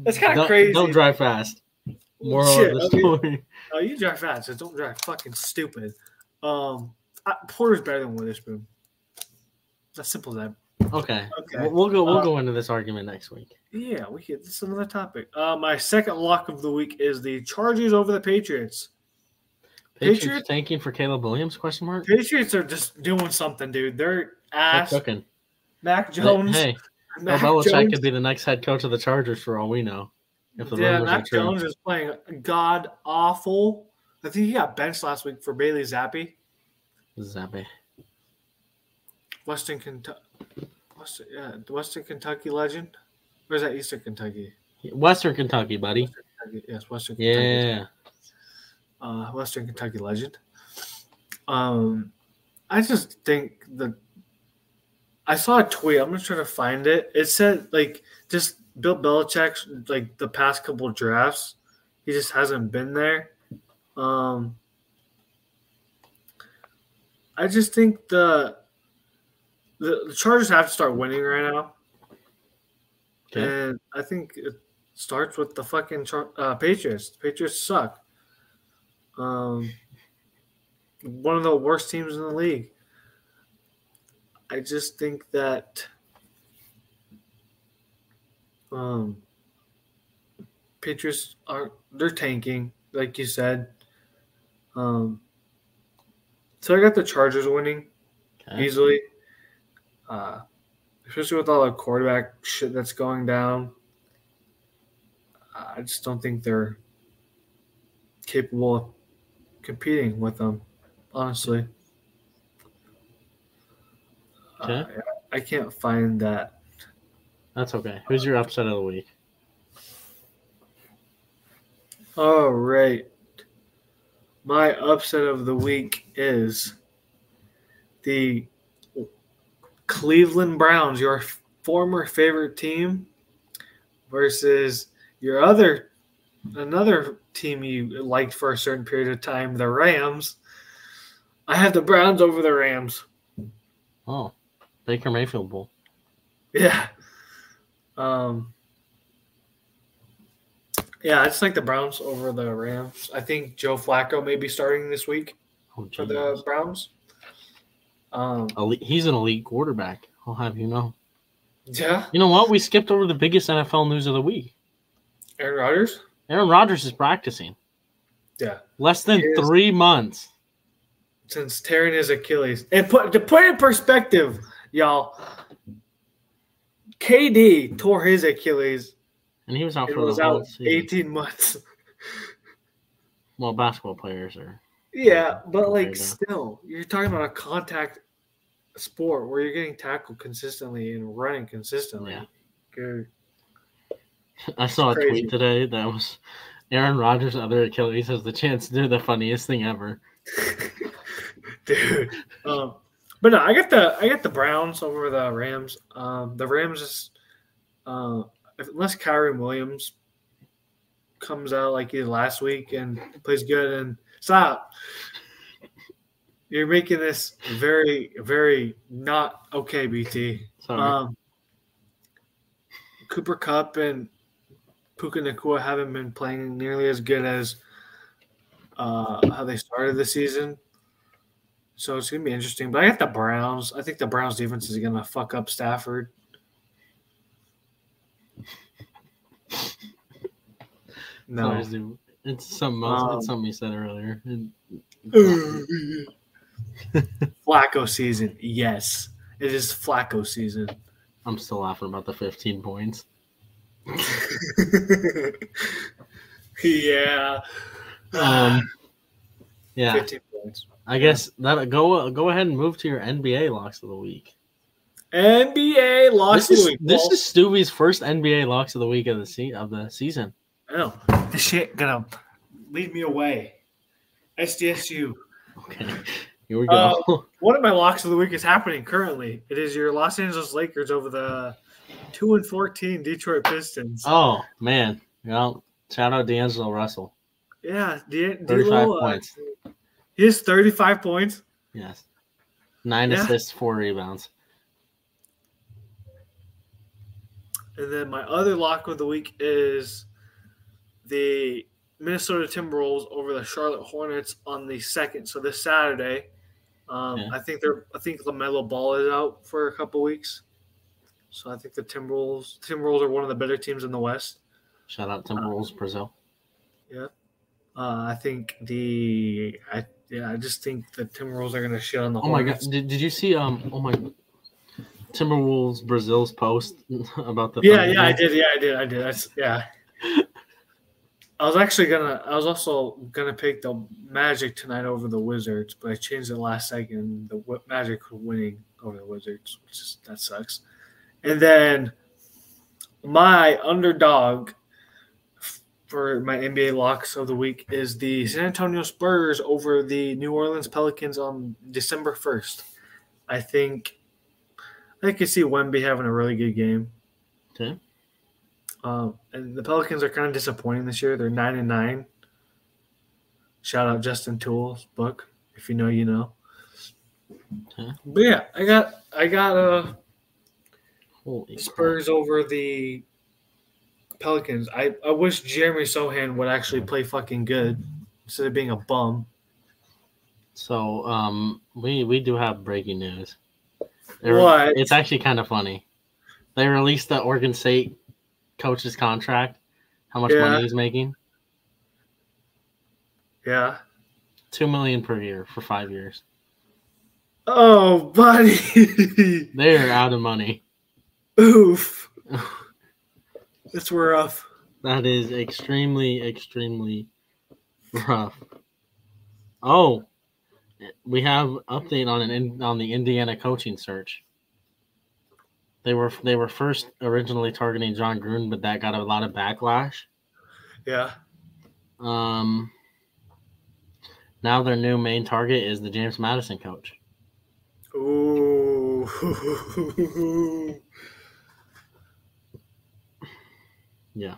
Speaker 2: It's kind of crazy.
Speaker 1: Don't drive fast. Moral Shit, of the story.
Speaker 2: oh, you drive fast, so don't drive fucking stupid. Um, I, Porter's better than Witherspoon. It's as simple as that.
Speaker 1: Okay. Okay. We'll go. We'll uh, go into this argument next week.
Speaker 2: Yeah, we could. This is another topic. Uh, my second lock of the week is the Chargers over the Patriots.
Speaker 1: Patriots, Patriots tanking for Caleb Williams? Question mark.
Speaker 2: Patriots are just doing something, dude. They're ass.
Speaker 1: They're cooking.
Speaker 2: Mac Jones.
Speaker 1: Hey, Mac Belichick Jones. could be the next head coach of the Chargers for all we know.
Speaker 2: If the yeah, Mac Jones is playing god awful. I think he got benched last week for Bailey Zappe.
Speaker 1: Zappe.
Speaker 2: Western Kentucky. Western, yeah, Western Kentucky legend. Where's that Eastern Kentucky?
Speaker 1: Western Kentucky, buddy.
Speaker 2: Kentucky. Yes, Western Kentucky.
Speaker 1: Yeah.
Speaker 2: uh, Western Kentucky legend. Um, I just think the. I saw a tweet. I'm just trying to find it. It said like just Bill Belichick's like the past couple drafts, he just hasn't been there. Um, I just think the the, the Chargers have to start winning right now,
Speaker 1: Okay.
Speaker 2: and I think it starts with the fucking Char- uh, Patriots. The Patriots suck. Um, one of the worst teams in the league. I just think that um, Patriots are they're tanking, like you said. Um, so I got the Chargers winning
Speaker 1: Okay.
Speaker 2: easily, uh, especially with all the quarterback shit that's going down. I just don't think they're capable of competing with them, honestly.
Speaker 1: Okay.
Speaker 2: Uh, I can't find that.
Speaker 1: That's okay. Who's your upset of the week?
Speaker 2: All right. My upset of the week is the Cleveland Browns, your former favorite team, versus your other another team you liked for a certain period of time, the Rams. I have the Browns over the Rams.
Speaker 1: Oh, Baker Mayfield Bowl.
Speaker 2: Yeah. Um Yeah, I just like the Browns over the Rams. I think Joe Flacco may be starting this week
Speaker 1: Oh,
Speaker 2: for the. Browns. Um
Speaker 1: Elite, he's an elite quarterback. I'll have you know.
Speaker 2: yeah,
Speaker 1: You know what? We skipped over the biggest NFL news of the week.
Speaker 2: Aaron Rodgers.
Speaker 1: Aaron Rodgers is practicing.
Speaker 2: Yeah.
Speaker 1: Less than three months.
Speaker 2: Since tearing his Achilles. And put to put it in perspective, y'all. KD tore his Achilles
Speaker 1: And he was out for
Speaker 2: was out. 18 months.
Speaker 1: Well, basketball players are.
Speaker 2: Yeah, but like
Speaker 1: go.
Speaker 2: still, you're talking about a contact sport where you're getting tackled consistently and running consistently.
Speaker 1: Yeah.
Speaker 2: Good.
Speaker 1: I saw a tweet today that was Aaron Rodgers' other Achilles has the chance to do the funniest thing ever.
Speaker 2: Dude. Um, but no, I got the I got the Browns over the Rams. Um, the Rams is uh, unless Kyren Williams comes out like he did last week and plays good and stop. You're making this very, very not okay, BT.
Speaker 1: Sorry.
Speaker 2: Um, Cooper Kupp and Puka Nacua haven't been playing nearly as good as uh, how they started the season. So it's gonna be interesting. But I got the Browns. I think the Browns defense is gonna fuck up Stafford. No.
Speaker 1: It's something else.
Speaker 2: Um,
Speaker 1: it's something you said earlier.
Speaker 2: Flacco season. Yes. It is Flacco season.
Speaker 1: I'm still laughing about the 15 points.
Speaker 2: yeah.
Speaker 1: Um, yeah,
Speaker 2: 15 points.
Speaker 1: I guess that go go ahead and move to your NBA locks of the week.
Speaker 2: NBA locks
Speaker 1: This is
Speaker 2: the week.
Speaker 1: this is Stuvie's first NBA locks of the week of the se- of the season.
Speaker 2: I know. This shit gonna lead me away. SDSU.
Speaker 1: Okay, here we go.
Speaker 2: Uh, One of my locks of the week is happening currently. It is your Los Angeles Lakers over the two and fourteen Detroit Pistons.
Speaker 1: oh man, well, shout out D'Angelo Russell,
Speaker 2: yeah, D-
Speaker 1: 35
Speaker 2: D'Lo, uh,
Speaker 1: points.
Speaker 2: He has thirty-five points.
Speaker 1: Yes, nine
Speaker 2: Yeah.
Speaker 1: assists, four rebounds.
Speaker 2: And then my other lock of the week is the Minnesota Timberwolves over the Charlotte Hornets on the second. So this Saturday, um,
Speaker 1: Yeah.
Speaker 2: I think they're. I think Lamelo Ball is out for a couple weeks. So I think the Timberwolves. Timberwolves are one of the better teams in the West.
Speaker 1: Shout out Timberwolves Brazil.
Speaker 2: Uh, I think the. I yeah. I just think the Timberwolves are going to shit on the
Speaker 1: Oh my god,
Speaker 2: Hornets.
Speaker 1: did, did you see um? Oh my, Timberwolves Brazil's post about the
Speaker 2: Yeah, yeah, I did. Yeah, I did. I did. That's yeah. I was actually gonna. I was also gonna pick the Magic tonight over the Wizards, but I changed it last second. The Magic winning over the Wizards, which is that sucks. And then my underdog for my NBA locks of the week is the San Antonio Spurs over the New Orleans Pelicans on December 1st. I think I can see Wemby having a really good game.
Speaker 1: Okay.
Speaker 2: Um, and the Pelicans are kind of disappointing this year. They're nine and nine. Shout out Justin Toole's book. If you know, you know.
Speaker 1: Okay.
Speaker 2: But yeah, I got I got uh
Speaker 1: Holy
Speaker 2: Spurs over the Pelicans. I, I wish Jeremy Sochan would actually play fucking good instead of being a bum.
Speaker 1: So um we we do have breaking news.
Speaker 2: What?
Speaker 1: It's actually kind of funny. They released the Oregon State coach's contract. How much
Speaker 2: Yeah.
Speaker 1: money he's making?
Speaker 2: Yeah.
Speaker 1: Two million per year for five years.
Speaker 2: Oh, buddy.
Speaker 1: They're out of money.
Speaker 2: Oof. That's rough.
Speaker 1: That is extremely, extremely rough. Oh, we have update on an on the Indiana coaching search. They were they were first originally targeting Jon Gruden, but that got a lot of backlash.
Speaker 2: Yeah.
Speaker 1: Um, now their new main target is the James Madison coach.
Speaker 2: Ooh.
Speaker 1: Yeah.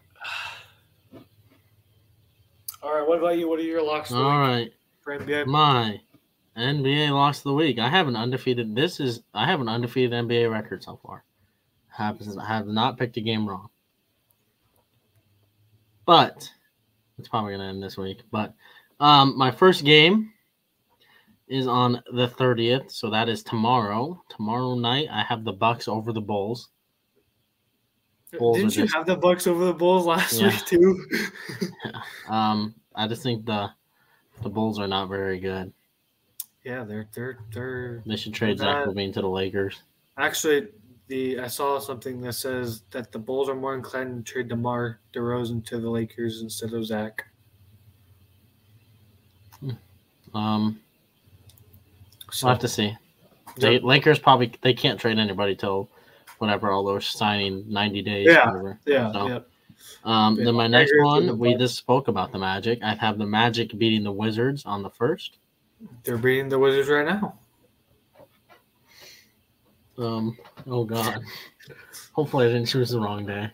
Speaker 2: All right. What about you? What are your locks
Speaker 1: All right,
Speaker 2: NBA?
Speaker 1: my NBA loss of the week. I have an undefeated. This is I have an undefeated NBA record so far. Have have not picked a game wrong. But it's probably gonna end this week. But um, my first game is on the thirtieth, so that is tomorrow. Tomorrow night, I have the Bucks over the Bulls. Bulls
Speaker 2: Didn't you
Speaker 1: just-
Speaker 2: have the Bucks over the Bulls last
Speaker 1: Yeah.
Speaker 2: week too? yeah.
Speaker 1: Um, I just think the the Bulls are not very good.
Speaker 2: yeah, they're they're they're
Speaker 1: They should trade Zach LaVine to the Lakers.
Speaker 2: actually the I saw something that says that the Bulls are more inclined to trade DeMar DeRozan to the Lakers instead of Zach.
Speaker 1: Um,
Speaker 2: So
Speaker 1: we'll have to see. They,
Speaker 2: Yep.
Speaker 1: Lakers probably they can't trade anybody till whatever all those signing ninety days.
Speaker 2: Yeah.
Speaker 1: Whatever.
Speaker 2: yeah,
Speaker 1: So,
Speaker 2: yeah.
Speaker 1: Um, then my next
Speaker 2: the
Speaker 1: one, we just spoke about the Magic. I have the Magic beating the Wizards on the first.
Speaker 2: They're beating the Wizards right now.
Speaker 1: Um, oh god. Hopefully I didn't choose the wrong day.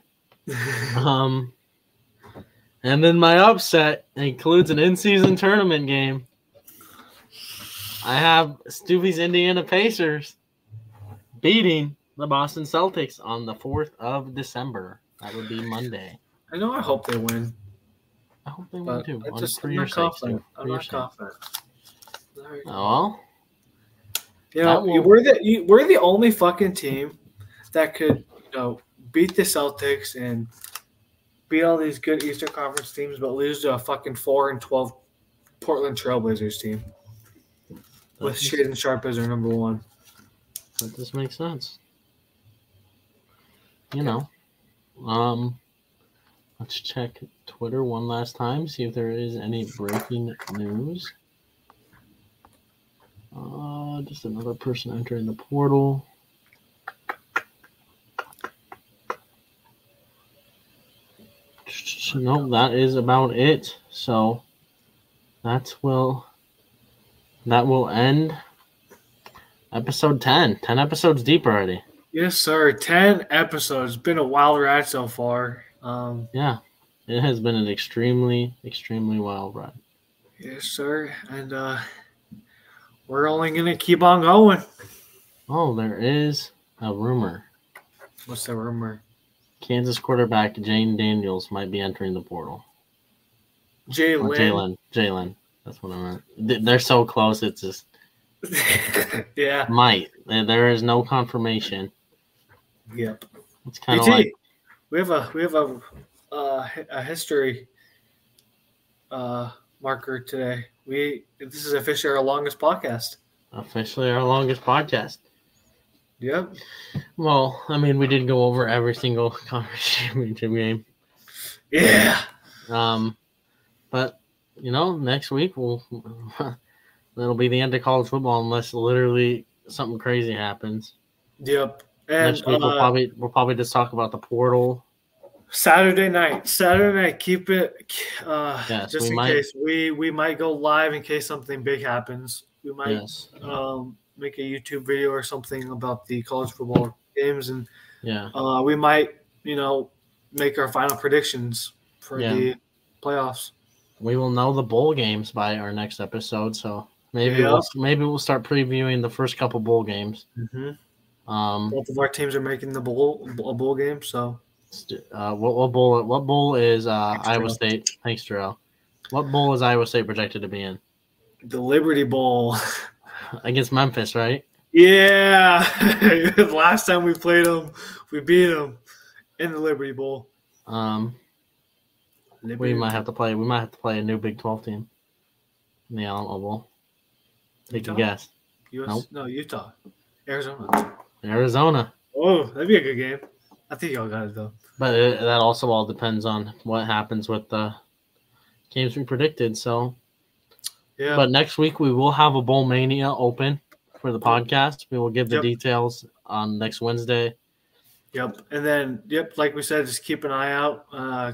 Speaker 1: Um, and then my upset includes an in-season tournament game. I have Stuvie's Indiana Pacers beating the Boston Celtics on the fourth of December. That would be Monday.
Speaker 2: I know. I hope they win,
Speaker 1: I hope they win
Speaker 2: but
Speaker 1: too.
Speaker 2: I
Speaker 1: on-
Speaker 2: just
Speaker 1: for
Speaker 2: I'm not confident. I'm not confident. Right.
Speaker 1: Oh, well,
Speaker 2: You know, we're the you- we're the only fucking team that could you know beat the Celtics and beat all these good Eastern Conference teams, but lose to a fucking four and twelve Portland Trailblazers team with Shaedon Sharpe as our number one.
Speaker 1: that just makes sense. You know, um, let's check Twitter one last time, see if there is any breaking news. Uh, just another person entering the portal. No, that is about it. So that will that will end episode 10. 10 episodes deep already.
Speaker 2: Yes, sir. Ten episodes. Been a wild ride so far. Um,
Speaker 1: Yeah. It has been an extremely, extremely wild ride.
Speaker 2: yes, sir. And uh, we're only gonna keep on going.
Speaker 1: Oh, there is a rumor.
Speaker 2: What's the rumor?
Speaker 1: Kansas quarterback Jane Daniels might be entering the portal.
Speaker 2: Lynn.
Speaker 1: Jalen. Jalen. That's what I meant. They- They're so close. It's just
Speaker 2: yeah.
Speaker 1: might. There- There is no confirmation.
Speaker 2: Yep.
Speaker 1: It's kind of like
Speaker 2: we have a we have a uh, a history uh, marker today. We this is officially our longest podcast.
Speaker 1: officially our longest podcast.
Speaker 2: Yep.
Speaker 1: Well, I mean, we did go over every single conference championship game.
Speaker 2: Yeah.
Speaker 1: Um, but you know, next week we'll that'll be the end of college football unless literally something crazy happens.
Speaker 2: Yep. And
Speaker 1: next week we'll
Speaker 2: uh,
Speaker 1: probably we'll probably just talk about the portal
Speaker 2: Saturday night. Saturday night. Keep it. Uh,
Speaker 1: Yes,
Speaker 2: just in
Speaker 1: might-
Speaker 2: case we we might go live in case something big happens. We might
Speaker 1: Yes.
Speaker 2: um, make a YouTube video or something about the college football games, and
Speaker 1: Yeah.
Speaker 2: uh, we might you know make our final predictions for
Speaker 1: Yeah.
Speaker 2: the playoffs.
Speaker 1: We will know the bowl games by our next episode, so maybe
Speaker 2: Yeah.
Speaker 1: we'll maybe we'll start previewing the first couple bowl games.
Speaker 2: Mm-hmm.
Speaker 1: Um,
Speaker 2: Both of our teams are making the bowl a bowl game, so
Speaker 1: uh, what, what bowl? What bowl is uh,
Speaker 2: Thanks,
Speaker 1: Iowa. State? Thanks, Terrell. What bowl is Iowa State projected to be in
Speaker 2: the Liberty Bowl.
Speaker 1: against Memphis? Right?
Speaker 2: yeah, last time we played them, we beat them in the Liberty Bowl.
Speaker 1: Um, we
Speaker 2: Liberty
Speaker 1: might have to play. We might have to play a new Big Twelve team in the Alamo Bowl. Take a guess.
Speaker 2: US,
Speaker 1: Nope.
Speaker 2: No, Utah, Arizona.
Speaker 1: Arizona.
Speaker 2: Oh, that'd be a good game. I think y'all got it though.
Speaker 1: But it, that also all depends on what happens with the games we predicted. So,
Speaker 2: Yeah,
Speaker 1: but next week we will have a Bowl Mania open for the podcast. We will give the
Speaker 2: Yep.
Speaker 1: details on next Wednesday.
Speaker 2: yep. And then, yep, like we said, just keep an eye out. Uh,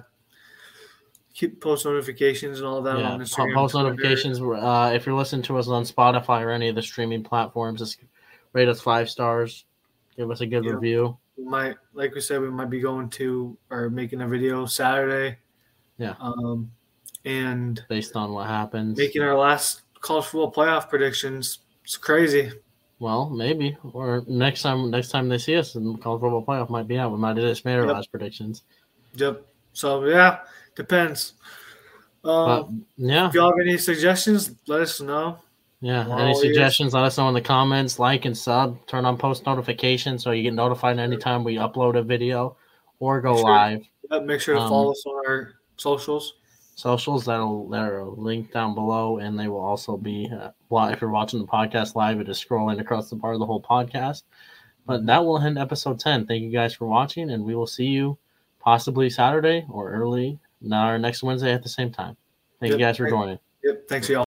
Speaker 2: keep post notifications and all that
Speaker 1: yeah,
Speaker 2: on Instagram.
Speaker 1: post notifications. Uh, if you're listening to us on Spotify or any of the streaming platforms, just rate us five stars. Give us a good
Speaker 2: Yep.
Speaker 1: review.
Speaker 2: We might, like we said, we might be going to or making a video Saturday.
Speaker 1: Yeah.
Speaker 2: Um, and
Speaker 1: based on what happens.
Speaker 2: making our last college football playoff predictions. It's crazy.
Speaker 1: Well, maybe or next time next time they see us in college football playoff might be out. We might have just made our
Speaker 2: Yep.
Speaker 1: last predictions.
Speaker 2: Yep. So yeah, depends.
Speaker 1: But
Speaker 2: Um,
Speaker 1: yeah,
Speaker 2: if y'all have any suggestions, let us know.
Speaker 1: Yeah.
Speaker 2: we're
Speaker 1: Any
Speaker 2: ears.
Speaker 1: suggestions? Let us know in the comments. Like and sub. Turn on post notifications so you get notified anytime we upload a video or go
Speaker 2: Sure.
Speaker 1: live.
Speaker 2: Yep, make sure to
Speaker 1: Um,
Speaker 2: follow us on our socials.
Speaker 1: Socials that'll that are linked down below, and they will also be. Uh, well, if you're watching the podcast live, it is scrolling across the bar of the whole podcast. But that will end episode ten. Thank you guys for watching, and we will see you possibly Saturday or early, not our next Wednesday at the same time. Thank you guys for joining.
Speaker 2: Yep. Thanks, y'all.